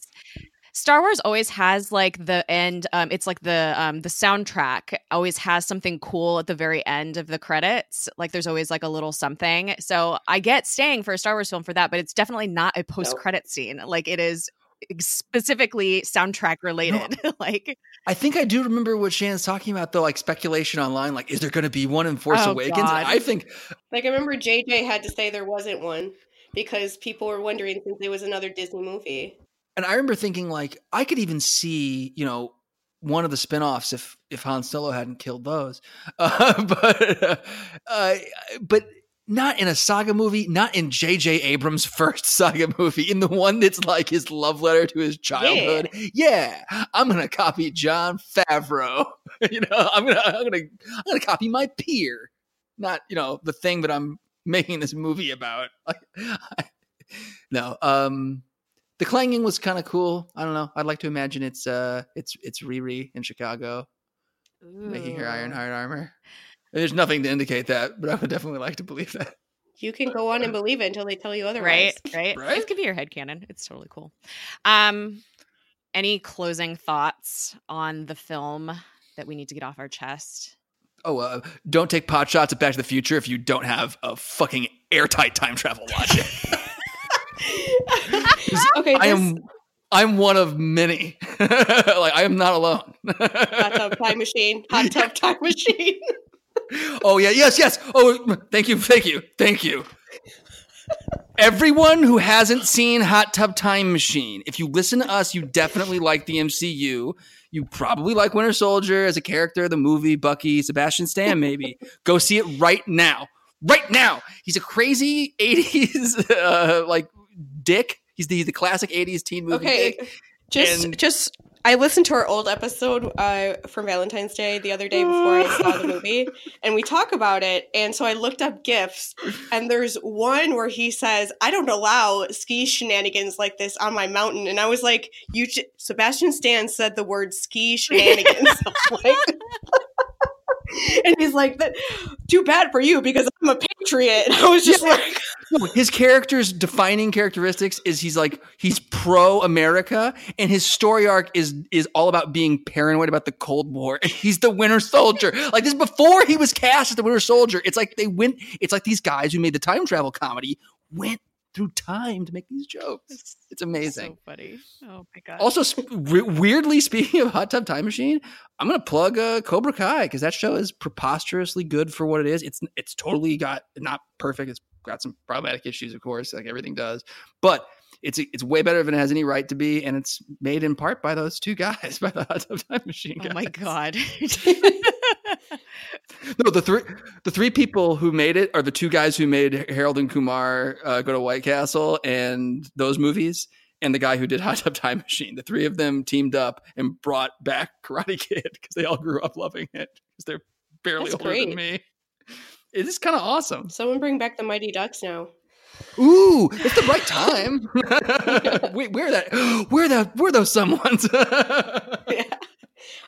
Star Wars always has like the end um it's like the um the soundtrack always has something cool at the very end of the credits. Like there's always like a little something. So I get staying for a Star Wars film for that, but it's definitely not a post credit scene. Like it is specifically soundtrack related. like I think I do remember what Shannon's talking about though, like speculation online, like is there gonna be one in Force Oh, Awakens? God. I think Like I remember JJ had to say there wasn't one because people were wondering since it was another Disney movie. And I remember thinking like I could even see, you know, one of the spin-offs if if Han Solo hadn't killed those. Uh, but uh, uh, but not in a saga movie, not in J.J. Abrams' first saga movie, in the one that's like his love letter to his childhood. Yeah, I'm gonna copy Jon Favreau. you know, I'm gonna I'm gonna I'm gonna copy my peer, not you know the thing that I'm making this movie about. no, um, the clanging was kind of cool. I don't know. I'd like to imagine it's uh it's it's Riri in Chicago making her iron heart armor. There's nothing to indicate that, but I would definitely like to believe that. You can go on and believe it until they tell you otherwise. Right, right. Right? It could be your headcanon. It's totally cool. Um any closing thoughts on the film that we need to get off our chest? Oh, uh, don't take pot shots at Back to the Future if you don't have a fucking airtight time travel logic. okay, I this am, I'm one of many. like I am not alone. hot tub time machine, hot tub time machine. oh yeah, yes, yes. Oh, thank you, thank you, thank you. Everyone who hasn't seen Hot Tub Time Machine, if you listen to us, you definitely like the MCU. You probably like Winter Soldier as a character, the movie, Bucky, Sebastian Stan, maybe. Go see it right now. Right now. He's a crazy 80s uh, like dick. He's the, the classic 80s teen movie Okay, dick. just And- just I listened to our old episode uh, from Valentine's Day the other day before I saw the movie, and we talk about it. And so I looked up gifts, and there's one where he says, "I don't allow ski shenanigans like this on my mountain," and I was like, "You." J- Sebastian Stan said the word ski shenanigans, like, and he's like, "That too bad for you because I'm a patriot." I was just like, No, his character's defining characteristics is he's like he's pro America, and his story arc is is all about being paranoid about the Cold War. And he's the Winter Soldier. Like this before he was cast as the Winter Soldier. It's like they went. It's like these guys who made the time travel comedy went through time to make these jokes. It's amazing. So funny. Oh my god. Also, sp- we- weirdly speaking of Hot Tub Time Machine, I'm gonna plug uh, Cobra Kai because that show is preposterously good for what it is. It's it's totally got not perfect. It's got some problematic issues, of course, like everything does, but it's it's way better than it has any right to be, and it's made in part by those two guys, by the Hot Tub Time Machine. oh my god. No, the three the three people who made it are the two guys who made Harold and Kumar uh, go to White Castle and those movies, and the guy who did Hot Tub Time Machine. The three of them teamed up and brought back Karate Kid because they all grew up loving it because they're barely That's older than me. It is kind of awesome. "Someone bring back the Mighty Ducks now." Ooh, it's the right time. we, we're that. We're that. We're those someones. yeah.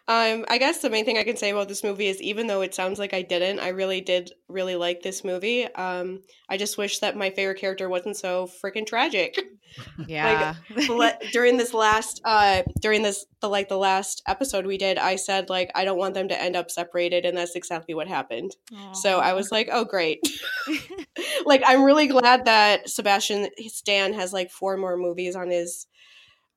Um, I guess the main thing I can say about this movie is even though it sounds like I didn't, I really did really like this movie. Um, I just wish that my favorite character wasn't so freaking tragic. yeah. Le- during this last uh during this the like the last episode we did, I said like I don't want them to end up separated and that's exactly what happened. So I was like, "Oh great." like I'm really glad that Sebastian Stan has like four more movies on his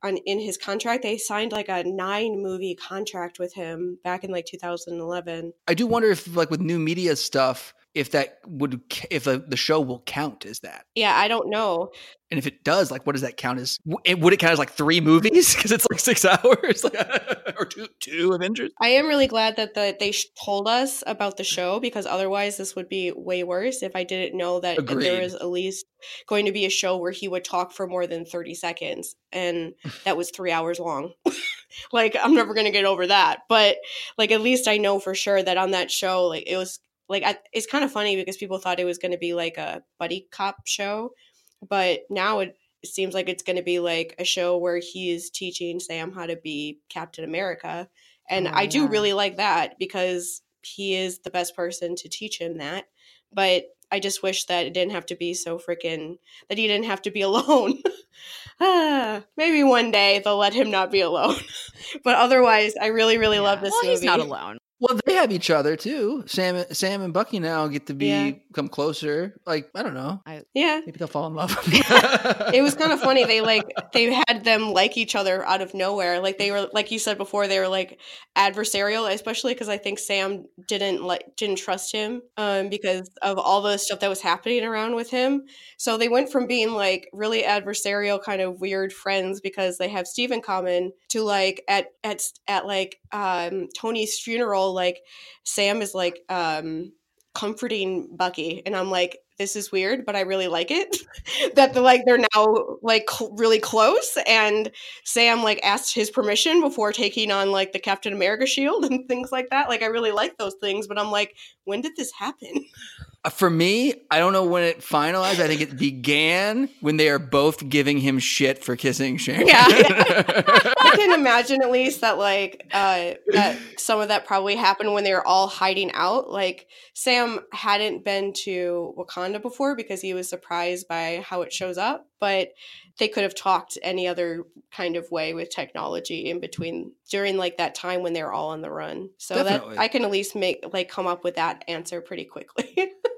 on in his contract. They signed like a nine movie contract with him back in like 2011. I do wonder if, like, with new media stuff, if that would, if the, the show will count as that. Yeah, I don't know. And if it does, like, what does that count as? Would it count as like three movies because it's like six hours, or two two Avengers? I am really glad that the, they told us about the mm. show because otherwise this would be way worse if I didn't know that Agreed. there was at least going to be a show where he would talk for more than 30 seconds and that was three hours long. like I'm never gonna get over that. But like at least I know for sure that on that show, like it was like I, it's kind of funny because people thought it was going to be like a buddy cop show, but now it seems like it's going to be like a show where he's teaching Sam how to be Captain America, and Oh, I do really like that because he is the best person to teach him that. But I just wish that it didn't have to be so freaking that he didn't have to be alone. ah, maybe one day they'll let him not be alone. but otherwise, I really, really love this well, movie. he's not alone. Well, they have each other too. Sam, Sam and Bucky now get to be Yeah. come closer. Like I don't know, I, Yeah, maybe they'll fall in love. it was kind of funny. They like they had them like each other out of nowhere. Like they were, like you said before, they were like adversarial, especially because I think Sam didn't like didn't trust him um, because of all the stuff that was happening around with him. So they went from being like really adversarial, kind of weird friends because they have Steve in common, to like at at at like um, Tony's funeral, like Sam is like um, comforting Bucky, and I'm like, this is weird, but I really like it. that the, like they're now like cl- really close, and Sam like asked his permission before taking on like the Captain America shield and things like that. Like I really like those things, but I'm like, when did this happen? For me, I don't know when it finalized. I think it began when they are both giving him shit for kissing Sharon. Yeah, I can imagine at least that like uh that some of that probably happened when they were all hiding out. Like Sam hadn't been to Wakanda before because he was surprised by how it shows up, but they could have talked any other kind of way with technology in between during like that time when they're all on the run. So Definitely. that I can at least make like come up with that answer pretty quickly.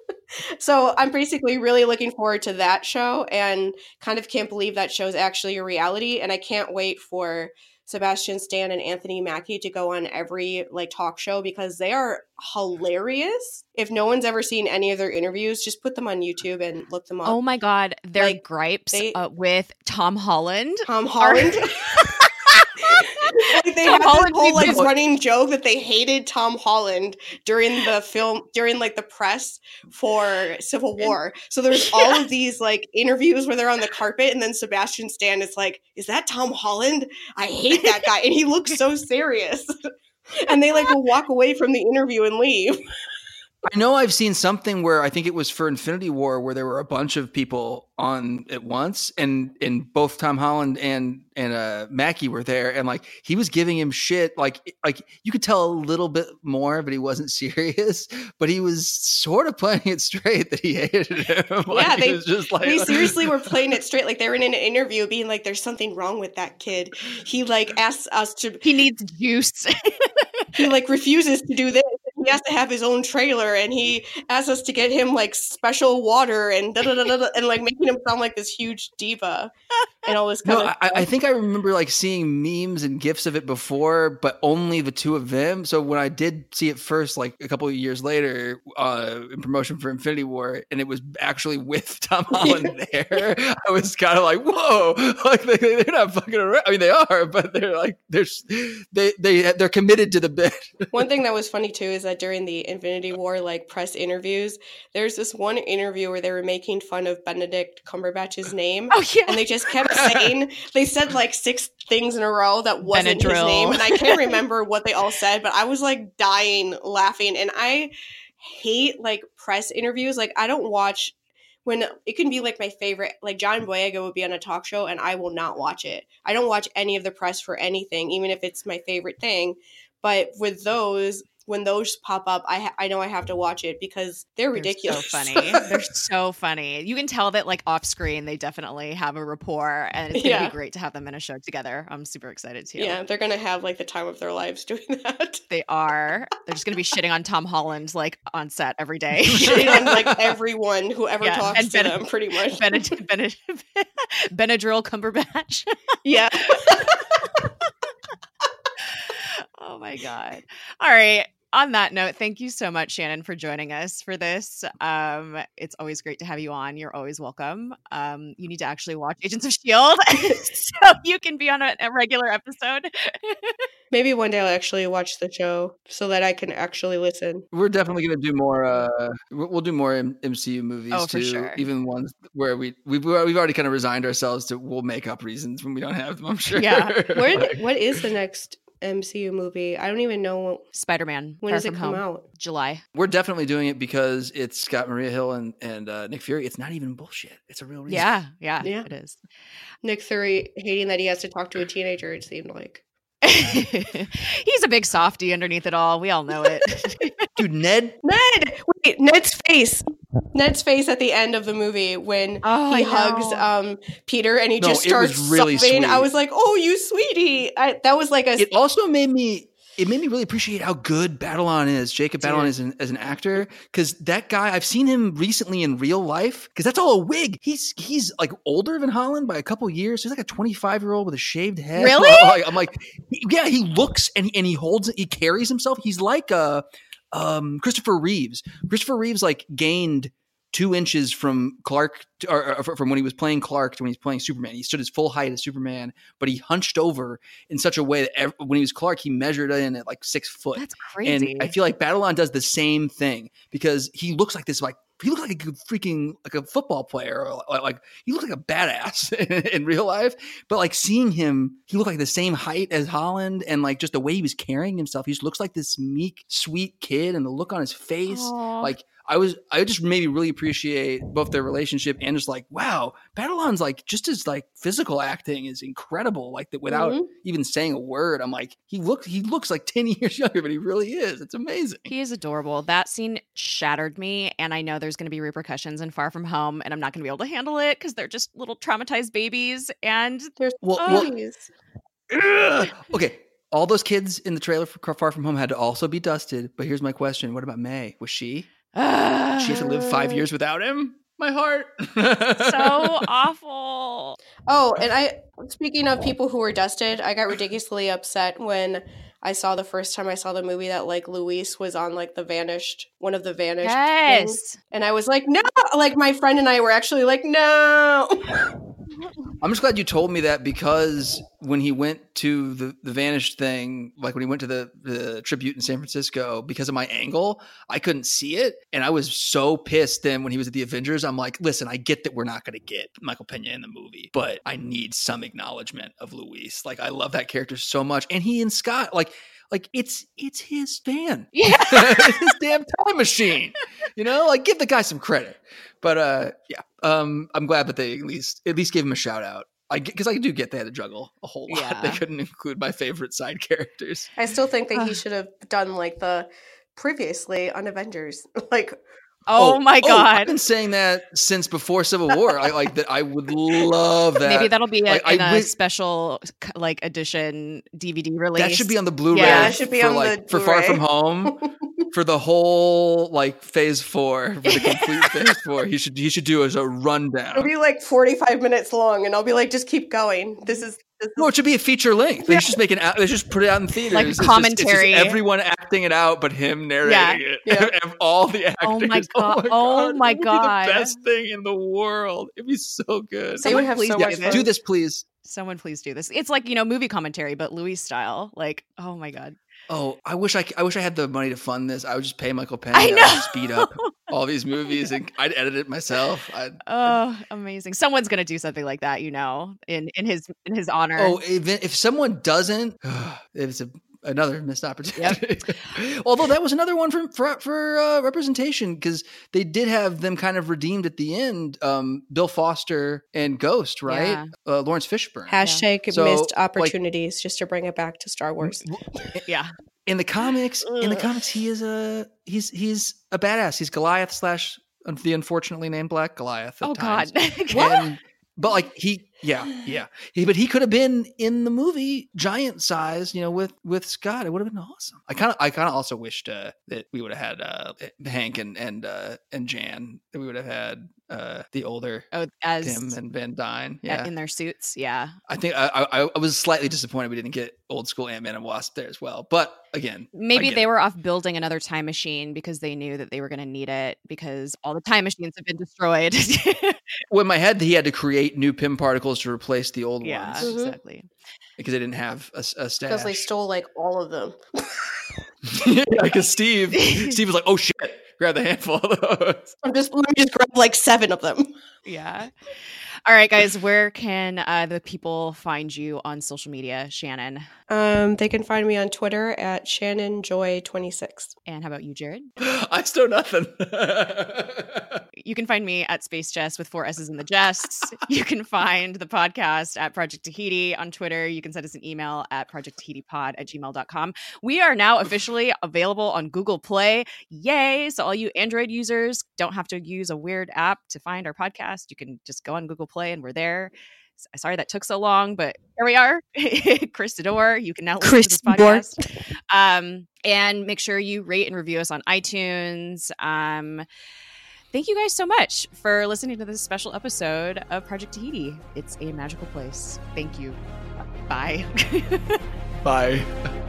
so I'm basically really looking forward to that show and kind of can't believe that show's actually a reality and i can't wait for sebastian stan and anthony mackie to go on every like talk show because they are hilarious if no one's ever seen any of their interviews just put them on youtube and look them up Oh my god, their Like, gripes they- uh, with Tom Holland. tom holland like they Tom had Holland this whole like running joke that they hated Tom Holland during the film during like the press for Civil War. So there's all of these like interviews where they're on the carpet and then Sebastian Stan is like, "Is that Tom Holland? I hate that guy." And he looks so serious. and they like will walk away from the interview and leave. I know I've seen something where I think it was for Infinity War where there were a bunch of people on at once, and and both Tom Holland and and uh, Mackie were there, and like he was giving him shit, like like you could tell a little bit more, but he wasn't serious, but he was sort of playing it straight that he hated him. Like, Yeah, he they- was just like They seriously were playing it straight. Like they were in an interview being like, there's something wrong with that kid. He like asks us to He needs juice. he like refuses to do this. Has to have his own trailer, and he asks us to get him like special water and da da da da, and like making him sound like this huge diva and all this kind No, of. I, I think I remember like seeing memes and gifs of it before, but only the two of them. So when I did see it first, like a couple of years later, uh, in promotion for Infinity War, and it was actually with Tom Holland there, I was kind of like, "Whoa!" Like they, they're not fucking around. I mean, they are, but they're like they're they they they're committed to the bit. One thing that was funny too is that during the Infinity War like press interviews, there's this one interview where they were making fun of Benedict Cumberbatch's name. oh yeah. and they just kept saying. They said like six things in a row that wasn't his name and i can't remember what they all said but i was like dying laughing and i hate like press interviews. Like i don't watch when it can be like my favorite like john boyega would be on a talk show and i will not watch it. I don't watch any of the press for anything even if it's my favorite thing but with those when those pop up i ha- i know i have to watch it because they're They're ridiculous so funny. They're so funny. You can tell that like off screen they definitely have a rapport and it's gonna Yeah. be great to have them in a show together. I'm super excited too. yeah they're gonna have like the time of their lives doing that They are. They're just gonna be shitting on Tom Holland like on set every day. shitting on like everyone who ever Yeah, talks and to Bene- them, pretty much. Benedict, Benedict, Benadryl Cumberbatch. yeah, oh my god. All right. On that note, thank you so much, Shannon, for joining us for this. Um, it's always great to have you on. You're always welcome. Um, you need to actually watch Agents of Shield so you can be on a, a regular episode. Maybe one day I'll actually watch the show so that I can actually listen. We're definitely going to do more. Uh, we'll we'll do more MCU movies Oh, for too, sure. even ones where we we've we've already kind of resigned ourselves to. We'll make up reasons when we don't have them. I'm sure. Yeah. Where, Like, what is the next MCU movie? I don't even know Spider Man. when does it come out. July. we're definitely doing it because it's got Maria Hill and and uh, Nick Fury. It's not even bullshit. It's a real reason. Yeah, yeah, Yeah. it is. Nick Fury hating that he has to talk to a teenager. It seemed like. He's a big softy underneath it all. We all know it. dude. Ned. Ned, wait, Ned's face. Ned's face at the end of the movie when Oh, he I hugs um Peter and he No, just it was starts really sobbing. I was like, "Oh, you sweetie!" I, that was like a It also made me. It made me really appreciate how good Batalon is, Jacob Batalon is an, as an actor. Because that guy, I've seen him recently in real life. Because that's all a wig. He's he's like older than Holland by a couple years. He's like a 25 year old with a shaved head. Really? I'm like, yeah, he looks and he, and he holds. He carries himself. He's like uh, um, Christopher Reeves. Christopher Reeves like gained two inches from Clark to, or, or from when he was playing Clark to when he's playing Superman. He stood his full height as Superman, but he hunched over in such a way that ev- when he was Clark, he measured in at like six foot. That's crazy. And I feel like Batalon does the same thing because he looks like this like he looks like a freaking like a football player or like, he looks like a badass in real life. But like seeing him, he looked like the same height as Holland and like just the way he was carrying himself, he just looks like this meek, sweet kid and the look on his face. Aw. Like I was I just maybe really appreciate both their relationship and just like, wow, Batalon's like just his like physical acting is incredible. Like that without Mhm. even saying a word. I'm like, he looks he looks like 10 years younger, but he really is. It's amazing. He is adorable. That scene shattered me, and I know there's going to be repercussions in Far From Home, and I'm not going to be able to handle it because they're just little traumatized babies. And there's Well, well okay. All those kids in the trailer for Far From Home had to also be dusted. But here's my question: What about May? Was she? Did she have to live five years without him? My heart. so awful. Oh, and I speaking of people who were dusted, I got ridiculously upset when I saw the first time I saw the movie that like Luis was on like the vanished one of the vanished things. Yes. And I was like, no like my friend and I were actually like, no. I'm just glad you told me that because when he went to the, the vanished thing, like when he went to the, the tribute in San Francisco, because of my angle, I couldn't see it. And I was so pissed then when he was at the Avengers. I'm like, listen, I get that we're not going to get Michael Pena in the movie, but I need some acknowledgement of Luis. Like, I love that character so much. And he and Scott, like, like it's it's his van. Yeah. his damn time machine. You know, like give the guy some credit. But uh yeah. Um I'm glad that they at least at least gave him a shout out. I because I do get they had to juggle a whole lot. They couldn't include my favorite side characters. I still think that he should have done like the previously on Avengers. Like Oh, oh, my oh, god. I've been saying that since before Civil War. I like that. I would love that. Maybe that'll be a, Like, in a wish- special like edition DVD release. that should be on the Blu-ray. Yeah, it should be for on the like for Far From Home. for the whole like phase four, for the complete phase four, he should he should do as a rundown. it'll be like 45 minutes long and I'll be like, just keep going. This is No, it should be a feature length. They should just make an. They just put it out in theaters. Like It's commentary. it's just everyone acting it out, but him narrating it. Yeah. All the actors. Oh my oh God. Oh my It would be God. the best thing in the world. It'd be so good. Someone would have please so do much this. fun. Do this, please. Someone please do this. It's like, you know, movie commentary, but Louis style. Like, oh my God. Oh, I wish I, I wish I had the money to fund this. I would just pay Michael Penn. I to know. speed up all these movies, and I'd edit it myself. I'd, Oh, amazing. Someone's gonna do something like that, you know, in in his in his honor. Oh, if, if someone doesn't, it's a, another missed opportunity. Although that was another one for for, for uh, representation because they did have them kind of redeemed at the end. Um, Bill Foster and Ghost, right? Yeah. Uh, Laurence Fishburne. hashtag So, missed like- opportunities just to bring it back to Star Wars. yeah. in the comics, in the comics, he is a he's he's a badass. He's Goliath slash the unfortunately named Black Goliath. At Oh times. God. And, but like he, yeah, yeah, he, but he could have been in the movie giant size, you know, with with Scott. It would have been awesome. I kind of, I kind of also wished uh, that we would have had uh, Hank and and uh, and Jan. That we would have had uh, the older Oh, as Pym and Van Dyne. Yeah, in their suits. Yeah. I think I, I I was slightly disappointed we didn't get old school Ant Man and Wasp there as well. But again, Maybe they it. were off building another time machine because they knew that they were going to need it because all the time machines have been destroyed. well, in my head he had to create new Pym particles to replace the old yeah, ones Mhm. exactly. because they didn't have a stash. Because they stole like all of them. Because Steve, Steve was like, "Oh shit, grab the handful of those." I'm just let me just grab like seven of them. Yeah. All right, guys, where can uh, the people find you on social media, Shannon? Um, they can find me on Twitter at ShannonJoy26. And how about you, Jared? I stole nothing. You can find me at Space Jess with four S's in the Jests. You can find the podcast at Project Tahiti on Twitter. You can send us an email at projecttahitipod at gmail.com. We are now officially available on Google Play. Yay! So all you Android users don't have to use a weird app to find our podcast. You can just go on Google Play and we're there. Sorry that took so long, but here we are. Chris Dedore, you can now listen Chris to this podcast. Um, and make sure you rate and review us on iTunes. Um, Thank you guys so much for listening to this special episode of Project Tahiti. It's a magical place. Thank you. Bye. Bye.